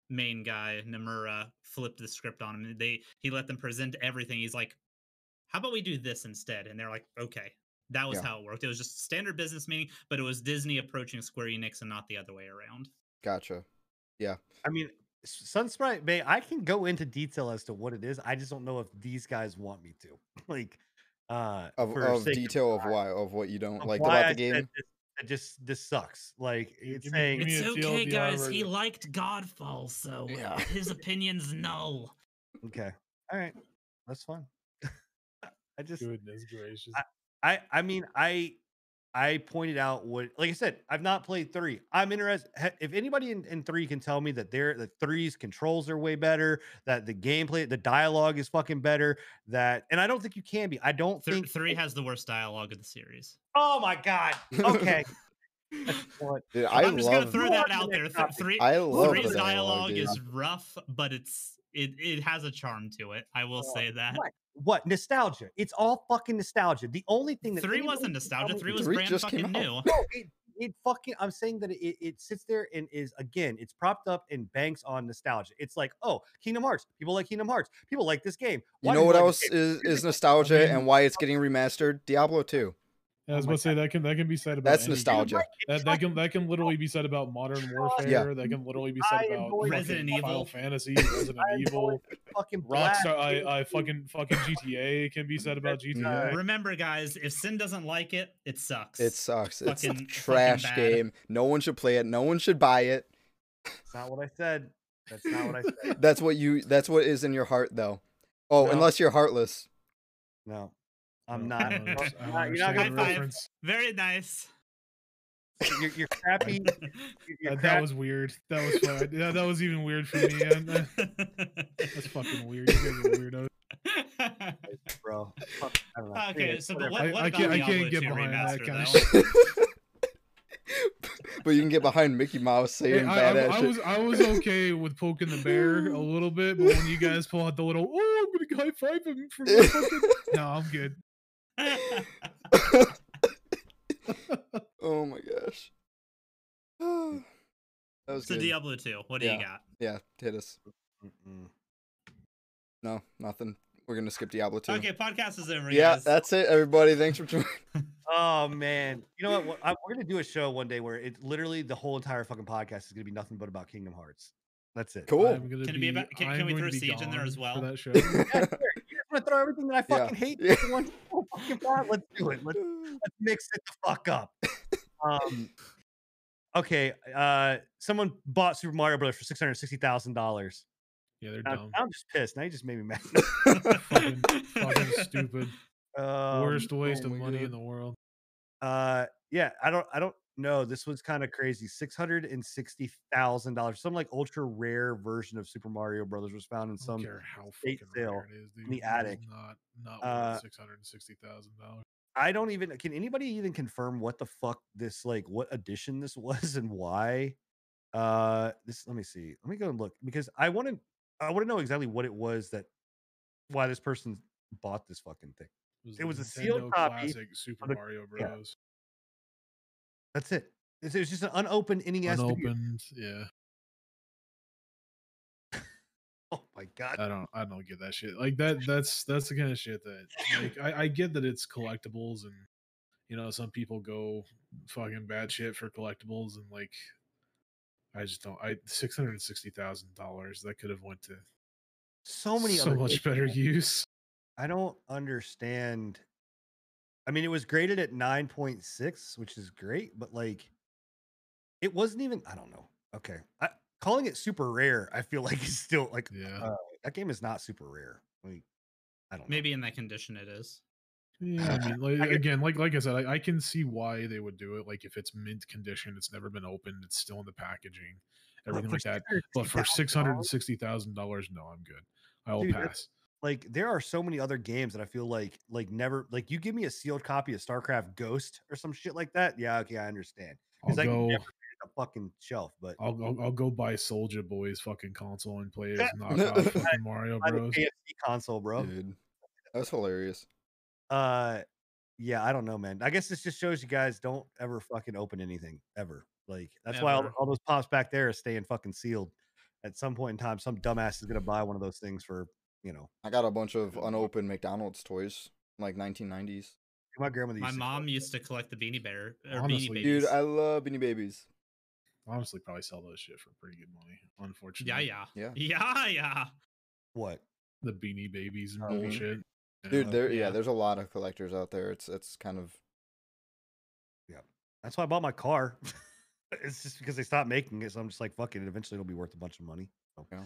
[SPEAKER 2] main guy Nomura flipped the script on him. They he let them present everything. He's like, "How about we do this instead?" And they're like, "Okay." That was
[SPEAKER 3] Yeah.
[SPEAKER 2] how it worked. It was just standard business meeting, but it was Disney approaching Square Enix and not the other way around.
[SPEAKER 3] Gotcha. Yeah.
[SPEAKER 1] I mean, S- Sunsprite Bay, I can go into detail as to what it is. I just don't know if these guys want me to. Like, uh,
[SPEAKER 3] Of,
[SPEAKER 1] for
[SPEAKER 3] of detail of
[SPEAKER 1] time,
[SPEAKER 3] why of what you don't like about
[SPEAKER 1] I
[SPEAKER 3] the game.
[SPEAKER 1] It just this sucks. Like it's
[SPEAKER 4] Give
[SPEAKER 1] saying
[SPEAKER 4] me
[SPEAKER 2] It's okay,
[SPEAKER 4] TLDR
[SPEAKER 2] guys. He liked Godfall, so
[SPEAKER 3] Yeah.
[SPEAKER 2] his opinion's null.
[SPEAKER 1] okay, all right, that's fine. I just
[SPEAKER 4] Goodness gracious.
[SPEAKER 1] I I mean I I pointed out what like I said, I've not played three. I'm interested if anybody in, in three can tell me that their the threes controls are way better, that the gameplay, the dialogue is fucking better, that and I don't think you can be. I don't
[SPEAKER 2] Th-
[SPEAKER 1] think
[SPEAKER 2] three has the worst dialogue of the series.
[SPEAKER 1] Oh my god. Okay.
[SPEAKER 3] Dude, I
[SPEAKER 2] I'm just gonna throw that out there.
[SPEAKER 1] next
[SPEAKER 2] Th- three,
[SPEAKER 3] I love
[SPEAKER 2] three's
[SPEAKER 3] the
[SPEAKER 2] dialogue,
[SPEAKER 3] dude.
[SPEAKER 2] is rough, but it's it it has a charm to it. I will
[SPEAKER 1] Oh,
[SPEAKER 2] say that.
[SPEAKER 1] What? What nostalgia? It's all fucking nostalgia. The only thing that
[SPEAKER 2] Three wasn't nostalgia. Three was
[SPEAKER 3] Three
[SPEAKER 2] brand
[SPEAKER 3] just came
[SPEAKER 2] fucking new.
[SPEAKER 3] out.
[SPEAKER 1] no, it, it fucking. I'm saying that it, it sits there and is again, it's propped up and banks on nostalgia. It's like, oh, Kingdom Hearts. People like Kingdom Hearts. People like this game.
[SPEAKER 3] You know what
[SPEAKER 1] like
[SPEAKER 3] else is, is nostalgia and why it's getting remastered? Diablo 2.
[SPEAKER 4] I was
[SPEAKER 1] Oh
[SPEAKER 4] about to say that can that can be said about
[SPEAKER 3] That's
[SPEAKER 4] any game.
[SPEAKER 3] nostalgia.
[SPEAKER 4] That, that can that can literally be said about Modern Warfare. That can literally be said
[SPEAKER 1] I
[SPEAKER 4] about
[SPEAKER 1] enjoy
[SPEAKER 2] Resident
[SPEAKER 4] fucking Final
[SPEAKER 2] Evil.
[SPEAKER 4] Fantasy, Resident
[SPEAKER 1] I
[SPEAKER 4] Evil,
[SPEAKER 1] fucking
[SPEAKER 4] Rockstar. I, I fucking fucking GTA can be said about GTA.
[SPEAKER 1] Right.
[SPEAKER 2] Uh, remember, guys, if Sin doesn't like it, it sucks.
[SPEAKER 3] It sucks. It's a
[SPEAKER 2] fucking- fucking
[SPEAKER 3] trash game. No one should play it. No one should buy it.
[SPEAKER 1] That's not what I said. That's not what I said.
[SPEAKER 3] That's what you. That's what is in your heart, though. Oh,
[SPEAKER 1] No.
[SPEAKER 3] unless you're heartless.
[SPEAKER 1] No, I'm
[SPEAKER 4] I
[SPEAKER 1] not.
[SPEAKER 4] don't I don't
[SPEAKER 1] you're not gonna
[SPEAKER 4] the
[SPEAKER 2] High five.
[SPEAKER 4] reference.
[SPEAKER 2] very nice.
[SPEAKER 1] You're, you're crappy. You're, you're
[SPEAKER 4] That, that was weird. That was fun. Yeah, that was even weird for me. And, uh, that's fucking weird. You guys are weirdos.
[SPEAKER 1] bro. Fuck, I don't know.
[SPEAKER 2] Okay,
[SPEAKER 1] Anyway,
[SPEAKER 2] so but what,
[SPEAKER 4] I-
[SPEAKER 2] what
[SPEAKER 4] I
[SPEAKER 2] about
[SPEAKER 4] can't- I can't get behind that kind of shit.
[SPEAKER 3] but you can get behind Mickey Mouse saying
[SPEAKER 4] I,
[SPEAKER 3] badass
[SPEAKER 4] I, I
[SPEAKER 3] shit.
[SPEAKER 4] was I was okay with poking the bear a little bit, but when you guys pull out the little oh I'm gonna high five him for my fucking no I'm good.
[SPEAKER 3] oh my gosh. that was
[SPEAKER 2] so
[SPEAKER 3] good.
[SPEAKER 2] Diablo 2, what do
[SPEAKER 3] Yeah.
[SPEAKER 2] you got?
[SPEAKER 3] yeah, hit us.
[SPEAKER 1] Mm-mm.
[SPEAKER 3] No, nothing. We're gonna skip Diablo 2.
[SPEAKER 2] Okay, podcast is over.
[SPEAKER 3] yeah,
[SPEAKER 2] guys.
[SPEAKER 3] that's it, everybody. Thanks for joining.
[SPEAKER 1] Oh man, you know what? what? I, we're gonna do a show one day where it literally the whole entire fucking podcast is gonna be nothing but about Kingdom Hearts. That's it.
[SPEAKER 3] Cool.
[SPEAKER 4] I'm gonna
[SPEAKER 2] Can it be
[SPEAKER 4] be,
[SPEAKER 2] about- can- can we throw
[SPEAKER 4] to be
[SPEAKER 2] Siege in there as well?
[SPEAKER 4] For that show.
[SPEAKER 1] Yeah, sure. You just want to throw everything that I
[SPEAKER 3] Yeah.
[SPEAKER 1] fucking hate
[SPEAKER 3] Yeah.
[SPEAKER 1] Into one whole fucking pot? Let's do it. Let's, let's mix it the fuck up. Um, Okay, uh, someone bought Super Mario Brothers for six hundred sixty thousand dollars.
[SPEAKER 4] Yeah, they're dumb.
[SPEAKER 1] I'm just pissed. Now you just made me mad.
[SPEAKER 4] fucking, fucking stupid.
[SPEAKER 1] Um,
[SPEAKER 4] Worst waste
[SPEAKER 3] oh
[SPEAKER 4] of money in the world.
[SPEAKER 1] Uh, yeah, I don't, I don't know. This was kind of crazy. Six hundred and sixty thousand dollars. Some like ultra rare version of Super Mario Brothers was found in some.
[SPEAKER 4] care how
[SPEAKER 1] estate sale
[SPEAKER 4] rare it is, dude.
[SPEAKER 1] the
[SPEAKER 4] It
[SPEAKER 1] attic.
[SPEAKER 4] Not not
[SPEAKER 1] Uh,
[SPEAKER 4] worth six hundred and sixty thousand dollars.
[SPEAKER 1] I don't even. Can anybody even confirm what the fuck this like? What edition this was and why? Uh, this. Let me see. Let me go and look because I want to. I want to know exactly what it was that why this person bought this fucking thing. it
[SPEAKER 4] the
[SPEAKER 1] was a sealed copy
[SPEAKER 4] Super Mario. Bros.
[SPEAKER 1] That's it. It's, just an unopened NES. video.
[SPEAKER 4] Unopened. Yeah,
[SPEAKER 1] Oh my god.
[SPEAKER 4] I don't. I don't get that shit. Like that. That's that's the kind of shit that. Like I, I get that it's collectibles and you know some people go fucking bad shit for collectibles and like. I just don't. I six hundred sixty thousand dollars that could have went to
[SPEAKER 1] so many.
[SPEAKER 4] so
[SPEAKER 1] other
[SPEAKER 4] much better use.
[SPEAKER 1] I don't understand. I mean, it was graded at 9.6, which is great, but like it wasn't even, I don't know. Okay. I, calling it super rare, I feel like it's still like
[SPEAKER 4] Yeah.
[SPEAKER 1] uh, that game is not super rare. Like, I don't know.
[SPEAKER 2] Maybe in that condition it is.
[SPEAKER 4] Yeah, I mean, like, again, like like I said, I, I can see why they would do it. Like if it's mint condition, it's never been opened, it's still in the packaging, everything like that. But for six
[SPEAKER 1] $660,000,
[SPEAKER 4] hundred and sixty thousand dollars, no, I'm good. I will
[SPEAKER 1] Dude, that's-
[SPEAKER 4] pass.
[SPEAKER 1] Like there are so many other games that I feel like like never like you give me a sealed copy of StarCraft Ghost or some shit like that. Yeah, okay, I understand.
[SPEAKER 4] I'll
[SPEAKER 1] Because I
[SPEAKER 4] go.
[SPEAKER 1] never a fucking shelf, but
[SPEAKER 4] I'll, I'll I'll go buy Soldier Boy's fucking console and play as
[SPEAKER 1] Yeah.
[SPEAKER 4] knockoff fucking Mario
[SPEAKER 1] buy the
[SPEAKER 4] Bros.
[SPEAKER 1] KFC console, bro.
[SPEAKER 3] Dude, that's hilarious.
[SPEAKER 1] Uh, yeah, I don't know, man. I guess this just shows you guys don't ever fucking open anything ever. Like that's why all, all those pops back there are staying fucking sealed. At some point in time, some dumbass is gonna buy one of those things for you know.
[SPEAKER 3] I got a bunch of unopened McDonald's toys, from, like 1990s.
[SPEAKER 1] My grandmother.
[SPEAKER 2] My
[SPEAKER 1] to
[SPEAKER 2] mom
[SPEAKER 1] collect
[SPEAKER 2] used to collect the Beanie Bear or
[SPEAKER 4] Honestly,
[SPEAKER 2] Beanie
[SPEAKER 3] Dude, I love Beanie Babies.
[SPEAKER 4] Honestly, probably sell those shit for pretty good money. Unfortunately,
[SPEAKER 2] yeah,
[SPEAKER 3] Yeah.
[SPEAKER 2] yeah, yeah. Yeah.
[SPEAKER 1] What?
[SPEAKER 4] the Beanie Babies and bullshit.
[SPEAKER 3] Dude,
[SPEAKER 4] Yeah.
[SPEAKER 3] there yeah,
[SPEAKER 2] yeah.
[SPEAKER 3] there's a lot of collectors out there. It's it's kind of Yeah.
[SPEAKER 1] That's why I bought my car. it's just because they stopped making it, so I'm just like, fuck it. Eventually, it'll be worth a bunch of money.
[SPEAKER 3] Okay.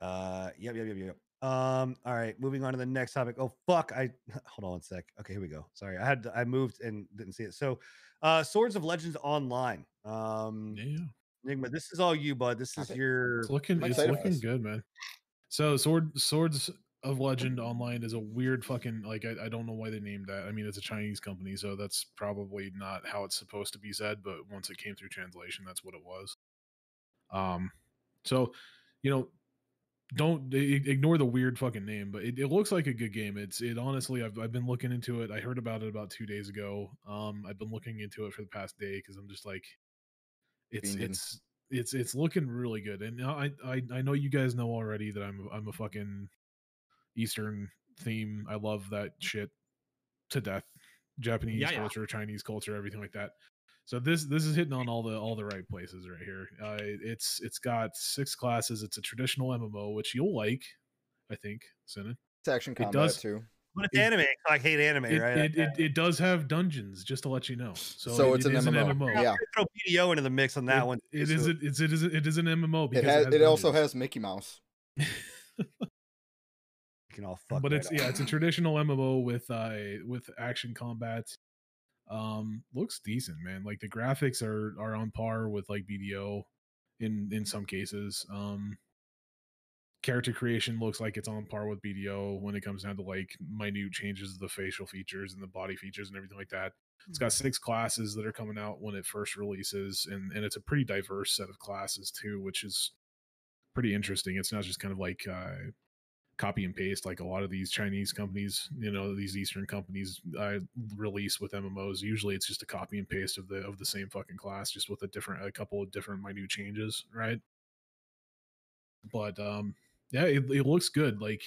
[SPEAKER 1] Uh, yep, yep, yep, yep. Um, all right, moving on to the next topic. Oh fuck, I hold on a sec. Okay, here we go. Sorry, I had I moved and didn't see it. So, uh, Swords of Legends Online. Um,
[SPEAKER 4] yeah.
[SPEAKER 1] Enigma, this is all you, bud. This is
[SPEAKER 3] Okay.
[SPEAKER 1] your
[SPEAKER 4] It's looking it's looking good, man. So sword swords of legend online is a weird fucking like I, I don't know why they named that. I mean it's a Chinese company, so that's probably not how it's supposed to be said, but once it came through translation, that's what it was. Um so you know don't ignore the weird fucking name, but it, it looks like a good game. It's it honestly I've I've been looking into it. I heard about it about two days ago. Um I've been looking into it for the past day because I'm just like it's it's it's it's looking really good. And I, I I know you guys know already that I'm I'm a fucking Eastern theme. I love that shit to death. Japanese
[SPEAKER 2] Yeah, yeah.
[SPEAKER 4] culture, Chinese culture, everything like that. So this this is hitting on all the all the right places right here. Uh, it's it's got six classes. It's a traditional MMO, which you'll like, I think, Sinan.
[SPEAKER 3] it's action combat It
[SPEAKER 4] does-
[SPEAKER 3] too.
[SPEAKER 1] but it's
[SPEAKER 4] it-
[SPEAKER 1] anime. so I hate anime,
[SPEAKER 4] It,
[SPEAKER 1] right?
[SPEAKER 4] it, it, it does have dungeons, just to let you know. So,
[SPEAKER 3] So
[SPEAKER 4] it-
[SPEAKER 3] it's an
[SPEAKER 4] is
[SPEAKER 3] MMO.
[SPEAKER 1] I'm
[SPEAKER 3] Yeah.
[SPEAKER 1] gonna throw BDO into the mix on that
[SPEAKER 4] it,
[SPEAKER 1] one.
[SPEAKER 4] It
[SPEAKER 1] too,
[SPEAKER 4] is
[SPEAKER 1] so-
[SPEAKER 4] a- it's it is a- it is an MMO
[SPEAKER 3] It
[SPEAKER 4] because
[SPEAKER 3] has it also has Mickey Mouse.
[SPEAKER 1] you can all fuck.
[SPEAKER 4] but
[SPEAKER 1] right
[SPEAKER 4] it's
[SPEAKER 1] off.
[SPEAKER 4] yeah, it's a traditional MMO with uh with action combat. Um, looks decent, man. Like the graphics are are on par with like BDO in in some cases. Um, character creation looks like it's on par with BDO when it comes down to like minute changes of the facial features and the body features and everything like that. It's got six classes that are coming out when it first releases, and and it's a pretty diverse set of classes too, which is pretty interesting. It's not just kind of like uh, copy and paste like a lot of these Chinese companies, you know, these Eastern companies uh, release with MMOs. Usually, it's just a copy and paste of the of the same fucking class, just with a different, a couple of different minute changes, right? But um, yeah, it, it looks good. Like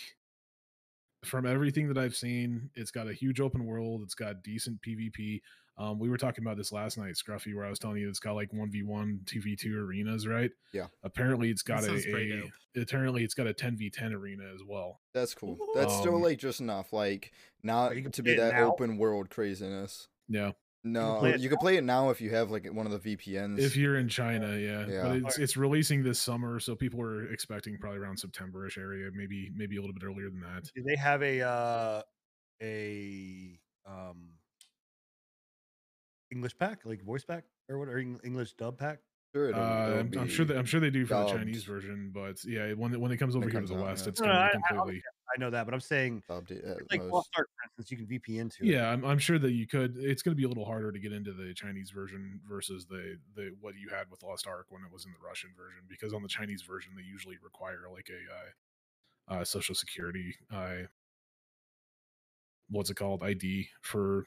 [SPEAKER 4] from everything that I've seen, it's got a huge open world. It's got decent PvP. Um, we were talking about this last night, Scruffy, where I was telling you it's got like one v one, two v two arenas, right?
[SPEAKER 3] Yeah.
[SPEAKER 4] Apparently, it's got
[SPEAKER 2] That
[SPEAKER 4] a, a apparently it's got a ten v ten arena as well.
[SPEAKER 3] That's cool. That's still
[SPEAKER 4] Um,
[SPEAKER 3] like just enough. Like not to be that
[SPEAKER 1] now?
[SPEAKER 3] open world craziness.
[SPEAKER 4] Yeah.
[SPEAKER 3] No,
[SPEAKER 1] play
[SPEAKER 3] you, can play it now if you have like one of the VPNs.
[SPEAKER 4] If you're in China, yeah,
[SPEAKER 3] Yeah.
[SPEAKER 4] but it's it's releasing this summer, so people are expecting probably around September-ish area, maybe maybe a little bit earlier than that.
[SPEAKER 1] Do they have a uh a um English pack, like voice pack or what or English dub pack?
[SPEAKER 3] sure, it'll,
[SPEAKER 4] Uh,
[SPEAKER 3] it'll
[SPEAKER 4] I'm, I'm sure that I'm sure they do for the Chinese version, but yeah, when it, when it comes over
[SPEAKER 3] it
[SPEAKER 4] here to the
[SPEAKER 3] out,
[SPEAKER 4] West,
[SPEAKER 3] yeah.
[SPEAKER 4] it's
[SPEAKER 1] No,
[SPEAKER 4] going
[SPEAKER 1] no,
[SPEAKER 4] to be
[SPEAKER 1] I- I-
[SPEAKER 4] completely.
[SPEAKER 1] I know that, but I'm saying
[SPEAKER 3] dubbed it at
[SPEAKER 1] like
[SPEAKER 3] most.
[SPEAKER 1] Lost Ark, for instance, you can VPN to it.
[SPEAKER 4] Yeah, I'm, I'm sure that you could. It's going to be a little harder to get into the Chinese version versus the the what you had with Lost Ark when it was in the Russian version, because on the Chinese version they usually require like a uh, uh, social security, uh, what's it called, ID for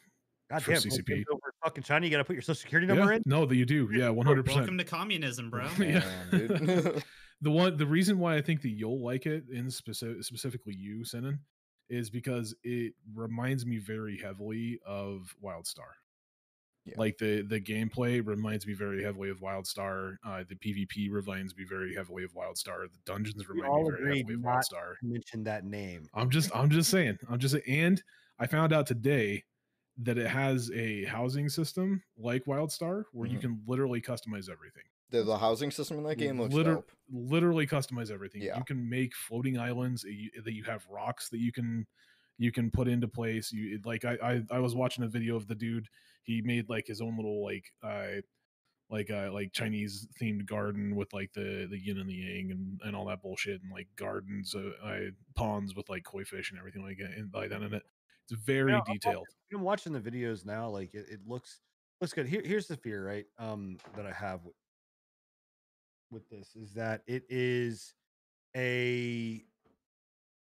[SPEAKER 1] God
[SPEAKER 4] for
[SPEAKER 1] damn,
[SPEAKER 4] CCP.
[SPEAKER 1] Over fucking China, you got to put your social security
[SPEAKER 4] yeah,
[SPEAKER 1] number in.
[SPEAKER 4] no, that you do, yeah, 100. percent
[SPEAKER 2] Welcome to communism, bro.
[SPEAKER 4] yeah.
[SPEAKER 3] Man,
[SPEAKER 4] the one the reason why I think that you'll like it in specific specifically you, Sinan, is because it reminds me very heavily of WildStar.
[SPEAKER 3] Yeah.
[SPEAKER 4] Like the the gameplay reminds me very heavily of WildStar. Uh, the PvP reminds me very heavily of WildStar. The dungeons
[SPEAKER 1] We
[SPEAKER 4] remind
[SPEAKER 1] all
[SPEAKER 4] me very
[SPEAKER 1] agreed
[SPEAKER 4] heavily of WildStar.
[SPEAKER 1] Mention that name.
[SPEAKER 4] I'm just I'm just saying. I'm just and I found out today that it has a housing system like WildStar where you
[SPEAKER 3] Mhm.
[SPEAKER 4] can literally customize everything
[SPEAKER 3] the, the housing system in that game looks
[SPEAKER 4] Liter- literally customize everything.
[SPEAKER 3] Yeah.
[SPEAKER 4] You can make floating islands that you, you have rocks that you can you can put into place. You like I, I I was watching a video of the dude. He made like his own little like uh like uh like Chinese themed garden with like the the yin and the yang and and all that bullshit and like gardens uh, uh ponds with like koi fish and everything like that and like that in it. It's very
[SPEAKER 1] I'm watching-
[SPEAKER 4] detailed.
[SPEAKER 1] I'm watching the videos now. Like it, it looks looks good. Here, here's the fear, right? Um, that I have with, with this is that it is a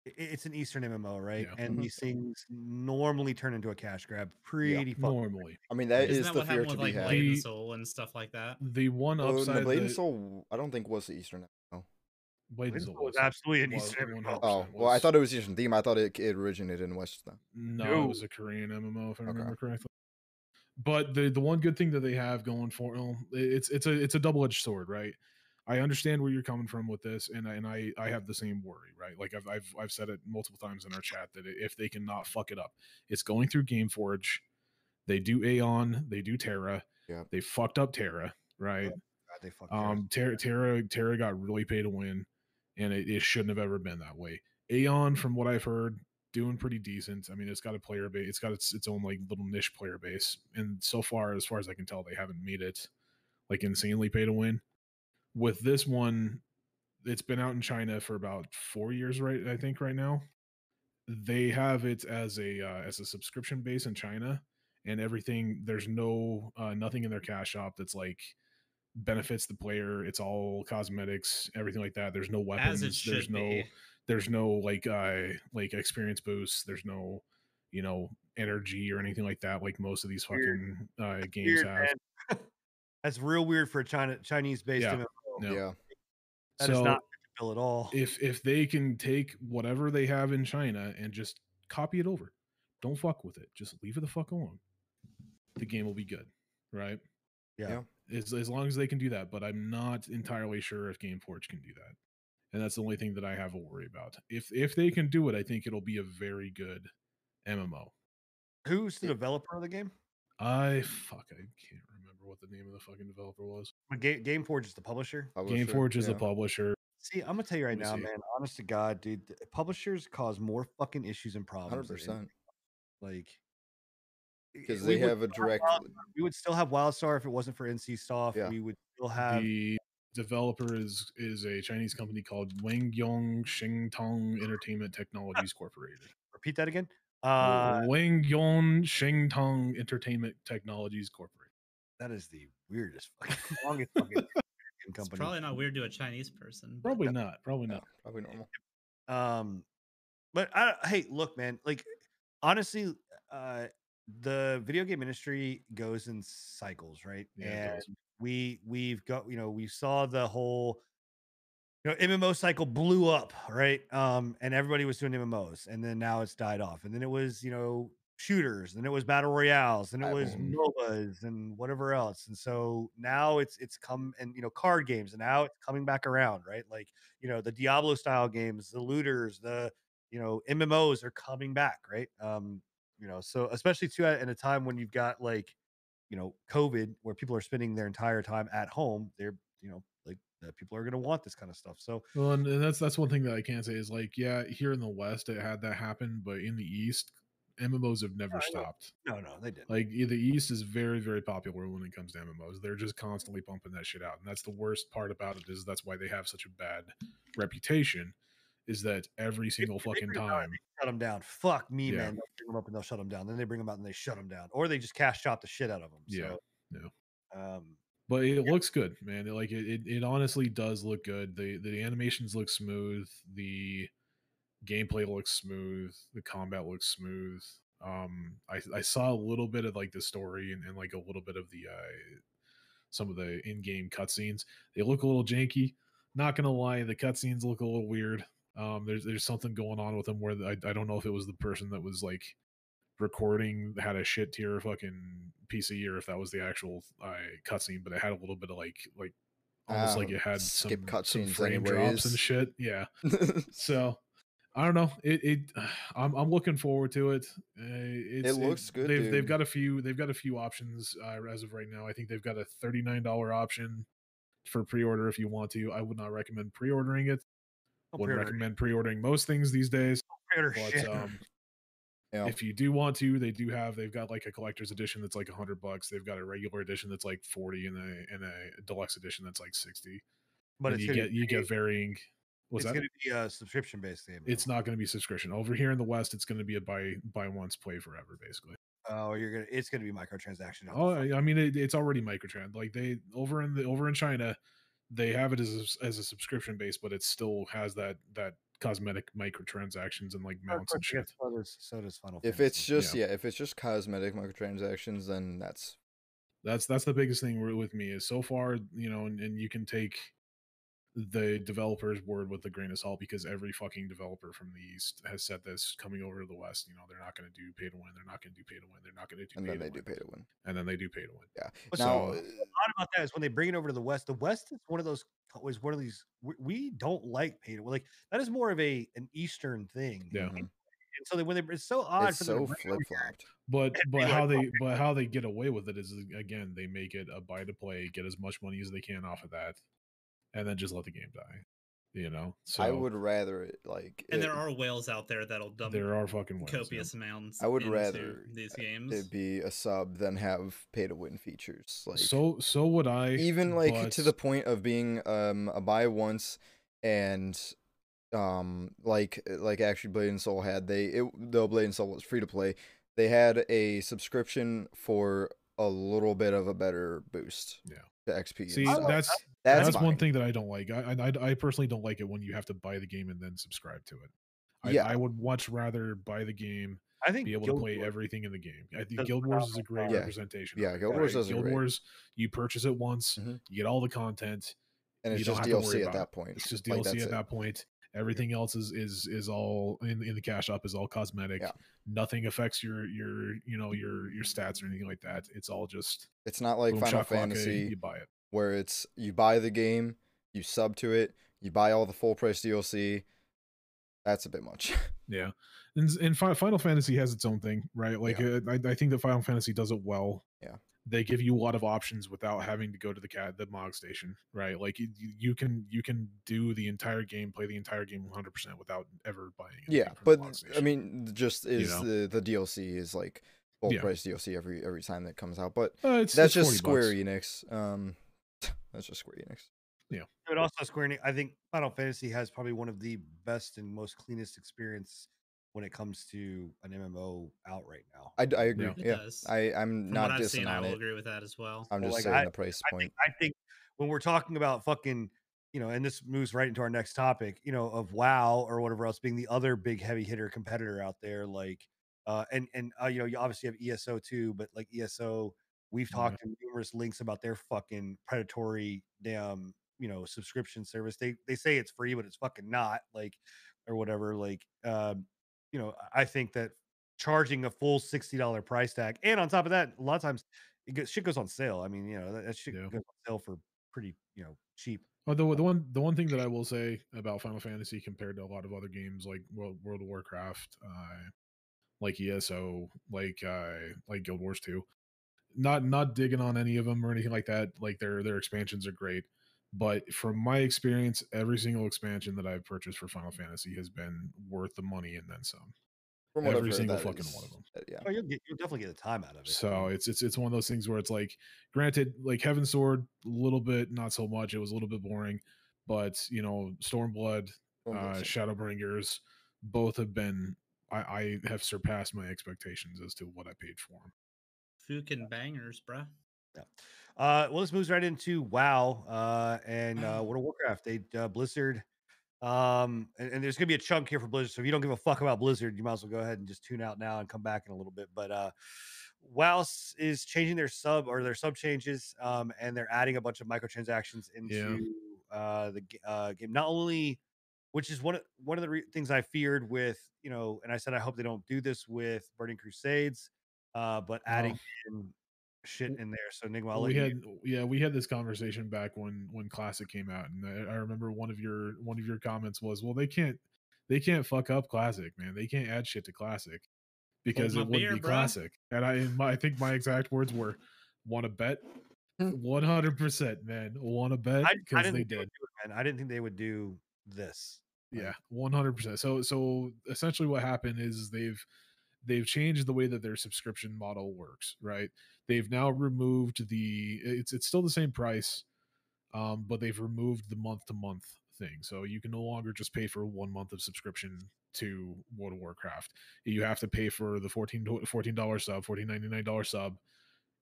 [SPEAKER 1] it's an Eastern MMO, right?
[SPEAKER 4] Yeah.
[SPEAKER 1] And
[SPEAKER 3] Mhm.
[SPEAKER 1] these things normally turn into a cash grab pretty fucking
[SPEAKER 4] Normally,
[SPEAKER 3] I mean, that
[SPEAKER 2] Isn't
[SPEAKER 3] is
[SPEAKER 2] that
[SPEAKER 3] the
[SPEAKER 2] what
[SPEAKER 3] fear to
[SPEAKER 2] with
[SPEAKER 3] be
[SPEAKER 2] like
[SPEAKER 3] had.
[SPEAKER 2] Blade and
[SPEAKER 4] The-
[SPEAKER 2] Soul and stuff like that?
[SPEAKER 4] the one upside.
[SPEAKER 3] the Blade and Soul, I don't think was the Eastern. No.
[SPEAKER 4] Blade and
[SPEAKER 1] was
[SPEAKER 4] was
[SPEAKER 1] absolutely an Eastern MMO.
[SPEAKER 3] Oh, well, I thought it was Eastern theme. I thought it, it originated in West. Though.
[SPEAKER 4] No,
[SPEAKER 1] No.
[SPEAKER 4] it was a Korean MMO if I
[SPEAKER 3] Okay.
[SPEAKER 4] remember correctly. But the the one good thing that they have going for well, it's it's a it's a double edged sword, right? I understand where you're coming from with this, and I, and I I have the same worry, right? Like I've I've I've said it multiple times in our chat that if they can not fuck it up, it's going through GameForge. They do Aion, they do TERA.
[SPEAKER 3] Yeah.
[SPEAKER 4] They fucked up TERA, right?
[SPEAKER 1] God, they fucked TERA.
[SPEAKER 4] Um, TERA, TERA, TERA got really paid to win, and it, it shouldn't have ever been that way. Aion, from what I've heard, doing pretty decent. I mean, it's got a player base, it's got its its own like little niche player base, and so far, as far as I can tell, they haven't made it like insanely pay to win. With this one, it's been out in China for about four years, right? I think right now, they have it as a uh, as a subscription base in China, and everything. There's no uh, nothing in their cash shop that's like benefits the player. It's all cosmetics, everything like that. There's no weapons.
[SPEAKER 2] As it
[SPEAKER 4] there's no
[SPEAKER 2] be.
[SPEAKER 4] there's no like uh like experience boosts. There's no you know energy or anything like that. Like most of these
[SPEAKER 1] Weird.
[SPEAKER 4] fucking uh, games
[SPEAKER 1] Weird,
[SPEAKER 4] have.
[SPEAKER 1] That's real weird for a China Chinese based
[SPEAKER 4] Yeah.
[SPEAKER 1] MMO.
[SPEAKER 4] No.
[SPEAKER 3] Yeah.
[SPEAKER 1] That is
[SPEAKER 4] so
[SPEAKER 1] not Bill at all.
[SPEAKER 4] if if they can take whatever they have in China and just copy it over, don't fuck with it. Just leave it the fuck alone. The game will be good, right?
[SPEAKER 1] yeah.
[SPEAKER 3] yeah.
[SPEAKER 4] As, as long as they can do that. But I'm not entirely sure if GameForge can do that, and that's the only thing that I have a worry about. If if they can do it, I think it'll be a very good MMO.
[SPEAKER 1] Who's the developer of the game?
[SPEAKER 4] I fuck, I can't remember what the name of the fucking developer was.
[SPEAKER 1] But Ga- Gameforge is the publisher.
[SPEAKER 3] Publisher,
[SPEAKER 4] GameForge is the publisher.
[SPEAKER 1] See, I'm gonna tell you right now,
[SPEAKER 4] see.
[SPEAKER 1] man. Honest to God, dude, publishers cause more fucking issues and problems.
[SPEAKER 3] Hundred
[SPEAKER 1] than
[SPEAKER 3] percent.
[SPEAKER 1] Like, i-
[SPEAKER 3] Because
[SPEAKER 1] we
[SPEAKER 3] they have a direct.
[SPEAKER 1] Wild- we would still have WildStar if it wasn't for NC Soft.
[SPEAKER 3] Yeah.
[SPEAKER 1] We would still have.
[SPEAKER 4] the developer is is a Chinese company called Wang Wangyong Shengtong Entertainment Technologies Corporated.
[SPEAKER 1] repeat that again. Uh, Wang
[SPEAKER 4] Wangyong Shengtong Entertainment Technologies Corporated.
[SPEAKER 1] that is the weirdest, fucking longest fucking American
[SPEAKER 2] It's
[SPEAKER 1] company.
[SPEAKER 2] probably not weird to a Chinese person. but-
[SPEAKER 4] Probably not. Probably
[SPEAKER 3] No,
[SPEAKER 4] not.
[SPEAKER 3] probably normal.
[SPEAKER 1] Um, but I, hey, look, man. Like, honestly, uh, the video game industry goes in cycles, right?
[SPEAKER 4] Yeah,
[SPEAKER 1] and we we've got you know we saw the whole you know MMO cycle blew up, right? Um, and everybody was doing MMOs, and then now it's died off, and then it was you know shooters, and it was battle royales, and it was
[SPEAKER 3] Mhm.
[SPEAKER 1] MOBAs and whatever else, and so now it's it's come and you know card games, and now it's coming back around, right? Like you know the Diablo style games, the looters, the you know MMOs are coming back, right? Um, you know, so especially too at in a time when you've got like you know COVID, where people are spending their entire time at home, they're you know like people are going to want this kind of stuff. So
[SPEAKER 4] Well, and, and that's that's one thing that I can say is like, yeah, here in the West it had that happen, but in the East, MMOs have never oh,
[SPEAKER 1] I know.
[SPEAKER 4] stopped.
[SPEAKER 1] no, no, they didn't.
[SPEAKER 4] Like the East is very, very popular when it comes to MMOs. They're just constantly pumping that shit out, and that's the worst part about it. Is that's why they have such a bad reputation. Is that every single
[SPEAKER 1] they
[SPEAKER 4] fucking time?
[SPEAKER 1] they shut them down. Fuck me,
[SPEAKER 4] Yeah.
[SPEAKER 1] man. They'll bring them up and they'll shut them down. Then they bring them out and they shut them down, or they just cash shot the shit out of them.
[SPEAKER 4] Yeah,
[SPEAKER 1] So, Um,
[SPEAKER 4] But it looks good, man. It, like it, it, it honestly does look good. The the animations look smooth. The gameplay looks smooth. The combat looks smooth. Um, I I saw a little bit of like the story and, and like a little bit of the uh some of the in-game cutscenes. They look a little janky. Not gonna lie, the cutscenes look a little weird. Um, there's there's something going on with them where I I don't know if it was the person that was like recording had a shit tier fucking PC or if that was the actual uh, cutscene, but it had a little bit of like like almost like
[SPEAKER 3] Ah,
[SPEAKER 4] it had
[SPEAKER 3] skip
[SPEAKER 4] some, some frame drops and shit. Yeah. So I don't know. It it I'm I'm looking forward to it. Uh, it's,
[SPEAKER 3] looks good,
[SPEAKER 4] They've they've got a few they've got a few options uh, as of right now. I think they've got a thirty nine dollar option for pre order if you want to. I would not recommend pre ordering it.
[SPEAKER 1] Don't
[SPEAKER 4] Wouldn't recommend pre ordering most things these days. But
[SPEAKER 1] shit.
[SPEAKER 4] um,
[SPEAKER 3] yeah.
[SPEAKER 4] if you do want to, they do have they've got like a collector's edition that's like a hundred bucks. They've got a regular edition that's like forty, and a and a deluxe edition that's like sixty.
[SPEAKER 1] but it's
[SPEAKER 4] you get you get varying. What's
[SPEAKER 1] it's going to be a subscription based game.
[SPEAKER 4] It's not going to be subscription over here in the West. It's going to be a buy buy once play forever, basically.
[SPEAKER 1] Oh, you're gonna. It's gonna be microtransaction.
[SPEAKER 4] Oh, I I mean, it, it's already microtrans. Like they over in the over in China, they have it as a, s- as a subscription base, but it still has that that cosmetic microtransactions and like mounts and shit.
[SPEAKER 1] So does, so does Final
[SPEAKER 3] If
[SPEAKER 1] Fantasy.
[SPEAKER 3] it's just yeah. if it's just cosmetic microtransactions, then that's
[SPEAKER 4] That's that's the biggest thing with me is so far, you know, and, and you can take the developer's word with a grain of salt because every fucking developer from the east has said this coming over to the west. You know, they're not going to do pay to win. They're not going to do pay to win. They're not going to do.
[SPEAKER 3] and
[SPEAKER 4] pay
[SPEAKER 3] then
[SPEAKER 4] to
[SPEAKER 3] they do
[SPEAKER 4] win.
[SPEAKER 3] pay to win.
[SPEAKER 4] and then they do pay to win.
[SPEAKER 3] Yeah.
[SPEAKER 1] What's
[SPEAKER 3] now,
[SPEAKER 4] so-
[SPEAKER 3] uh,
[SPEAKER 1] odd about that is when they bring it over to the West. The West is one of those. is one of these. We, we don't like pay to win. like that is more of a an Eastern thing.
[SPEAKER 4] Yeah.
[SPEAKER 3] mhm,
[SPEAKER 1] And so they, when they it's so odd
[SPEAKER 3] it's
[SPEAKER 1] for
[SPEAKER 3] so
[SPEAKER 1] bring it over
[SPEAKER 3] flip
[SPEAKER 1] here.
[SPEAKER 3] flopped.
[SPEAKER 4] But but how
[SPEAKER 1] "Oh,
[SPEAKER 4] they but how they get away with it is again they make it a buy to play, get as much money as they can off of that, and then just let the game die. You know, so
[SPEAKER 3] I would rather it like
[SPEAKER 2] And
[SPEAKER 3] it,
[SPEAKER 2] there are whales out there that'll dump
[SPEAKER 4] there are fucking ways, yeah.
[SPEAKER 2] copious amounts.
[SPEAKER 3] I would
[SPEAKER 2] into
[SPEAKER 3] rather
[SPEAKER 2] these games.
[SPEAKER 3] it be a sub than have pay to win features. Like
[SPEAKER 4] so so would I
[SPEAKER 3] even like to the point of being um a buy once and um like like actually Blade and Soul had they it, though Blade and Soul was free to play they had a subscription for a little bit of a better boost
[SPEAKER 4] Yeah.
[SPEAKER 3] To XP and
[SPEAKER 4] see that's
[SPEAKER 3] that's,
[SPEAKER 4] that's, one thing that I don't like. I, I I personally don't like it when you have to buy the game and then subscribe to it. I,
[SPEAKER 3] Yeah.
[SPEAKER 4] I would much rather buy the game,
[SPEAKER 1] I think
[SPEAKER 4] be able
[SPEAKER 1] Guild
[SPEAKER 4] to play
[SPEAKER 1] Wars-
[SPEAKER 4] everything in the game. I think
[SPEAKER 1] does
[SPEAKER 4] Guild Wars is a great.
[SPEAKER 3] Yeah.
[SPEAKER 4] representation.
[SPEAKER 3] Yeah, Guild? Wars does
[SPEAKER 4] Guild
[SPEAKER 3] great-
[SPEAKER 4] Wars, you purchase it once,
[SPEAKER 3] Mhm.
[SPEAKER 4] you get all the content.
[SPEAKER 3] and it's
[SPEAKER 4] you don't
[SPEAKER 3] just
[SPEAKER 4] have to worry
[SPEAKER 3] DLC at
[SPEAKER 4] about
[SPEAKER 3] that point
[SPEAKER 4] It's just DLC
[SPEAKER 3] that's
[SPEAKER 4] at
[SPEAKER 3] it.
[SPEAKER 4] that point. Everything else is is is all in in the cash up is all cosmetic.
[SPEAKER 3] Yeah.
[SPEAKER 4] Nothing affects your your you know your your stats or anything like that. It's all just
[SPEAKER 3] it's not like
[SPEAKER 4] boom,
[SPEAKER 3] Final Fantasy
[SPEAKER 4] You buy it.
[SPEAKER 3] where it's you buy the game you sub to it you buy all the full price DLC that's a bit much
[SPEAKER 4] Yeah, and and Final Fantasy has its own thing, right? Like
[SPEAKER 3] Yeah.
[SPEAKER 4] uh, I, I think that Final Fantasy does it well.
[SPEAKER 3] Yeah.
[SPEAKER 4] They give you a lot of options without having to go to the cat the Mog station, right? Like you, you you can you can do the entire game, play the entire game 100 percent without ever buying. anything
[SPEAKER 3] yeah but I mean just is
[SPEAKER 4] know?
[SPEAKER 3] the the DLC is like full
[SPEAKER 4] Yeah.
[SPEAKER 3] price DLC every every time that comes out but
[SPEAKER 4] Uh, it's,
[SPEAKER 3] that's
[SPEAKER 4] it's
[SPEAKER 3] just Square
[SPEAKER 4] bucks.
[SPEAKER 3] Enix um that's just Square Enix Yeah.
[SPEAKER 1] But also Square Enix, I think Final Fantasy has probably one of the best and most cleanest experience when it comes to an MMO out right now.
[SPEAKER 3] I, d- I agree
[SPEAKER 4] Yeah.
[SPEAKER 2] It
[SPEAKER 3] yeah,
[SPEAKER 2] does.
[SPEAKER 3] I I'm
[SPEAKER 2] From
[SPEAKER 3] not
[SPEAKER 2] what I've
[SPEAKER 3] dissing
[SPEAKER 2] seen, I will
[SPEAKER 3] it
[SPEAKER 2] agree with that as well.
[SPEAKER 3] I'm
[SPEAKER 1] Well,
[SPEAKER 3] just
[SPEAKER 1] like,
[SPEAKER 3] saying
[SPEAKER 1] I-
[SPEAKER 3] the price
[SPEAKER 1] I
[SPEAKER 3] point
[SPEAKER 1] think, I think when we're talking about fucking, you know, and this moves right into our next topic, you know, of WoW or whatever else being the other big heavy hitter competitor out there, like, uh, and and uh, you know, you obviously have ESO too, but like ESO, we've
[SPEAKER 4] Yeah.
[SPEAKER 1] talked in numerous links about their fucking predatory damn, you know, subscription service. They they say it's free, but it's fucking not, like, or whatever. Like, um, you know, I think that charging a full sixty dollar price tag, and on top of that, a lot of times it goes, shit goes on sale. I mean, you know, that, that shit
[SPEAKER 4] Yeah.
[SPEAKER 1] goes on sale for pretty, you know, cheap.
[SPEAKER 4] Oh, the, the one the one thing that I will say about Final Fantasy compared to a lot of other games like World, World of Warcraft, uh, like ESO, like uh, like Guild Wars 2, not not digging on any of them or anything like that. Like their their expansions are great, but from my experience, every single expansion that I've purchased for Final Fantasy has been worth the money and then some.
[SPEAKER 3] From
[SPEAKER 4] Every
[SPEAKER 3] heard,
[SPEAKER 4] single fucking
[SPEAKER 3] is-
[SPEAKER 4] one of
[SPEAKER 3] them. Yeah.
[SPEAKER 1] Oh, you'll get you'll definitely get the time out of it.
[SPEAKER 4] So it's it's it's one of those things where it's like, granted, like Heavensward, a little bit, not so much. It was a little bit boring, but you know, Stormblood,
[SPEAKER 3] Well,
[SPEAKER 4] uh. Shadowbringers, both have been. I, I have surpassed my expectations as to what I paid for them.
[SPEAKER 2] Fucking bangers, bruh.
[SPEAKER 1] Uh, well, this moves right into WoW uh, and uh, World of Warcraft. They uh, Blizzard, um, and, and there's gonna be a chunk here for Blizzard. So if you don't give a fuck about Blizzard, you might as well go ahead and just tune out now and come back in a little bit. But uh, WoW is changing their sub or their sub changes, um, and they're adding a bunch of microtransactions into uh, the uh, game. Not only, which is one of one of the re- things I feared with you know, and I said I hope they don't do this with Burning Crusades, uh, but adding in shit in there. So Enigma,
[SPEAKER 4] we
[SPEAKER 1] you
[SPEAKER 4] had yeah we had this conversation back when when classic came out and I, I remember one of your one of your comments was well they can't they can't fuck up classic man they can't add shit to classic because it wouldn't
[SPEAKER 2] beer,
[SPEAKER 4] be
[SPEAKER 2] bruh.
[SPEAKER 4] classic and i my, i think my exact words were want to bet 100% man want to bet because they did
[SPEAKER 1] would do it, man. I didn't think they would do this.
[SPEAKER 4] Yeah 100% so so essentially what happened is they've they've changed the way that their subscription model works right? They've now removed the it's it's still the same price um but they've removed the month to month thing. So you can no longer just pay for one month of subscription to world of warcraft. You have to pay for the 14 $14 sub 14.99 sub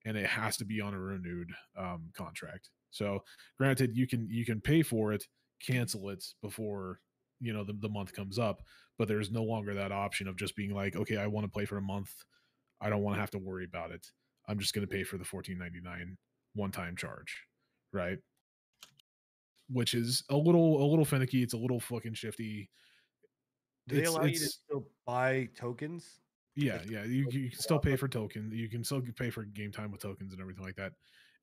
[SPEAKER 4] and it has to be on a renewed um contract. So granted you can you can pay for it cancel it before you know the, the month comes up but there's no longer that option of just being like okay i want to play for a month. I don't want to have to worry about it. I'm just going to pay for the 14.99 one time charge right? Which is a little a little finicky. It's a little fucking shifty.
[SPEAKER 1] Do they
[SPEAKER 4] It's-
[SPEAKER 1] allow you to still buy tokens?
[SPEAKER 4] yeah yeah you, you can still pay for tokens you can still pay for game time with tokens and everything like that.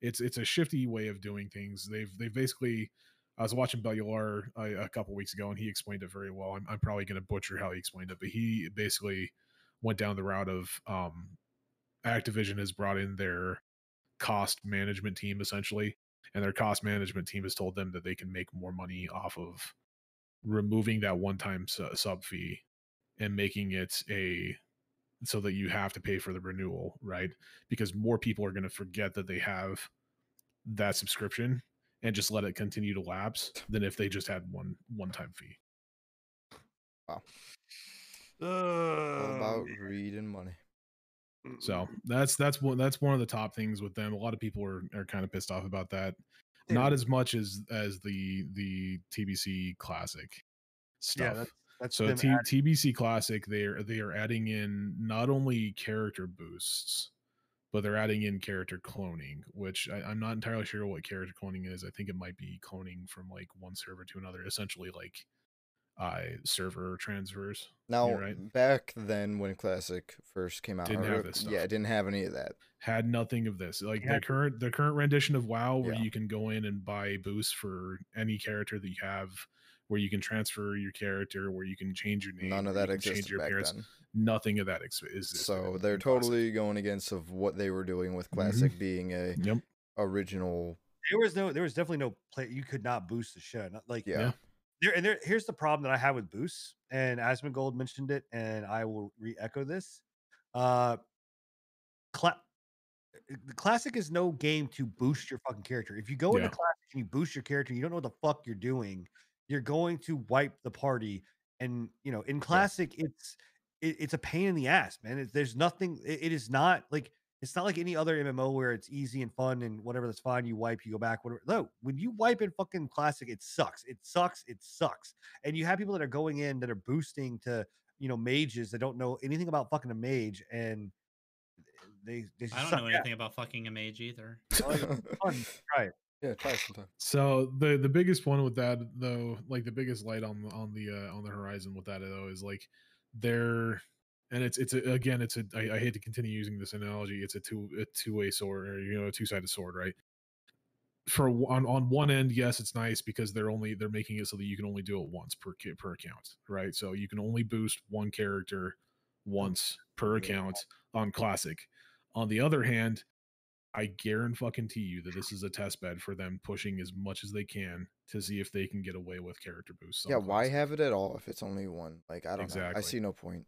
[SPEAKER 4] It's it's a shifty way of doing things. They've they've basically i was watching bellular a, a couple weeks ago and he explained it very well i'm, I'm probably going to butcher how he explained it but he basically went down the route of um activision has brought in their cost management team essentially and their cost management team has told them that they can make more money off of removing that one-time su- sub fee and making it a so that you have to pay for the renewal, right? Because more people are going to forget that they have that subscription and just let it continue to lapse than if they just had one one time fee.
[SPEAKER 3] All about
[SPEAKER 1] Ugh,
[SPEAKER 3] greed and money.
[SPEAKER 4] So that's that's one that's one of the top things with them. A lot of people are, are kind of pissed off about that.
[SPEAKER 1] Dude.
[SPEAKER 4] Not as much as as the the TBC classic stuff.
[SPEAKER 1] yeah, that's, that's
[SPEAKER 4] so T-
[SPEAKER 1] adding-
[SPEAKER 4] TBC Classic, they are they are adding in not only character boosts, but they're adding in character cloning, which I, I'm not entirely sure what character cloning is. I think it might be cloning from like one server to another, essentially like uh, server transfers.
[SPEAKER 3] Now,
[SPEAKER 4] right.
[SPEAKER 3] back then when Classic first came out,
[SPEAKER 4] Didn't
[SPEAKER 3] or-
[SPEAKER 4] have this
[SPEAKER 3] yeah,
[SPEAKER 4] stuff.
[SPEAKER 3] it didn't have any of that.
[SPEAKER 4] Had nothing of this. Like
[SPEAKER 1] Yeah.
[SPEAKER 4] the current the current rendition of WoW, where
[SPEAKER 3] Yeah.
[SPEAKER 4] you can go in and buy boosts for any character that you have, where you can transfer your character, where you can change your name,
[SPEAKER 3] None of that
[SPEAKER 4] you can change your
[SPEAKER 3] back
[SPEAKER 4] appearance.
[SPEAKER 3] then.
[SPEAKER 4] Nothing of that ex- is
[SPEAKER 3] So they're totally going against of what they were doing with
[SPEAKER 4] Mm-hmm.
[SPEAKER 3] Classic being a
[SPEAKER 4] Yep.
[SPEAKER 3] original.
[SPEAKER 1] there was no there was definitely no play you could not boost the show. Not like
[SPEAKER 3] Yeah.
[SPEAKER 4] Yeah.
[SPEAKER 1] there and there here's the problem that I have with boosts, and Asmongold mentioned it, and I will re-echo this. Uh cla- the classic is no game to boost your fucking character. If you go into classic and you boost your character, you don't know what the fuck you're doing, you're going to wipe the party. And you know, in classic, it's it, it's a pain in the ass, man. It, there's nothing. It, it is not like it's not like any other MMO where it's easy and fun and whatever. That's fine. You wipe, you go back. Whatever. No, when you wipe in fucking classic, it sucks. It sucks. It sucks. And you have people that are going in that are boosting to you know mages that don't know anything about fucking a mage and they they just
[SPEAKER 2] I don't know anything about fucking a mage either.
[SPEAKER 1] It's fun. Try it.
[SPEAKER 3] Yeah, try it sometime.
[SPEAKER 4] So the the biggest one with that though, like the biggest light on the- on the uh, on the horizon with that though is like they're and it's it's a, again it's a I, I hate to continue using this analogy. It's a two a two way sword or you know a two sided sword, right? For on on one end, yes, it's nice because they're only they're making it so that you can only do it once per per account, right? So you can only boost one character once per account on classic. On the other hand, I guarantee you that this is a test bed for them pushing as much as they can to see if they can get away with character boosts.
[SPEAKER 3] yeah, why have it at all if it's only one? Like I don't know. I see no point.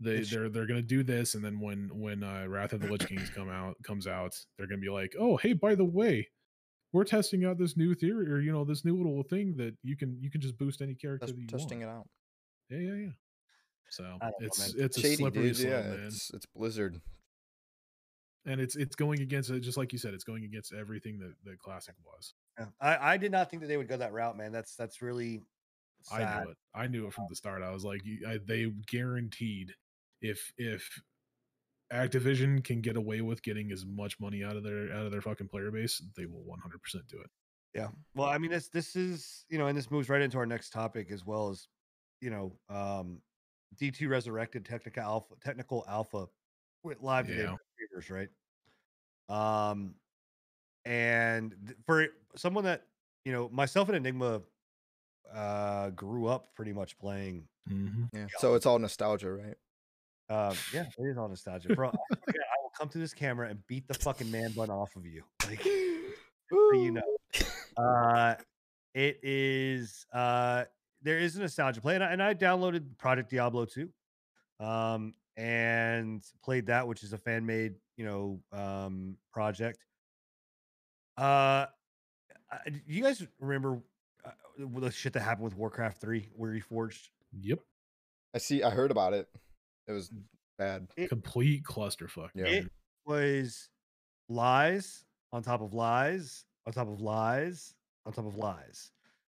[SPEAKER 4] they
[SPEAKER 1] It's-
[SPEAKER 4] they're they're gonna do this and then when when uh wrath of the lich kings come out comes out they're gonna be like oh hey by the way we're testing out this new theory or you know this new little thing that you can you can just boost any character
[SPEAKER 3] Just
[SPEAKER 4] that you
[SPEAKER 3] testing
[SPEAKER 4] want.
[SPEAKER 3] it out.
[SPEAKER 4] yeah yeah yeah so
[SPEAKER 1] I don't know,
[SPEAKER 4] it's
[SPEAKER 1] man.
[SPEAKER 4] it's a
[SPEAKER 3] Shady,
[SPEAKER 4] slippery
[SPEAKER 3] dude.
[SPEAKER 4] slope
[SPEAKER 3] Yeah,
[SPEAKER 4] man
[SPEAKER 3] it's it's Blizzard.
[SPEAKER 4] And it's it's going against it just like you said it's going against everything that the classic was
[SPEAKER 1] Yeah. I, I did not think that they would go that route, man. That's that's really
[SPEAKER 4] i
[SPEAKER 1] sad.
[SPEAKER 4] knew it i knew it from the start i was like I, they guaranteed if if activision can get away with getting as much money out of their out of their fucking player base they will 100% do it
[SPEAKER 1] Yeah. Well, I mean, this this is you know, and this moves right into our next topic as well as you know, um, D two resurrected technical alpha technical alpha went live today
[SPEAKER 4] Yeah.
[SPEAKER 1] with creators, right? Um, and th- for someone that you know, myself and Enigma uh grew up pretty much playing
[SPEAKER 4] mm-hmm.
[SPEAKER 3] Yeah. So it's all nostalgia, right?
[SPEAKER 1] um yeah it is all nostalgia bro I, I will come to this camera and beat the fucking man bun off of you like so you know uh it is uh there is a nostalgia play and I, and I downloaded project diablo 2 um and played that which is a fan made you know um project uh I- you guys remember uh, the shit that happened with warcraft 3 Reforged
[SPEAKER 4] Yep.
[SPEAKER 3] I see. I heard about it. It was bad.
[SPEAKER 1] It-
[SPEAKER 4] Complete clusterfuck.
[SPEAKER 3] Yeah.
[SPEAKER 4] man.
[SPEAKER 1] it was lies on top of lies on top of lies on top of lies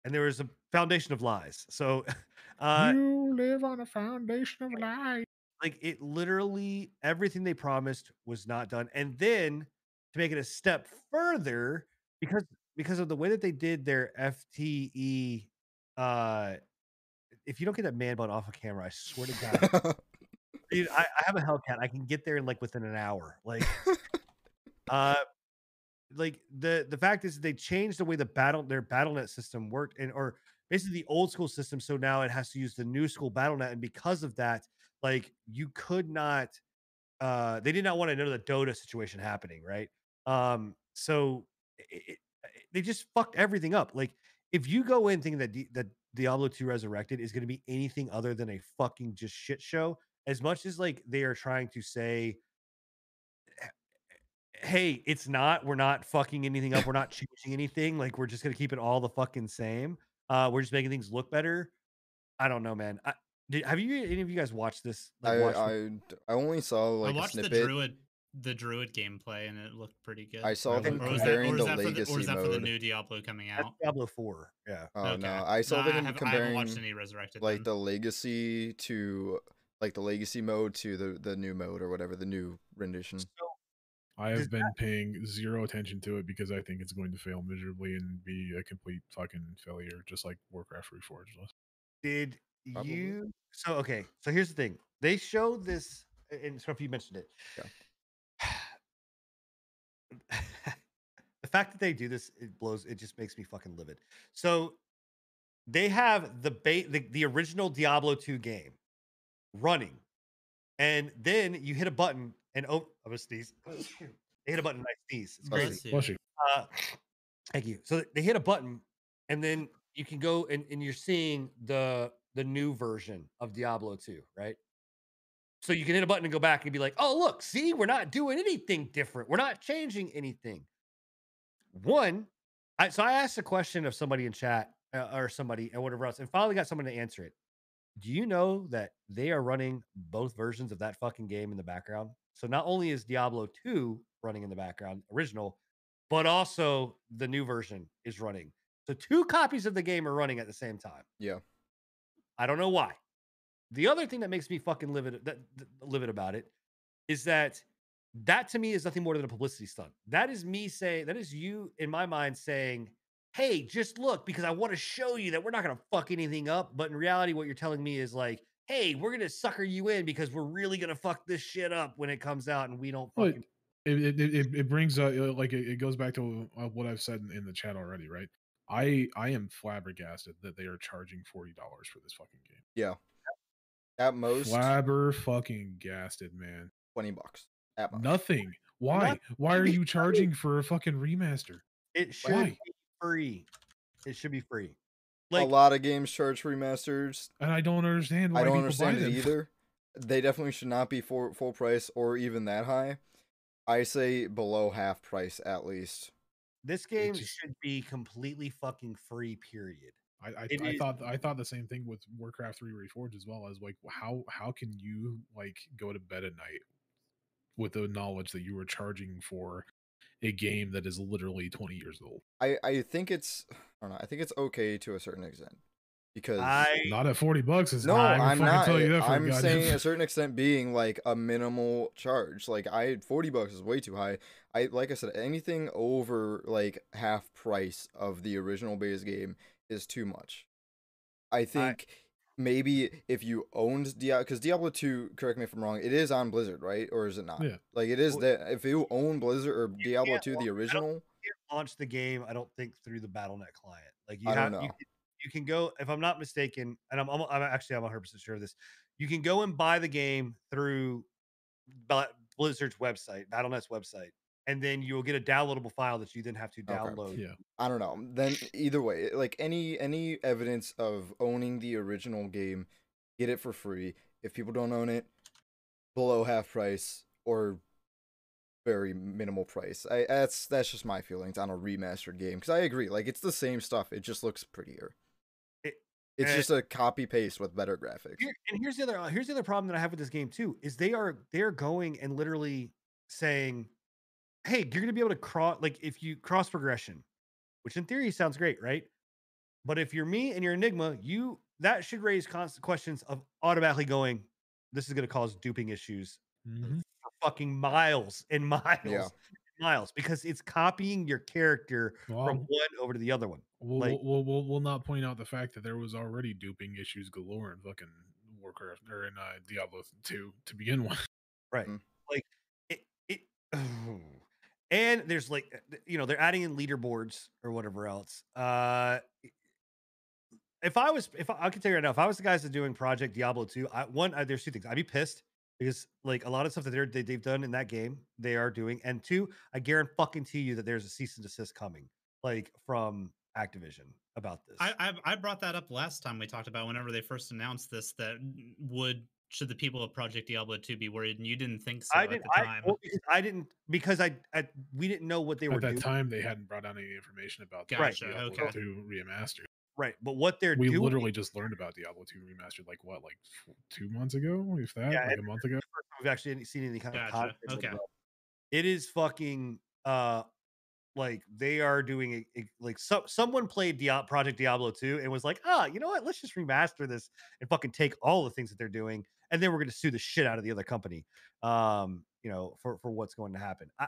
[SPEAKER 1] and there was a foundation of lies so uh
[SPEAKER 4] you live on a foundation of lies.
[SPEAKER 1] Like it literally everything they promised was not done and then to make it a step further because because of the way that they did their fte uh if you don't get that man bun off of camera i swear to god dude I, I have a hellcat i can get there in like within an hour like uh like the the fact is they changed the way the battle their battlenet system worked and or basically the old school system so now it has to use the new school battlenet and because of that like you could not uh they did not want another dota situation happening right? Um so it, it, they just fucked everything up like if you go in thinking that Di- that diablo 2 resurrected is going to be anything other than a fucking just shit show as much as like they are trying to say hey it's not we're not fucking anything up we're not changing anything like we're just going to keep it all the fucking same uh we're just making things look better i don't know man I, did, have you any of you guys watched this
[SPEAKER 3] I,
[SPEAKER 1] watched the-
[SPEAKER 3] I d- I only saw like
[SPEAKER 2] I
[SPEAKER 3] a
[SPEAKER 2] watched the
[SPEAKER 3] snippet.
[SPEAKER 2] druid the druid gameplay and it looked pretty good.
[SPEAKER 3] I saw
[SPEAKER 1] them
[SPEAKER 2] or was that,
[SPEAKER 3] comparing the
[SPEAKER 2] that for the, or
[SPEAKER 3] legacy
[SPEAKER 2] is that for the new Diablo coming
[SPEAKER 1] that's
[SPEAKER 2] out?
[SPEAKER 1] diablo 4 yeah
[SPEAKER 3] Oh
[SPEAKER 2] Okay.
[SPEAKER 3] no, I saw
[SPEAKER 2] Nah,
[SPEAKER 3] them
[SPEAKER 2] I haven't, I haven't watched any resurrected.
[SPEAKER 3] like
[SPEAKER 2] then.
[SPEAKER 3] the legacy to like the legacy mode to the the new mode or whatever the new rendition.
[SPEAKER 4] I have been paying zero attention to it because I think it's going to fail miserably and be a complete fucking failure, just like Warcraft Reforged was.
[SPEAKER 1] did
[SPEAKER 3] Probably.
[SPEAKER 1] you so okay so here's the thing they showed this and so if you mentioned it the fact that they do this it blows it just makes me fucking livid so they have the bait the, the original diablo 2 game running and then you hit a button and oh i'm gonna sneeze they hit a button and i sneeze it's crazy.
[SPEAKER 4] Bless you.
[SPEAKER 1] uh, thank you. So they hit a button, and then you can go and, and you're seeing the the new version of Diablo 2, right? So you can hit a button and go back and be like, oh look, see, we're not doing anything different. We're not changing anything. One, I so I asked a question of somebody in chat uh, or somebody and whatever else, and finally got someone to answer it. Do you know that they are running both versions of that fucking game in the background? So not only is Diablo 2 running in the background, original, but also the new version is running. So two copies of the game are running at the same time.
[SPEAKER 3] Yeah.
[SPEAKER 1] I don't know why. The other thing that makes me fucking livid that, that livid about it is that that to me is nothing more than a publicity stunt. That is me saying that is you in my mind saying, "Hey, just look because I want to show you that we're not going to fuck anything up." But in reality what you're telling me is like, "Hey, we're going to sucker you in because we're really going to fuck this shit up when it comes out and we don't fucking
[SPEAKER 4] it it, it, it- brings uh, uh, like it, it goes back to uh, what I've said in the chat already, right? I I am flabbergasted that they are charging forty dollars for this fucking game.
[SPEAKER 3] Yeah. At most
[SPEAKER 4] Flabber fucking gasted, man.
[SPEAKER 3] twenty bucks. At most.
[SPEAKER 4] Nothing. Why?
[SPEAKER 1] Not
[SPEAKER 4] Why are you charging for a fucking remaster?
[SPEAKER 1] It should
[SPEAKER 4] Why?
[SPEAKER 1] be free. It should be free. Like, a
[SPEAKER 3] lot of games charge remasters.
[SPEAKER 4] And I don't understand why
[SPEAKER 3] I don't understand it either. They definitely should not be for full price or even that high. I say below half price at least.
[SPEAKER 1] This game
[SPEAKER 4] just-
[SPEAKER 1] should be completely fucking free. Period.
[SPEAKER 4] I, I, I
[SPEAKER 1] is-
[SPEAKER 4] thought I thought the same thing with Warcraft 3 Reforged as well as like how how can you like go to bed at night with the knowledge that you were charging for a game that is literally 20 years old.
[SPEAKER 3] I, I think it's I don't know, I think it's okay to a certain extent. Because
[SPEAKER 1] I
[SPEAKER 4] Not at 40 bucks is
[SPEAKER 3] no,
[SPEAKER 4] high. I can
[SPEAKER 3] I'm
[SPEAKER 4] fucking
[SPEAKER 3] not.
[SPEAKER 4] tell you that for a
[SPEAKER 3] I'm
[SPEAKER 4] goddamn
[SPEAKER 3] saying a certain extent being like a minimal charge. Like I forty bucks is way too high. I like I said, anything over like half price of the original base game is too much. I think maybe if you owned Diablo, because Diablo two, correct me if I'm wrong, it is on Blizzard, right? Or is it not?
[SPEAKER 4] Yeah.
[SPEAKER 3] Like it is that if you own Blizzard or Diablo two, the original,
[SPEAKER 1] launch the game. I don't think through the BattleNet client. Like you
[SPEAKER 3] I don't
[SPEAKER 1] have
[SPEAKER 3] know.
[SPEAKER 1] you, can, you can go if I'm not mistaken, and I'm I'm, I'm actually I'm 100 percent sure of this. You can go and buy the game through Blizzard's website, BattleNet's website, and then you'll get a downloadable file that you then have to
[SPEAKER 3] Okay.
[SPEAKER 1] download.
[SPEAKER 4] Yeah.
[SPEAKER 3] I don't know. Then either way, like any any evidence of owning the original game, get it for free. If people don't own it, below half price or very minimal price. I that's that's just my feelings on a remastered game because I agree. Like it's the same stuff. It just looks prettier.
[SPEAKER 1] It-
[SPEAKER 3] it's
[SPEAKER 1] and-
[SPEAKER 3] just a copy paste with better graphics.
[SPEAKER 1] Here, and here's the other uh, here's the other problem that I have with this game too is they are they're going and literally saying, "Hey, you're going to be able to cross like if you cross progression, which in theory sounds great, right? But if you're me and you're Enigma, you that should raise constant questions of automatically going, this is going to cause duping issues
[SPEAKER 4] Mhm.
[SPEAKER 1] for fucking miles and miles, and miles because it's copying your character from one over to the other one.
[SPEAKER 4] we'll,
[SPEAKER 1] like-
[SPEAKER 4] we'll, we'll, we'll not point out the fact that there was already duping issues galore in fucking Warcraft or in uh, Diablo 2 to begin with.
[SPEAKER 1] Right.
[SPEAKER 3] Mm.
[SPEAKER 1] Like it it and there's like uh, you know, they're adding in leaderboards or whatever else. Uh if I was if I, I can tell you right now, if I was the guys that are doing Project Diablo 2, I one I, there's two things. I'd be pissed because like a lot of stuff that they're they, they've done in that game, they are doing. And two, I guarantee fucking to you that there's a cease and desist coming, like from Activision about this.
[SPEAKER 2] I, I I brought that up last time we talked about whenever they first announced this that would should the people of Project Diablo 2 be worried and you didn't think so
[SPEAKER 1] I
[SPEAKER 2] at
[SPEAKER 1] didn't.
[SPEAKER 2] the
[SPEAKER 1] I,
[SPEAKER 2] time.
[SPEAKER 1] well, I didn't because I, I we didn't know what they were doing.
[SPEAKER 4] At that
[SPEAKER 1] doing.
[SPEAKER 4] time, they hadn't brought out any information about the
[SPEAKER 2] Gotcha,
[SPEAKER 4] Diablo
[SPEAKER 2] okay.
[SPEAKER 4] 2 remastered.
[SPEAKER 1] Right, but what they're
[SPEAKER 4] We
[SPEAKER 1] doing.
[SPEAKER 4] literally just learned about Diablo 2 remastered like what, like two months ago, if that,
[SPEAKER 1] Yeah,
[SPEAKER 4] like a month ago.
[SPEAKER 1] we've actually any- seen any kind of
[SPEAKER 2] Gotcha,
[SPEAKER 1] content
[SPEAKER 2] okay.
[SPEAKER 1] about it. It is fucking uh like they are doing a, a- like so, someone played Dia- Project Diablo 2 and was like, ah, you know what? Let's just remaster this and fucking take all the things that they're doing, and then we're gonna sue the shit out of the other company. Um, you know, for for what's going to happen. I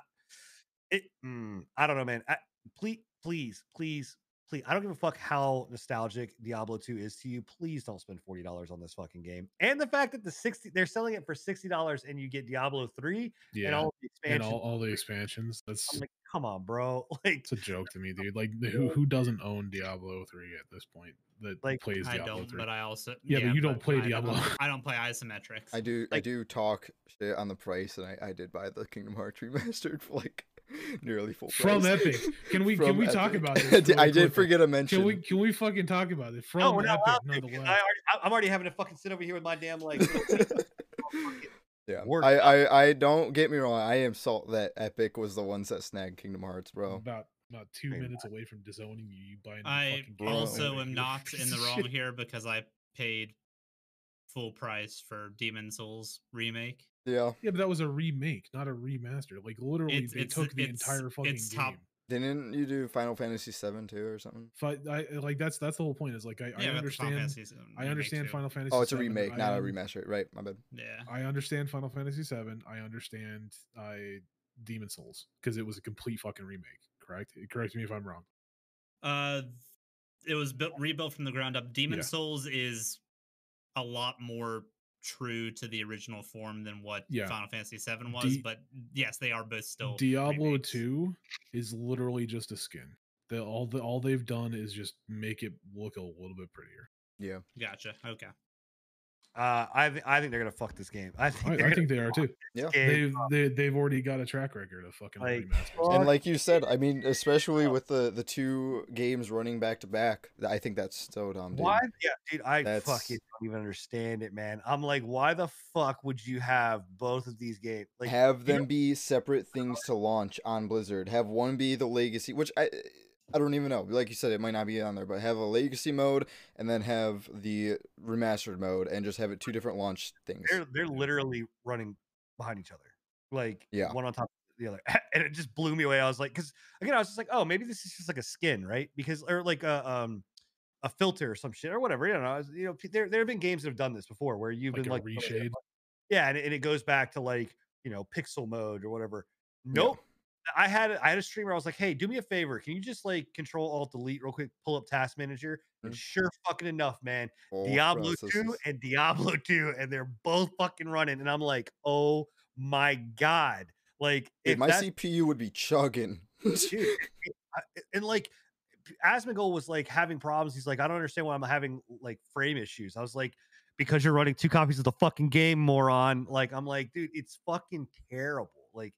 [SPEAKER 1] it mm, I don't know, man. I, please, please, please, please. I don't give a fuck how nostalgic Diablo 2 is to you. Please don't spend $40 on this fucking game. And the fact that the 60 they're selling it for $60 and you get Diablo 3
[SPEAKER 4] Yeah.
[SPEAKER 1] and all the
[SPEAKER 4] and
[SPEAKER 1] expansions.
[SPEAKER 4] all, all the expansions. That's
[SPEAKER 1] I'm like, come on, bro. Like
[SPEAKER 4] it's a joke to me, dude. Like who who doesn't own Diablo 3 at this point that
[SPEAKER 1] Like,
[SPEAKER 4] plays
[SPEAKER 2] I
[SPEAKER 4] Diablo
[SPEAKER 2] don't,
[SPEAKER 4] 3?
[SPEAKER 2] but I also
[SPEAKER 4] Yeah, but you don't play
[SPEAKER 2] I don't-
[SPEAKER 4] Diablo.
[SPEAKER 2] I don't play isometrics.
[SPEAKER 3] I do I do talk shit on the price, and I, I did buy the Kingdom Hearts remastered for like nearly full
[SPEAKER 4] From
[SPEAKER 3] price.
[SPEAKER 4] Epic. Can we- can
[SPEAKER 3] From
[SPEAKER 4] we talk about this
[SPEAKER 3] I did-
[SPEAKER 4] really
[SPEAKER 3] I did
[SPEAKER 4] quickly?
[SPEAKER 3] forget to mention.
[SPEAKER 4] Can we can we fucking talk about it from
[SPEAKER 1] no, we're not
[SPEAKER 4] Epic
[SPEAKER 1] allowed to,
[SPEAKER 4] nonetheless?
[SPEAKER 1] I already, I- I'm already having to fucking sit over here with my damn like.
[SPEAKER 3] yeah,
[SPEAKER 1] work
[SPEAKER 3] I, I I don't get me wrong. I am salt that Epic was the ones that snagged Kingdom Hearts, bro.
[SPEAKER 4] about about two
[SPEAKER 3] Maybe
[SPEAKER 4] minutes away from disowning you. You buy a new
[SPEAKER 2] I
[SPEAKER 4] fucking game.
[SPEAKER 2] also
[SPEAKER 3] Bro.
[SPEAKER 2] am not in the wrong here because I paid full price for Demon Souls remake.
[SPEAKER 3] Yeah,
[SPEAKER 4] Yeah, but that was a remake, not a remaster. Like literally,
[SPEAKER 2] It's-
[SPEAKER 4] they
[SPEAKER 2] it's-
[SPEAKER 4] took the
[SPEAKER 2] it's-
[SPEAKER 4] entire fucking
[SPEAKER 2] it's
[SPEAKER 4] game.
[SPEAKER 2] top-
[SPEAKER 3] didn't you do Final Fantasy VII too or something?
[SPEAKER 4] Fi- I, like that's that's the whole point. Is like I,
[SPEAKER 2] Yeah,
[SPEAKER 4] I
[SPEAKER 2] got the Final
[SPEAKER 4] understand. I understand. Final Fantasy.
[SPEAKER 3] Oh, it's a remake,
[SPEAKER 4] I
[SPEAKER 3] not a remaster. Right, my bad.
[SPEAKER 2] Yeah.
[SPEAKER 4] I understand Final Fantasy VII. I understand I Demon Souls because it was a complete fucking remake. Correct? Correct me if I'm wrong.
[SPEAKER 2] Uh, it was built rebuilt from the ground up. Demon
[SPEAKER 4] Yeah.
[SPEAKER 2] Souls is a lot more true to the original form than what
[SPEAKER 4] Yeah.
[SPEAKER 2] Final Fantasy VII was.
[SPEAKER 4] D-
[SPEAKER 2] but yes, they are both still
[SPEAKER 4] Diablo
[SPEAKER 2] remakes.
[SPEAKER 4] Two is literally just a skin. The, all the all they've done is just make it look a little bit prettier.
[SPEAKER 3] Yeah,
[SPEAKER 2] Gotcha. Okay.
[SPEAKER 1] Uh, I th- I think they're gonna fuck this game. I think
[SPEAKER 4] I,
[SPEAKER 1] they're
[SPEAKER 4] I
[SPEAKER 1] gonna
[SPEAKER 4] think they are too.
[SPEAKER 3] Yeah.
[SPEAKER 1] game
[SPEAKER 4] They've they, they've already got a track record of fucking
[SPEAKER 1] Like,
[SPEAKER 4] remasters.
[SPEAKER 3] And like you said, I mean, especially with the the two games running back to back, I think that's so dumb. Dude.
[SPEAKER 1] Why? Yeah, dude, I
[SPEAKER 3] That's-
[SPEAKER 1] fucking don't even understand it, man. I'm like, why the fuck would you have both of these games? Like,
[SPEAKER 3] have
[SPEAKER 1] you know-
[SPEAKER 3] them be separate things to launch on Blizzard. Have one be the legacy, which I I don't even know. Like you said, it might not be on there, but have a legacy mode and then have the remastered mode, and just have it two different launch things.
[SPEAKER 1] they're they're literally running behind each other, like
[SPEAKER 3] Yeah.
[SPEAKER 1] one on top of the other, and it just blew me away. I was like, because again, I was just like, oh, maybe this is just like a skin, right? Because or like a um a filter or some shit or whatever. You know, I was, you know, p- there there have been games that have done this before where you've
[SPEAKER 4] like
[SPEAKER 1] been
[SPEAKER 4] a
[SPEAKER 1] like
[SPEAKER 4] reshade.
[SPEAKER 1] yeah, and it, and it goes back to like you know pixel mode or whatever. Nope. I had I had a streamer. I was like, "Hey, do me a favor. Can you just like Control Alt Delete real quick, pull up Task Manager?" And
[SPEAKER 3] Mhm.
[SPEAKER 1] sure fucking enough, man, Diablo two and Diablo two, and they're both fucking running. And I'm like, "Oh my god!" Like
[SPEAKER 3] Dude,
[SPEAKER 1] if
[SPEAKER 3] my CPU would be chugging.
[SPEAKER 1] dude, and like Asmongold was like having problems. He's like, "I don't understand why I'm having like frame issues." I was like. Because you're running two copies of the fucking game, moron. Like, I'm like, dude, it's fucking terrible. Like,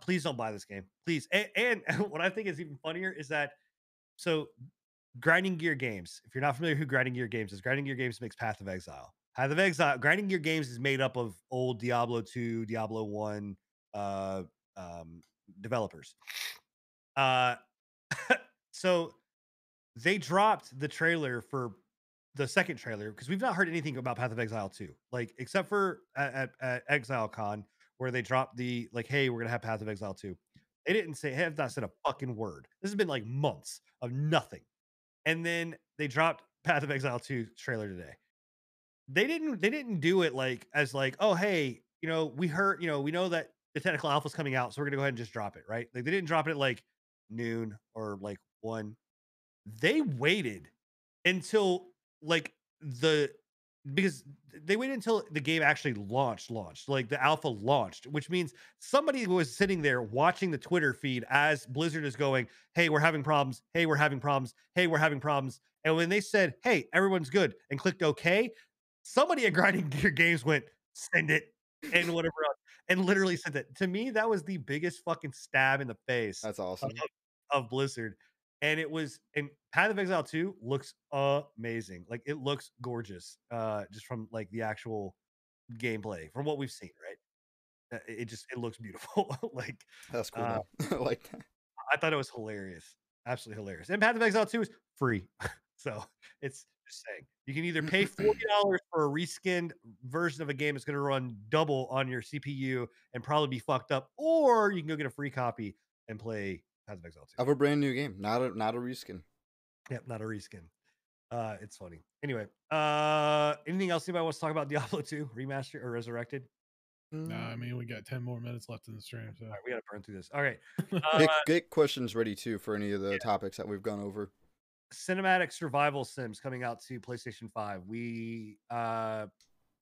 [SPEAKER 1] please don't buy this game please and, and what i think is even funnier is that so grinding gear games if you're not familiar who grinding gear games is grinding gear games makes path of exile. Path of exile grinding gear games is made up of old diablo 2 diablo 1 uh um developers. Uh so they dropped the trailer for the second trailer because we've not heard anything about path of exile 2 like except for at, at, at ExileCon where they dropped the like, hey, we're gonna have Path of Exile 2. They didn't say have not said a fucking word. This has been like months of nothing. And then they dropped Path of Exile 2 trailer today. They didn't they didn't do it like as like, oh hey, you know, we heard, you know, we know that the technical alpha's coming out, so we're gonna go ahead and just drop it, right? Like they didn't drop it at like noon or like one. They waited until like the because they waited until the game actually launched launched like the alpha launched which means somebody was sitting there watching the twitter feed as blizzard is going hey we're having problems hey we're having problems hey we're having problems and when they said hey everyone's good and clicked okay somebody at grinding gear games went send it and whatever else and literally sent it to me that was the biggest fucking stab in the face
[SPEAKER 3] That's awesome.
[SPEAKER 1] of Blizzard. And it was and Path of Exile 2 looks amazing. Like it looks gorgeous. Uh just from like the actual gameplay, from what we've seen, right? Uh, It it just it looks beautiful. like
[SPEAKER 3] That's cool.
[SPEAKER 1] uh,
[SPEAKER 3] like.
[SPEAKER 1] I thought it was hilarious. Absolutely hilarious. And Path of Exile 2 is free. so it's just saying you can either pay $40 for a reskinned version of a game that's going to run double on your CPU and probably be fucked up, or you can go get a free copy and play Path of Exile 2.
[SPEAKER 3] Of a brand new game, not a not a reskin.
[SPEAKER 1] Yep, not a reskin. Uh, it's funny. Anyway, uh, anything else anybody wants to talk about Diablo 2 remaster or resurrected?
[SPEAKER 4] Nah, I mean we got ten more minutes left in the stream, so
[SPEAKER 1] All right, we gotta burn through this. All right,
[SPEAKER 3] Get,
[SPEAKER 1] uh,
[SPEAKER 3] get questions ready too for any of the
[SPEAKER 1] yeah.
[SPEAKER 3] topics that we've gone over.
[SPEAKER 1] cinematic survival sims coming out to PlayStation 5. We uh,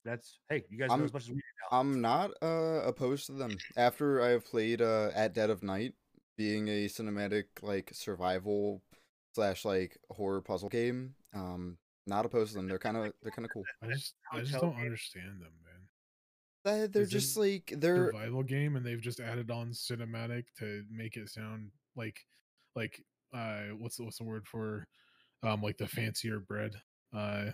[SPEAKER 1] that's hey, you guys know
[SPEAKER 3] I'm-
[SPEAKER 1] as much as we do now.
[SPEAKER 3] I'm not uh opposed to them. After I have played uh at Dead of Night, being a cinematic like survival slash like horror puzzle game, um, not opposed to them. They're kind of they're kind of cool.
[SPEAKER 4] I just I just don't understand them, man.
[SPEAKER 3] Uh, They're
[SPEAKER 4] Is
[SPEAKER 3] just like they're
[SPEAKER 4] Survival game, and they've just added on cinematic to make it sound like like uh what's the, what's the word for um like the fancier bread uh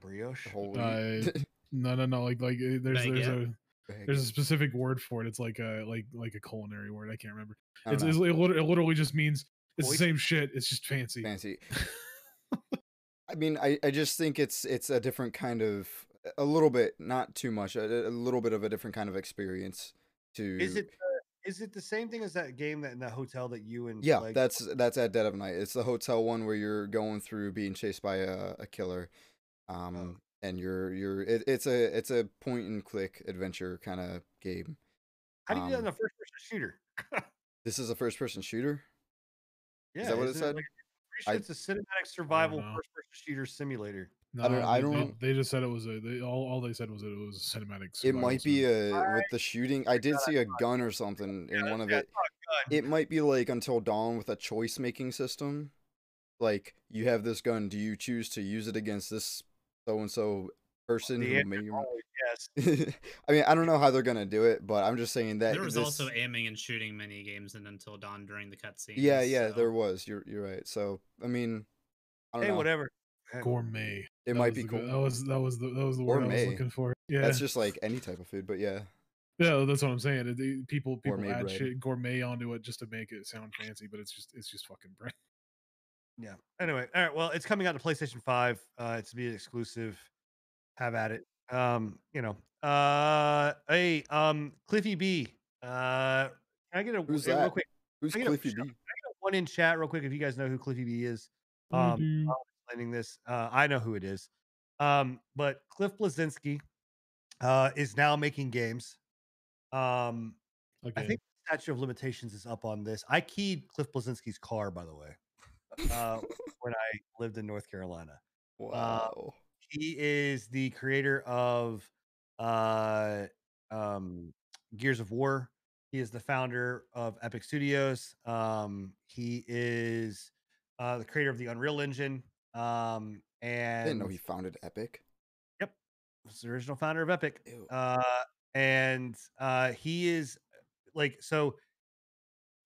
[SPEAKER 1] Brioche.
[SPEAKER 3] holy.
[SPEAKER 4] uh, no no no like like uh, there's there's
[SPEAKER 2] Baguette?
[SPEAKER 4] a there's a specific word for it it's like a like like a culinary word i can't remember
[SPEAKER 3] I
[SPEAKER 4] it's, it's it, lit- it literally just means it's
[SPEAKER 1] Moist?
[SPEAKER 4] the same shit it's just fancy
[SPEAKER 3] fancy. I mean, I, I just think it's it's a different kind of a little bit, not too much, a, a little bit of a different kind of experience. To
[SPEAKER 1] Is it uh, is it the same thing as that game that in that hotel that you and
[SPEAKER 3] Yeah,
[SPEAKER 1] Flag-
[SPEAKER 3] that's that's at Dead of Night. It's the hotel one where you're going through being chased by a, a killer, um, and you're you're it, it's a it's a point and click adventure kind of game.
[SPEAKER 1] how do you do that in
[SPEAKER 3] um,
[SPEAKER 1] a first person shooter?
[SPEAKER 3] This is a first person shooter.
[SPEAKER 1] Yeah,
[SPEAKER 3] that what it
[SPEAKER 1] isn't
[SPEAKER 3] said?
[SPEAKER 1] Like, I'm pretty
[SPEAKER 3] I-
[SPEAKER 1] it's a cinematic survival first person shooter simulator.
[SPEAKER 4] no,
[SPEAKER 3] I don't- I
[SPEAKER 4] they- they-
[SPEAKER 3] don't-
[SPEAKER 4] they, just said it was a they, all, all they said was that it was a cinematic
[SPEAKER 3] It might be
[SPEAKER 4] sim.
[SPEAKER 3] a with the shooting. I did
[SPEAKER 1] God,
[SPEAKER 3] see a gun or something in one of it.
[SPEAKER 1] it's not good.
[SPEAKER 3] It might be like Until Dawn with a choice making system. like you have this gun. Do you choose to use it against this so and so person
[SPEAKER 1] The
[SPEAKER 3] who
[SPEAKER 1] answer
[SPEAKER 3] may or
[SPEAKER 1] yes.
[SPEAKER 3] I mean, I don't know how they're gonna do it, but I'm just saying that
[SPEAKER 2] There was
[SPEAKER 3] this-
[SPEAKER 2] also aiming and shooting mini games and Until Dawn during the cutscene.
[SPEAKER 3] yeah, yeah,
[SPEAKER 2] so-
[SPEAKER 3] there was. You're you're right. So I mean, I don't
[SPEAKER 1] Hey,
[SPEAKER 3] know.
[SPEAKER 1] whatever.
[SPEAKER 4] Gourmet.
[SPEAKER 3] It
[SPEAKER 4] That
[SPEAKER 3] might be cool.
[SPEAKER 4] That was that was the that was the word I was looking for. Yeah,
[SPEAKER 3] That's just like any type of food, but yeah.
[SPEAKER 4] yeah. That's what I'm saying. It- it- people people
[SPEAKER 3] Gourmet
[SPEAKER 4] add
[SPEAKER 3] bread.
[SPEAKER 4] shit gourmet onto it just to make it sound fancy, but it's just it's just fucking bread.
[SPEAKER 1] Yeah. Anyway, all right. Well, it's coming out to PlayStation Five. Uh, it's to be exclusive. Have at it. Um, you know. Uh, hey, um, Cliffy B. Uh, can I get a
[SPEAKER 3] Who's
[SPEAKER 1] uh, real quick?
[SPEAKER 3] Who's
[SPEAKER 1] a
[SPEAKER 3] Cliffy
[SPEAKER 1] shout-
[SPEAKER 3] B?
[SPEAKER 1] One in chat, real quick, if you guys know who Cliffy B is. Um. I'll explaining this. Uh, I know who it is. Um, but Cliff Bleszinski uh, is now making games. Um, I think the statute of limitations is up on this. I keyed Cliff Bleszinski's car, by the way, uh, when I lived in North Carolina.
[SPEAKER 3] Wow.
[SPEAKER 1] He is the creator of uh, um, Gears of War. He is the founder of Epic Studios. Um, he is uh, the creator of the Unreal Engine. Um,
[SPEAKER 3] I didn't know he founded Epic.
[SPEAKER 1] Yep, was the original founder of Epic.
[SPEAKER 3] Ew.
[SPEAKER 1] Uh, and uh, he is like so.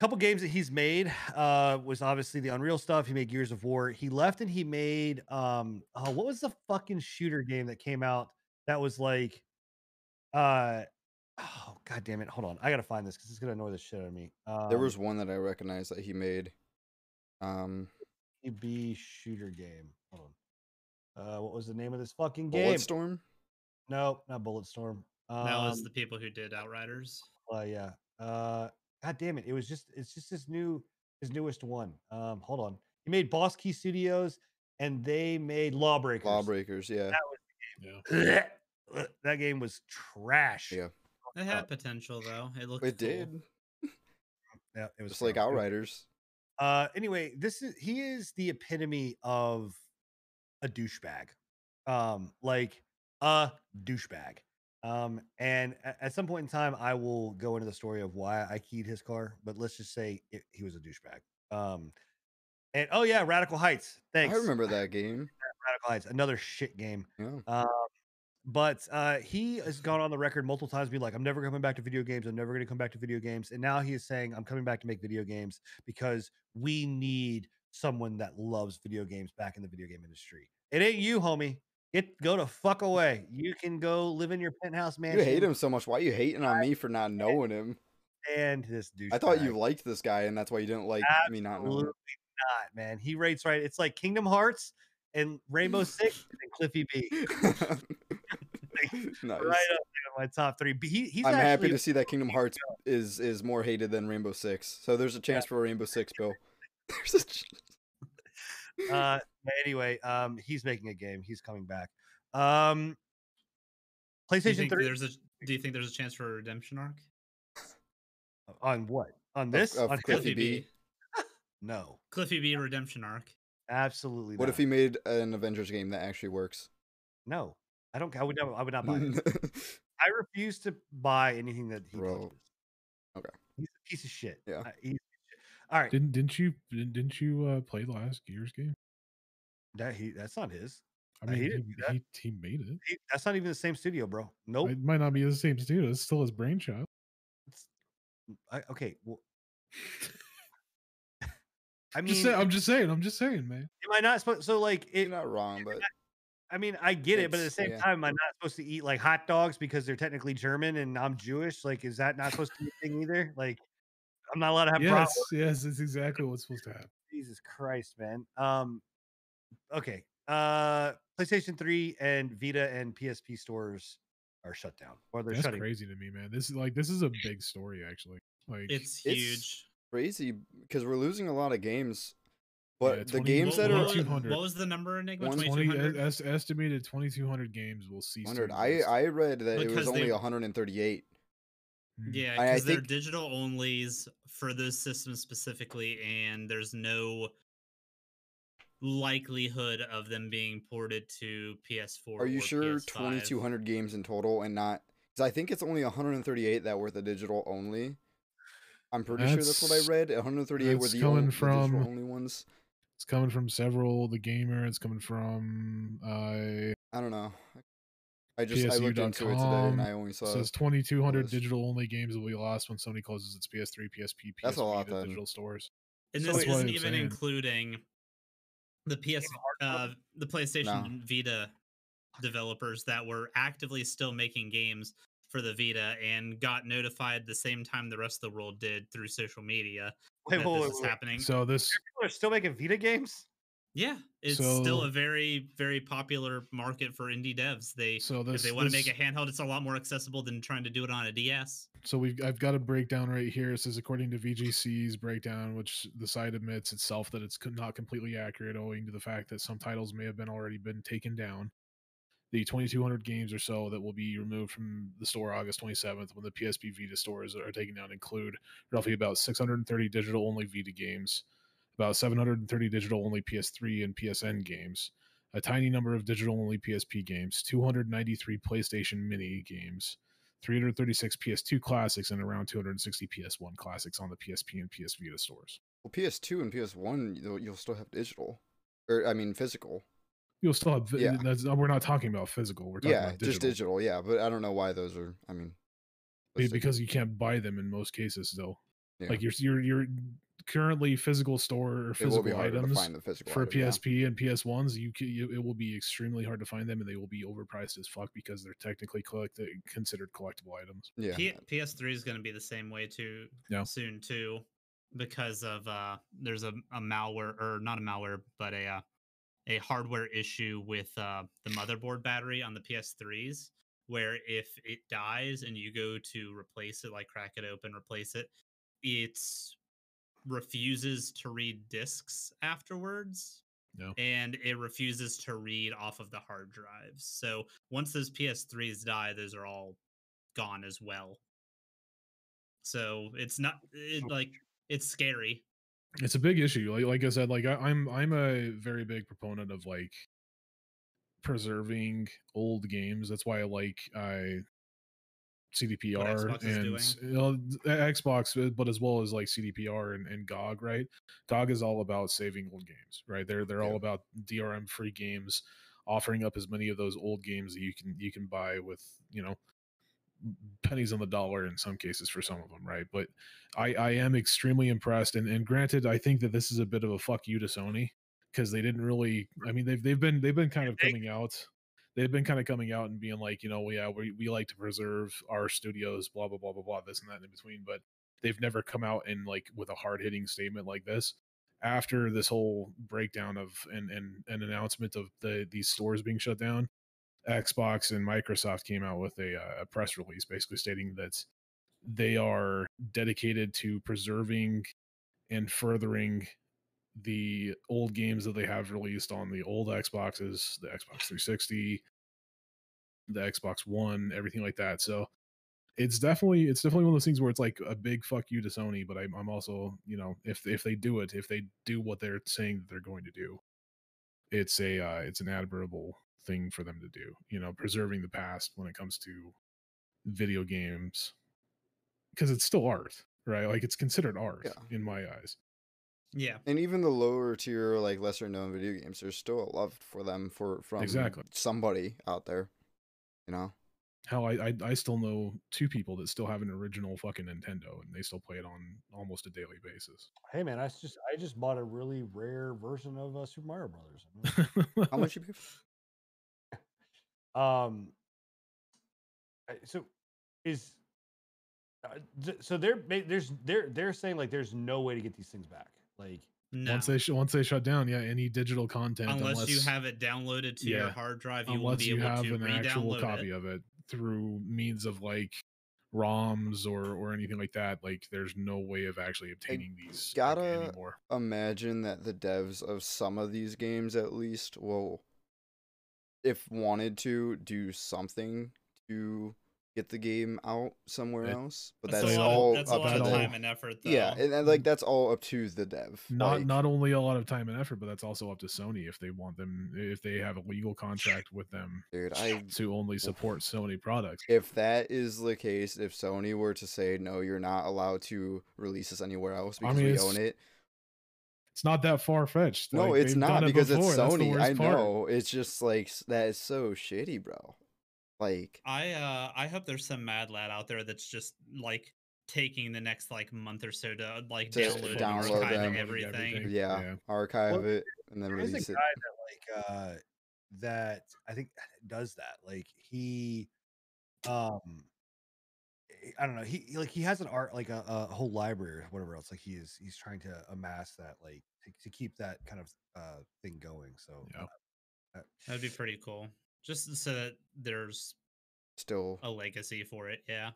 [SPEAKER 1] Couple games that he's made uh, was obviously the Unreal stuff. He made Gears of War. He left and he made um, oh, what was the fucking shooter game that came out that was like, uh, oh god damn it! Hold on, I gotta find this because it's gonna annoy the shit out of me. Um,
[SPEAKER 3] there was one that I recognized that he made. Um,
[SPEAKER 1] B shooter game. Hold on. Uh, what was the name of this fucking game?
[SPEAKER 3] Bulletstorm.
[SPEAKER 1] No, not Bulletstorm. Um,
[SPEAKER 2] That was the people who did Outriders.
[SPEAKER 1] Uh, yeah. Uh, God damn it! It was just it's just his new his newest one. Um, hold on. He made Boss Key Studios, and they made Lawbreakers.
[SPEAKER 3] Lawbreakers. Yeah.
[SPEAKER 4] yeah.
[SPEAKER 1] that game was trash.
[SPEAKER 3] Yeah.
[SPEAKER 2] It had potential though. It looked.
[SPEAKER 3] It
[SPEAKER 2] cool.
[SPEAKER 3] did.
[SPEAKER 1] Yeah, it was
[SPEAKER 3] Just like. Outriders.
[SPEAKER 1] Uh, anyway, this is he is the epitome of a douchebag. Um, like a douchebag. Um, and at, at some point in time, I will go into the story of why I keyed his car, but let's just say it, he was a douchebag. Um, and oh yeah, Radical Heights. Thanks.
[SPEAKER 3] I remember that game.
[SPEAKER 1] Radical Heights, another shit game.
[SPEAKER 3] Yeah.
[SPEAKER 1] Um, but uh, he has gone on the record multiple times, be like, "I'm never coming back to video games. I'm never going to come back to video games." And now he is saying, "I'm coming back to make video games because we need someone that loves video games back in the video game industry. It ain't you, homie. Get go to fuck away. You can go live in your penthouse mansion.
[SPEAKER 3] You hate him so much. Why are you hating on me for not knowing him?
[SPEAKER 1] and this douche.
[SPEAKER 3] I thought you liked this guy, and that's why you didn't like me not knowing.
[SPEAKER 1] Absolutely not, man. He rates right. It's like Kingdom Hearts and Rainbow Six and Cliffy B.
[SPEAKER 3] nice.
[SPEAKER 1] Right up there in my top three. But He, he's
[SPEAKER 3] I'm happy to see that Kingdom Hearts is is more hated than Rainbow Six. So there's a chance for Rainbow Six, Bill. There's a ch-
[SPEAKER 1] uh anyway um he's making a game he's coming back um playstation
[SPEAKER 2] think
[SPEAKER 1] 3
[SPEAKER 2] there's a Do you think there's a chance for a redemption arc?
[SPEAKER 1] on what on this
[SPEAKER 3] of
[SPEAKER 1] on
[SPEAKER 3] Cliffy B.
[SPEAKER 1] no
[SPEAKER 2] Cliffy B redemption arc.
[SPEAKER 1] absolutely
[SPEAKER 3] What
[SPEAKER 1] not.
[SPEAKER 3] if he made an Avengers game that actually works?
[SPEAKER 1] no i don't i would never i would not buy it i refuse to buy anything that he
[SPEAKER 3] Bro.
[SPEAKER 1] touches.
[SPEAKER 3] Okay.
[SPEAKER 1] he's a piece of shit
[SPEAKER 3] Yeah.
[SPEAKER 1] Uh, he's a piece of shit. all right
[SPEAKER 4] Didn't didn't you didn't, didn't you uh, play the last Gears game?
[SPEAKER 1] That he that's not his
[SPEAKER 4] I mean,
[SPEAKER 1] he
[SPEAKER 4] he,
[SPEAKER 1] that.
[SPEAKER 4] he, he made it.
[SPEAKER 1] He- that's not even the same studio bro nope
[SPEAKER 4] It might not be the same studio. It's still his brainchild.
[SPEAKER 1] I, okay well i mean
[SPEAKER 4] Just say, I'm just saying. I'm just saying, man.
[SPEAKER 1] am i not supposed so like it, You're
[SPEAKER 3] not wrong, but
[SPEAKER 1] I mean, I get it, but at the same
[SPEAKER 3] yeah.
[SPEAKER 1] time, am I not supposed to eat like hot dogs because they're technically German and I'm Jewish? Like, is that not supposed to be a thing either? Like, I'm not allowed to have
[SPEAKER 4] Yes,
[SPEAKER 1] problems.
[SPEAKER 4] yes, it's exactly what's supposed to happen.
[SPEAKER 1] Jesus Christ, man. Um, okay. Uh, PlayStation 3 and Vita and PSP stores are shut down, or they're
[SPEAKER 4] That's
[SPEAKER 1] shutting.
[SPEAKER 4] crazy to me, man. This is like this is a big story, actually. Like
[SPEAKER 2] It's
[SPEAKER 3] It's-
[SPEAKER 2] huge.
[SPEAKER 3] crazy because we're losing a lot of games.
[SPEAKER 4] Yeah,
[SPEAKER 3] But the
[SPEAKER 4] 20
[SPEAKER 3] games
[SPEAKER 2] What,
[SPEAKER 3] that
[SPEAKER 2] what
[SPEAKER 3] are
[SPEAKER 4] 200.
[SPEAKER 2] what was the number, Enigma?
[SPEAKER 3] One-
[SPEAKER 4] 20 estimated 2200 games will cease.
[SPEAKER 3] 100, I. I read that it was only
[SPEAKER 2] they-
[SPEAKER 3] 138.
[SPEAKER 4] Mm.
[SPEAKER 2] Yeah,
[SPEAKER 3] I- I
[SPEAKER 2] because they're
[SPEAKER 3] think-
[SPEAKER 2] digital onlys for those systems specifically, and there's no likelihood of them being ported to PS4.
[SPEAKER 3] Are you
[SPEAKER 2] or
[SPEAKER 3] sure
[SPEAKER 2] PS5.
[SPEAKER 3] 2200 games in total and not? Because I think it's only 138 that were the digital only. I'm pretty sure that's what I read. 138 were the,
[SPEAKER 4] coming
[SPEAKER 3] only, the
[SPEAKER 4] from-
[SPEAKER 3] digital only ones.
[SPEAKER 4] It's It's coming from several. The gamer. It's coming from. Uh,
[SPEAKER 3] I don't know. I just I looked into it today and I only saw.
[SPEAKER 4] It says 2,200 digital only games will be lost when Sony closes its PS3, PSP, PS
[SPEAKER 3] That's a lot,
[SPEAKER 4] Vita
[SPEAKER 3] then.
[SPEAKER 4] digital stores.
[SPEAKER 2] And this
[SPEAKER 4] that's what
[SPEAKER 2] isn't even
[SPEAKER 4] saying.
[SPEAKER 2] including the PS, uh, the PlayStation
[SPEAKER 3] No.
[SPEAKER 2] Vita developers that were actively still making games for the Vita and got notified the same time the rest of the world did through social media
[SPEAKER 1] Wait,
[SPEAKER 2] that
[SPEAKER 1] wait,
[SPEAKER 2] this
[SPEAKER 1] wait,
[SPEAKER 2] is
[SPEAKER 1] wait.
[SPEAKER 2] happening.
[SPEAKER 4] So this.
[SPEAKER 1] People are still making Vita games.
[SPEAKER 2] Yeah, it's still a very, very popular market for indie devs. They
[SPEAKER 4] So
[SPEAKER 2] if they want to make a handheld, it's a lot more accessible than trying to do it on a DS.
[SPEAKER 4] So we've I've got a breakdown right here. It says according to VGC's breakdown, which the site admits itself that it's not completely accurate, owing to the fact that some titles may have been already been taken down. The 2,200 games or so that will be removed from the store August 27th when the PSP Vita stores are taken down include roughly about 630 digital only Vita games, about 730 digital only PS3 and PSN games, a tiny number of digital only PSP games, 293 PlayStation Mini games, 336 PS2 classics and around 260 PS1 classics on the PSP and PS Vita stores.
[SPEAKER 3] Well, PS2 and PS1, you'll, still have digital, or I mean physical.
[SPEAKER 4] You'll still have.
[SPEAKER 3] Yeah.
[SPEAKER 4] That's, uh, we're not talking about physical. We're talking
[SPEAKER 3] Yeah,
[SPEAKER 4] about digital.
[SPEAKER 3] just digital. Yeah, but I don't know why those are. I mean,
[SPEAKER 4] Be-
[SPEAKER 3] let's see.
[SPEAKER 4] because you can't buy them in most cases, though.
[SPEAKER 3] Yeah.
[SPEAKER 4] Like you're you're you're currently physical store or
[SPEAKER 3] it will be
[SPEAKER 4] physical
[SPEAKER 3] harder to
[SPEAKER 4] items
[SPEAKER 3] find the physical
[SPEAKER 4] for
[SPEAKER 3] item, yeah.
[SPEAKER 4] PSP and PS ones. You, ca- you it will be extremely hard to find them, and they will be overpriced as fuck because they're technically collect considered collectible items.
[SPEAKER 3] Yeah,
[SPEAKER 2] P- PS3 is going to be the same way too
[SPEAKER 4] Yeah.
[SPEAKER 2] soon too, because of uh, there's a, a malware or not a malware, but a uh, a hardware issue with uh, the motherboard battery on the PS3s, where if it dies and you go to replace it, like crack it open, replace it, it refuses to read discs afterwards.
[SPEAKER 4] No.
[SPEAKER 2] And it refuses to read off of the hard drives. So once those PS3s die, those are all gone as well. So it's not eh, it, like it's scary.
[SPEAKER 4] It's a big issue. Like like I said, like I, I'm I'm a very big proponent of like preserving old games. That's why I like I CDPR
[SPEAKER 2] Xbox
[SPEAKER 4] and
[SPEAKER 2] doing.
[SPEAKER 4] you know, Xbox, uh, but as well as like CDPR and, and GOG, right? GOG is all about saving old games, right? They're they're all about DRM free games, offering up as many of those old games that you can you can buy with you know pennies on the dollar in some cases for some of them, right? But I I am extremely impressed, and and granted, I think that this is a bit of a fuck you to Sony because they didn't really. I mean, they've they've been they've been kind of coming out. They've been kind of coming out and being like, you know, yeah, we, we like to preserve our studios, blah blah blah blah blah, this and that in between. But they've never come out and like with a hard hitting statement like this after this whole breakdown of and and an announcement of the these stores being shut down. Xbox and Microsoft came out with a, uh, a press release basically stating that they are dedicated to preserving and furthering the old games that they have released on the old Xboxes, the Xbox 360, the Xbox One, everything like that. So it's definitely it's definitely one of those things where it's like a big fuck you to Sony, but I'm, I'm also you know if if they do it, if they do what they're saying that they're going to do, it's a uh, it's an admirable thing for them to do. You know, preserving the past when it comes to video games because it's still art, right? Like it's considered art
[SPEAKER 3] Yeah.
[SPEAKER 4] in my eyes.
[SPEAKER 2] Yeah.
[SPEAKER 3] And even the lower tier, like lesser known video games, there's still a love for them for from
[SPEAKER 4] Exactly.
[SPEAKER 3] somebody out there. You know,
[SPEAKER 4] Hell, I, I I still know two people that still have an original fucking Nintendo and they still play it on almost a daily basis.
[SPEAKER 1] Hey man, I just I just bought a really rare version of uh, Super Mario Brothers.
[SPEAKER 3] how much you pay? For?
[SPEAKER 1] Um. So, is uh, so they're ba- there's they're they're saying like there's no way to get these things back. Like
[SPEAKER 2] No.
[SPEAKER 4] Once they sh- once they shut down, yeah, any digital content
[SPEAKER 2] unless, you have it downloaded to your hard drive, you
[SPEAKER 4] unless you have
[SPEAKER 2] to
[SPEAKER 4] an actual copy
[SPEAKER 2] it.
[SPEAKER 4] of it through means of like ROMs or or anything like that, like there's no way of actually obtaining these like,
[SPEAKER 3] gotta-
[SPEAKER 4] anymore.
[SPEAKER 3] Imagine that the devs of some of these games, at least, will, if wanted to, do something to get the game out somewhere
[SPEAKER 4] It-
[SPEAKER 3] else. But
[SPEAKER 2] That's,
[SPEAKER 3] that's, all
[SPEAKER 2] of, that's a
[SPEAKER 3] up
[SPEAKER 2] lot
[SPEAKER 3] to
[SPEAKER 2] of
[SPEAKER 3] the
[SPEAKER 2] time and effort, though.
[SPEAKER 3] yeah, and, and like that's all up to the dev.
[SPEAKER 4] Not
[SPEAKER 3] like-
[SPEAKER 4] not only a lot of time and effort, but that's also up to Sony if they want them if they have a legal contract with them
[SPEAKER 3] dude. I
[SPEAKER 4] to only support Sony products.
[SPEAKER 3] if that is the case, if Sony were to say no, you're not allowed to release this anywhere else
[SPEAKER 4] I
[SPEAKER 3] because
[SPEAKER 4] mean,
[SPEAKER 3] we own it.
[SPEAKER 4] it's not that far fetched.
[SPEAKER 3] No,
[SPEAKER 4] Like,
[SPEAKER 3] it's not
[SPEAKER 4] done it
[SPEAKER 3] because it's
[SPEAKER 4] before, that's the
[SPEAKER 3] Sony.
[SPEAKER 4] worst
[SPEAKER 3] I
[SPEAKER 4] part.
[SPEAKER 3] know. It's just like that is so shitty, bro. Like
[SPEAKER 2] I uh I hope there's some mad lad out there that's just like taking the next like month or so to like
[SPEAKER 3] To
[SPEAKER 2] download and
[SPEAKER 3] download
[SPEAKER 2] archiving
[SPEAKER 3] them.
[SPEAKER 2] everything.
[SPEAKER 3] yeah,
[SPEAKER 4] Yeah.
[SPEAKER 3] archive
[SPEAKER 1] Well,
[SPEAKER 3] it and then
[SPEAKER 1] There is a guy
[SPEAKER 3] it.
[SPEAKER 1] that like uh that I think does that. Like he um eh, I don't know. He he- like he has an art like a, a whole library or whatever else. Like he is he's trying to amass that like to, to keep that kind of uh thing going. So
[SPEAKER 4] Yeah.
[SPEAKER 1] uh,
[SPEAKER 2] That'd be pretty cool. Just so that there's
[SPEAKER 3] Still,
[SPEAKER 2] a legacy for it. Yeah.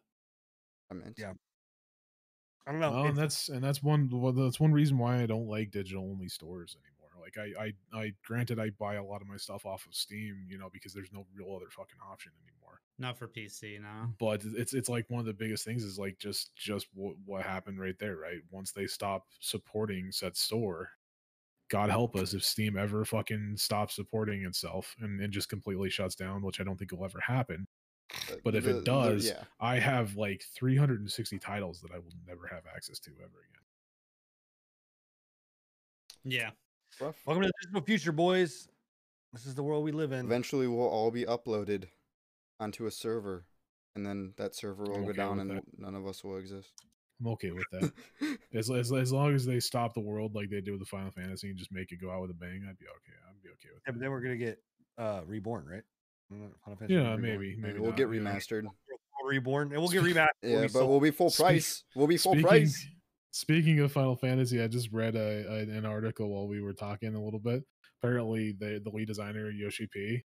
[SPEAKER 3] I meant.
[SPEAKER 1] Yeah. I don't know.
[SPEAKER 4] Well, and that's and that's one well, that's one reason why I don't like digital only stores anymore. Like I, I I granted I buy a lot of my stuff off of Steam, you know, because there's no real other fucking option anymore.
[SPEAKER 2] Not for PC, no.
[SPEAKER 4] But it's it's like one of the biggest things is like just just what what happened right there, right? Once they stop supporting said store, God help us if Steam ever fucking stops supporting itself and, and just completely shuts down, which I don't think will ever happen. Uh, but if it
[SPEAKER 3] the- the-
[SPEAKER 4] does,
[SPEAKER 3] yeah.
[SPEAKER 4] I have like 360 titles that I will never have access to ever again.
[SPEAKER 2] Yeah.
[SPEAKER 3] Rough.
[SPEAKER 1] welcome to the digital future, boys. This is the world we live in.
[SPEAKER 3] Eventually, we'll all be uploaded onto a server, and then that server will
[SPEAKER 4] I'm
[SPEAKER 3] go down, and
[SPEAKER 4] that.
[SPEAKER 3] none of us will exist.
[SPEAKER 4] I'm okay with that. as, as as long as they stop the world like they did with the Final Fantasy and just make it go out with a bang, I'd be okay. I'd be okay with
[SPEAKER 1] Yeah,
[SPEAKER 4] that.
[SPEAKER 1] but then we're gonna get uh reborn, right? Final Fantasy
[SPEAKER 4] Yeah,
[SPEAKER 1] Reborn.
[SPEAKER 4] maybe,
[SPEAKER 3] And
[SPEAKER 4] maybe
[SPEAKER 3] we'll
[SPEAKER 4] not,
[SPEAKER 3] get
[SPEAKER 4] you know.
[SPEAKER 3] remastered.
[SPEAKER 1] reborn, and we'll get remastered.
[SPEAKER 3] Yeah,
[SPEAKER 1] we
[SPEAKER 3] but
[SPEAKER 1] sold-
[SPEAKER 3] we'll be full
[SPEAKER 4] Speak-
[SPEAKER 3] price. We'll be full
[SPEAKER 4] Speaking,
[SPEAKER 3] price.
[SPEAKER 4] speaking of Final Fantasy, I just read a, a an article while we were talking a little bit. Apparently, the the lead designer Yoshi P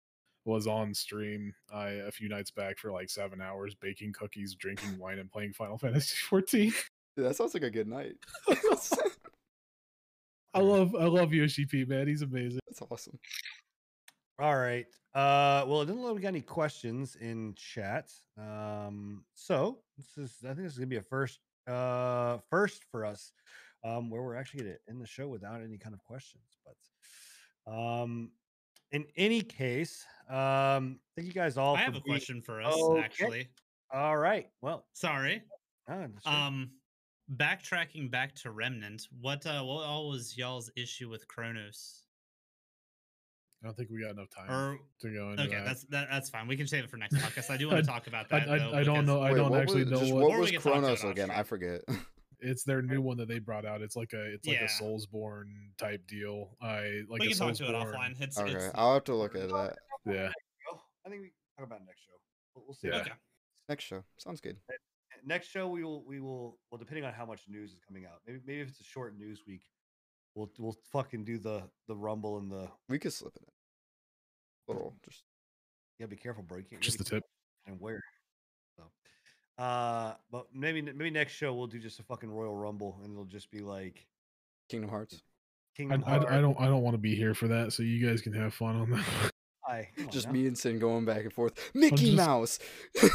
[SPEAKER 4] was on stream uh, a few nights back for like seven hours, baking cookies, drinking wine, and playing Final Fantasy 14.
[SPEAKER 3] Dude, that sounds like a good night.
[SPEAKER 4] I love I love Yoshi P, man. He's amazing.
[SPEAKER 3] That's awesome.
[SPEAKER 1] All right. Uh, well, it didn't look like we got any questions in chat. Um, so this is, I think this is gonna be a first, uh, first for us, um, where we're actually gonna end the show without any kind of questions. But, um, in any case, um, thank you guys all.
[SPEAKER 2] I
[SPEAKER 1] for
[SPEAKER 2] have a
[SPEAKER 1] being-
[SPEAKER 2] question for us,
[SPEAKER 1] Okay.
[SPEAKER 2] actually.
[SPEAKER 1] All right. Well,
[SPEAKER 2] Sorry.
[SPEAKER 1] sure.
[SPEAKER 2] Um backtracking back to Remnant, what uh what all was y'all's issue with Chronos?
[SPEAKER 4] I don't think we got enough time
[SPEAKER 2] Or
[SPEAKER 4] to go into
[SPEAKER 2] okay,
[SPEAKER 4] that.
[SPEAKER 2] that's that, that's fine. We can save it for next podcast. I do want to talk about that.
[SPEAKER 4] I,
[SPEAKER 2] though,
[SPEAKER 4] I don't know. I
[SPEAKER 3] Wait,
[SPEAKER 4] don't
[SPEAKER 3] what
[SPEAKER 4] actually
[SPEAKER 3] was,
[SPEAKER 4] know
[SPEAKER 3] just
[SPEAKER 4] what.
[SPEAKER 3] what was
[SPEAKER 2] can talk about Chronos
[SPEAKER 3] again? I forget.
[SPEAKER 4] It's their new one that they brought out. It's like a it's like
[SPEAKER 2] Yeah.
[SPEAKER 4] a Soulsborne type deal. I like
[SPEAKER 2] we can talk to it offline. It's,
[SPEAKER 3] okay,
[SPEAKER 2] it's
[SPEAKER 3] I'll have to look at that
[SPEAKER 4] Yeah.
[SPEAKER 1] I think we can talk about next show. We'll, we'll see.
[SPEAKER 4] Yeah.
[SPEAKER 2] okay.
[SPEAKER 3] next show. Sounds good.
[SPEAKER 1] next show we will we will well depending on how much news is coming out maybe maybe if it's a short news week we'll we'll fucking do the the rumble and the
[SPEAKER 3] We could slip it in. Little, just
[SPEAKER 1] yeah be careful bro you can't
[SPEAKER 4] Just the tip.
[SPEAKER 1] and where so uh but maybe maybe next show we'll do just a fucking royal rumble and it'll just be like
[SPEAKER 3] Kingdom Hearts.
[SPEAKER 4] I,
[SPEAKER 1] Kingdom
[SPEAKER 4] I,
[SPEAKER 1] Hearts,
[SPEAKER 4] I don't I don't want to be here for that, so you guys can have fun on that.
[SPEAKER 1] Hi. Come on
[SPEAKER 3] Just
[SPEAKER 1] now.
[SPEAKER 3] me and Sin going back and forth. Mickey
[SPEAKER 4] just-
[SPEAKER 3] Mouse.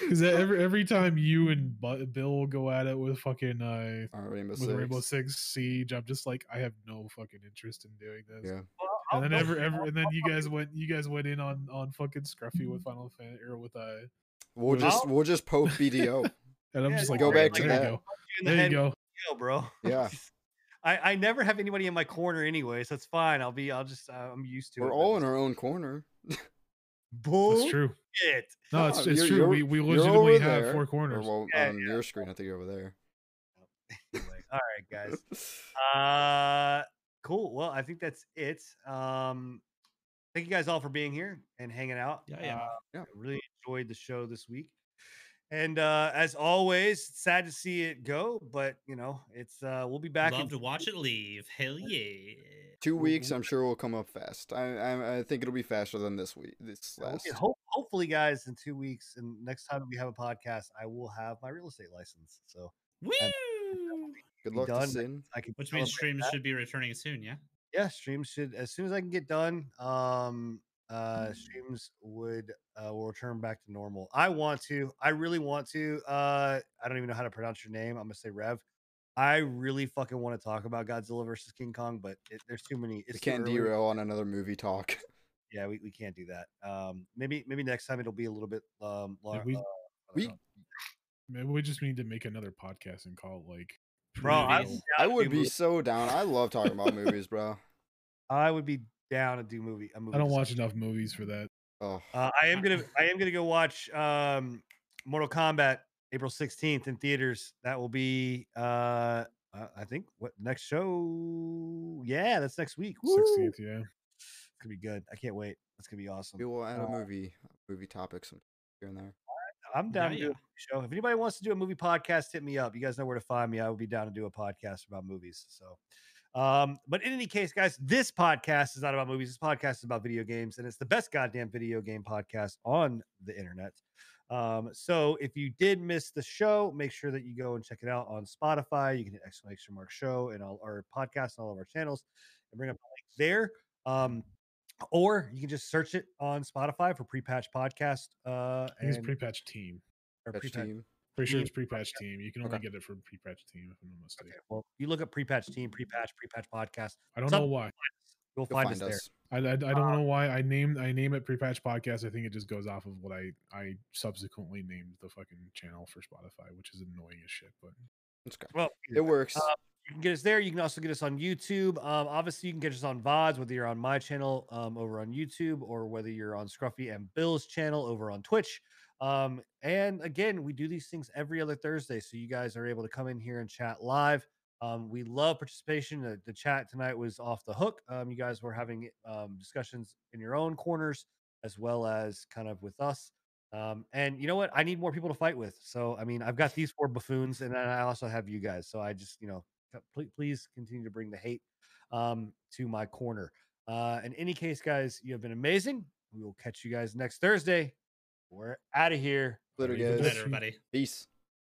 [SPEAKER 4] Because every every time you and Bill go at it with fucking uh
[SPEAKER 3] All right, Rainbow
[SPEAKER 4] with
[SPEAKER 3] Six.
[SPEAKER 4] Rainbow Six Siege, I'm just like I have no fucking interest in doing this.
[SPEAKER 3] Yeah.
[SPEAKER 4] And then
[SPEAKER 1] I'll-
[SPEAKER 4] ever ever and then you guys went you guys went in on on fucking Scruffy with Final Fan or with uh
[SPEAKER 3] We'll
[SPEAKER 4] Well,
[SPEAKER 3] just we'll just poke BDO.
[SPEAKER 4] and I'm
[SPEAKER 1] Yeah,
[SPEAKER 4] just like
[SPEAKER 3] go
[SPEAKER 4] "Okay,
[SPEAKER 3] back to
[SPEAKER 4] there
[SPEAKER 3] that.
[SPEAKER 4] you go. There you go.
[SPEAKER 1] Yo, bro
[SPEAKER 3] Yeah.
[SPEAKER 1] I, I never have anybody in my corner anyway, so it's fine. I'll be I'll just uh, I'm used to it.
[SPEAKER 3] We're all in our own corner.
[SPEAKER 1] Bull.
[SPEAKER 4] That's true. No, it's, it's
[SPEAKER 3] you're-
[SPEAKER 4] true.
[SPEAKER 3] you're-
[SPEAKER 4] we we
[SPEAKER 3] you're
[SPEAKER 4] legitimately have
[SPEAKER 3] there,
[SPEAKER 4] four
[SPEAKER 3] Or
[SPEAKER 4] corners.
[SPEAKER 3] well,
[SPEAKER 1] Yeah,
[SPEAKER 3] on your screen, I think you're over there.
[SPEAKER 1] Anyway, all right, guys. Uh, cool. Well, I think that's it. Um, thank you guys all for being here and hanging out.
[SPEAKER 2] Yeah, yeah.
[SPEAKER 1] Uh,
[SPEAKER 3] Yeah.
[SPEAKER 1] I really enjoyed the show this week. And uh, as always, sad to see it go, but you know, it's uh, we'll be back.
[SPEAKER 2] Love
[SPEAKER 1] in
[SPEAKER 2] to watch it leave. Hell yeah.
[SPEAKER 3] Two weeks, I'm sure will come up fast. I, I I think it'll be faster than this week. This last.
[SPEAKER 1] get- hope, hopefully, guys, in two weeks, and next time we have a podcast, I will have my real estate license. So
[SPEAKER 2] Woo!
[SPEAKER 3] Good luck to
[SPEAKER 1] done.
[SPEAKER 3] Sin.
[SPEAKER 1] I can
[SPEAKER 2] Which means streams
[SPEAKER 1] that.
[SPEAKER 2] should be returning soon, yeah?
[SPEAKER 1] Yeah streams should as soon as i can get done um uh streams would uh will return back to normal. I want to i really want to uh i don't even know how to pronounce your name i'm gonna say rev. I really fucking want to talk about godzilla versus king kong but it, there's too many it's too
[SPEAKER 3] can't derail on another movie talk.
[SPEAKER 1] yeah we, we can't do that. Um maybe maybe next time it'll be a little bit um lar-
[SPEAKER 4] we-
[SPEAKER 1] uh,
[SPEAKER 3] we-
[SPEAKER 4] Maybe we just need to make another podcast and call it like
[SPEAKER 1] Bro, I,
[SPEAKER 3] I would be so down. I love talking about movies, bro.
[SPEAKER 1] I would be down to do movie. A movie
[SPEAKER 4] I don't watch
[SPEAKER 1] discussion.
[SPEAKER 4] enough movies for that.
[SPEAKER 3] Oh,
[SPEAKER 1] Uh, I am gonna I am gonna go watch um, Mortal Kombat April sixteenth in theaters. That will be uh, uh, I think what next show? Yeah, that's next week. Woo!
[SPEAKER 4] Sixteenth, yeah.
[SPEAKER 1] It's gonna be good. I can't wait. That's gonna be awesome.
[SPEAKER 3] we will add a
[SPEAKER 1] Uh,
[SPEAKER 3] movie movie topic some here and there.
[SPEAKER 1] I'm down
[SPEAKER 2] Yeah,
[SPEAKER 1] to do a movie show. If anybody wants to do a movie podcast, hit me up. You guys know where to find me. I would be down to do a podcast about movies. So, um, but in any case, guys, this podcast is not about movies. This podcast is about video games, and it's the best goddamn video game podcast on the internet. Um, so if you did miss the show, make sure that you go and check it out on Spotify. You can hit exclamation mark show and all our podcasts and all of our channels and bring up a link there. Um, or you can just search it on Spotify for pre-patch podcast. Uh,
[SPEAKER 4] I think it's pre-patch team.
[SPEAKER 1] or pre-patch
[SPEAKER 3] team.
[SPEAKER 4] Pretty sure it's pre-patch team. You can only
[SPEAKER 3] Okay.
[SPEAKER 4] get it from pre-patch team if I'm not mistaken.
[SPEAKER 1] Okay, well, you look up pre-patch team, pre-patch, pre-patch podcast.
[SPEAKER 4] I don't
[SPEAKER 1] Some-
[SPEAKER 4] know why.
[SPEAKER 1] You'll
[SPEAKER 3] You'll
[SPEAKER 1] find,
[SPEAKER 3] find
[SPEAKER 1] us there.
[SPEAKER 4] I, I, I don't know why I named I name it pre-patch podcast. I think it just goes off of what I I subsequently named the fucking channel for Spotify, which is annoying as shit. But
[SPEAKER 3] It's okay.
[SPEAKER 1] Well,
[SPEAKER 3] It works.
[SPEAKER 1] Uh, you can get us there. You can also get us on YouTube. Um, obviously, you can get us on VODs, whether you're on my channel um, over on YouTube or whether you're on Scruffy and Bill's channel over on Twitch. Um, and again, we do these things every other Thursday, so you guys are able to come in here and chat live. Um, we love participation. The, the chat tonight was off the hook. Um, you guys were having um, discussions in your own corners as well as kind of with us. Um, and you know what? I need more people to fight with. So, I mean, I've got these four buffoons, and then I also have you guys. So, I just, you know, please, please continue to bring the hate um, to my corner. Uh, in any case, guys, you have been amazing. We will catch you guys next Thursday. We're out of here.
[SPEAKER 3] Later, guys.
[SPEAKER 2] Good night, everybody.
[SPEAKER 3] Peace.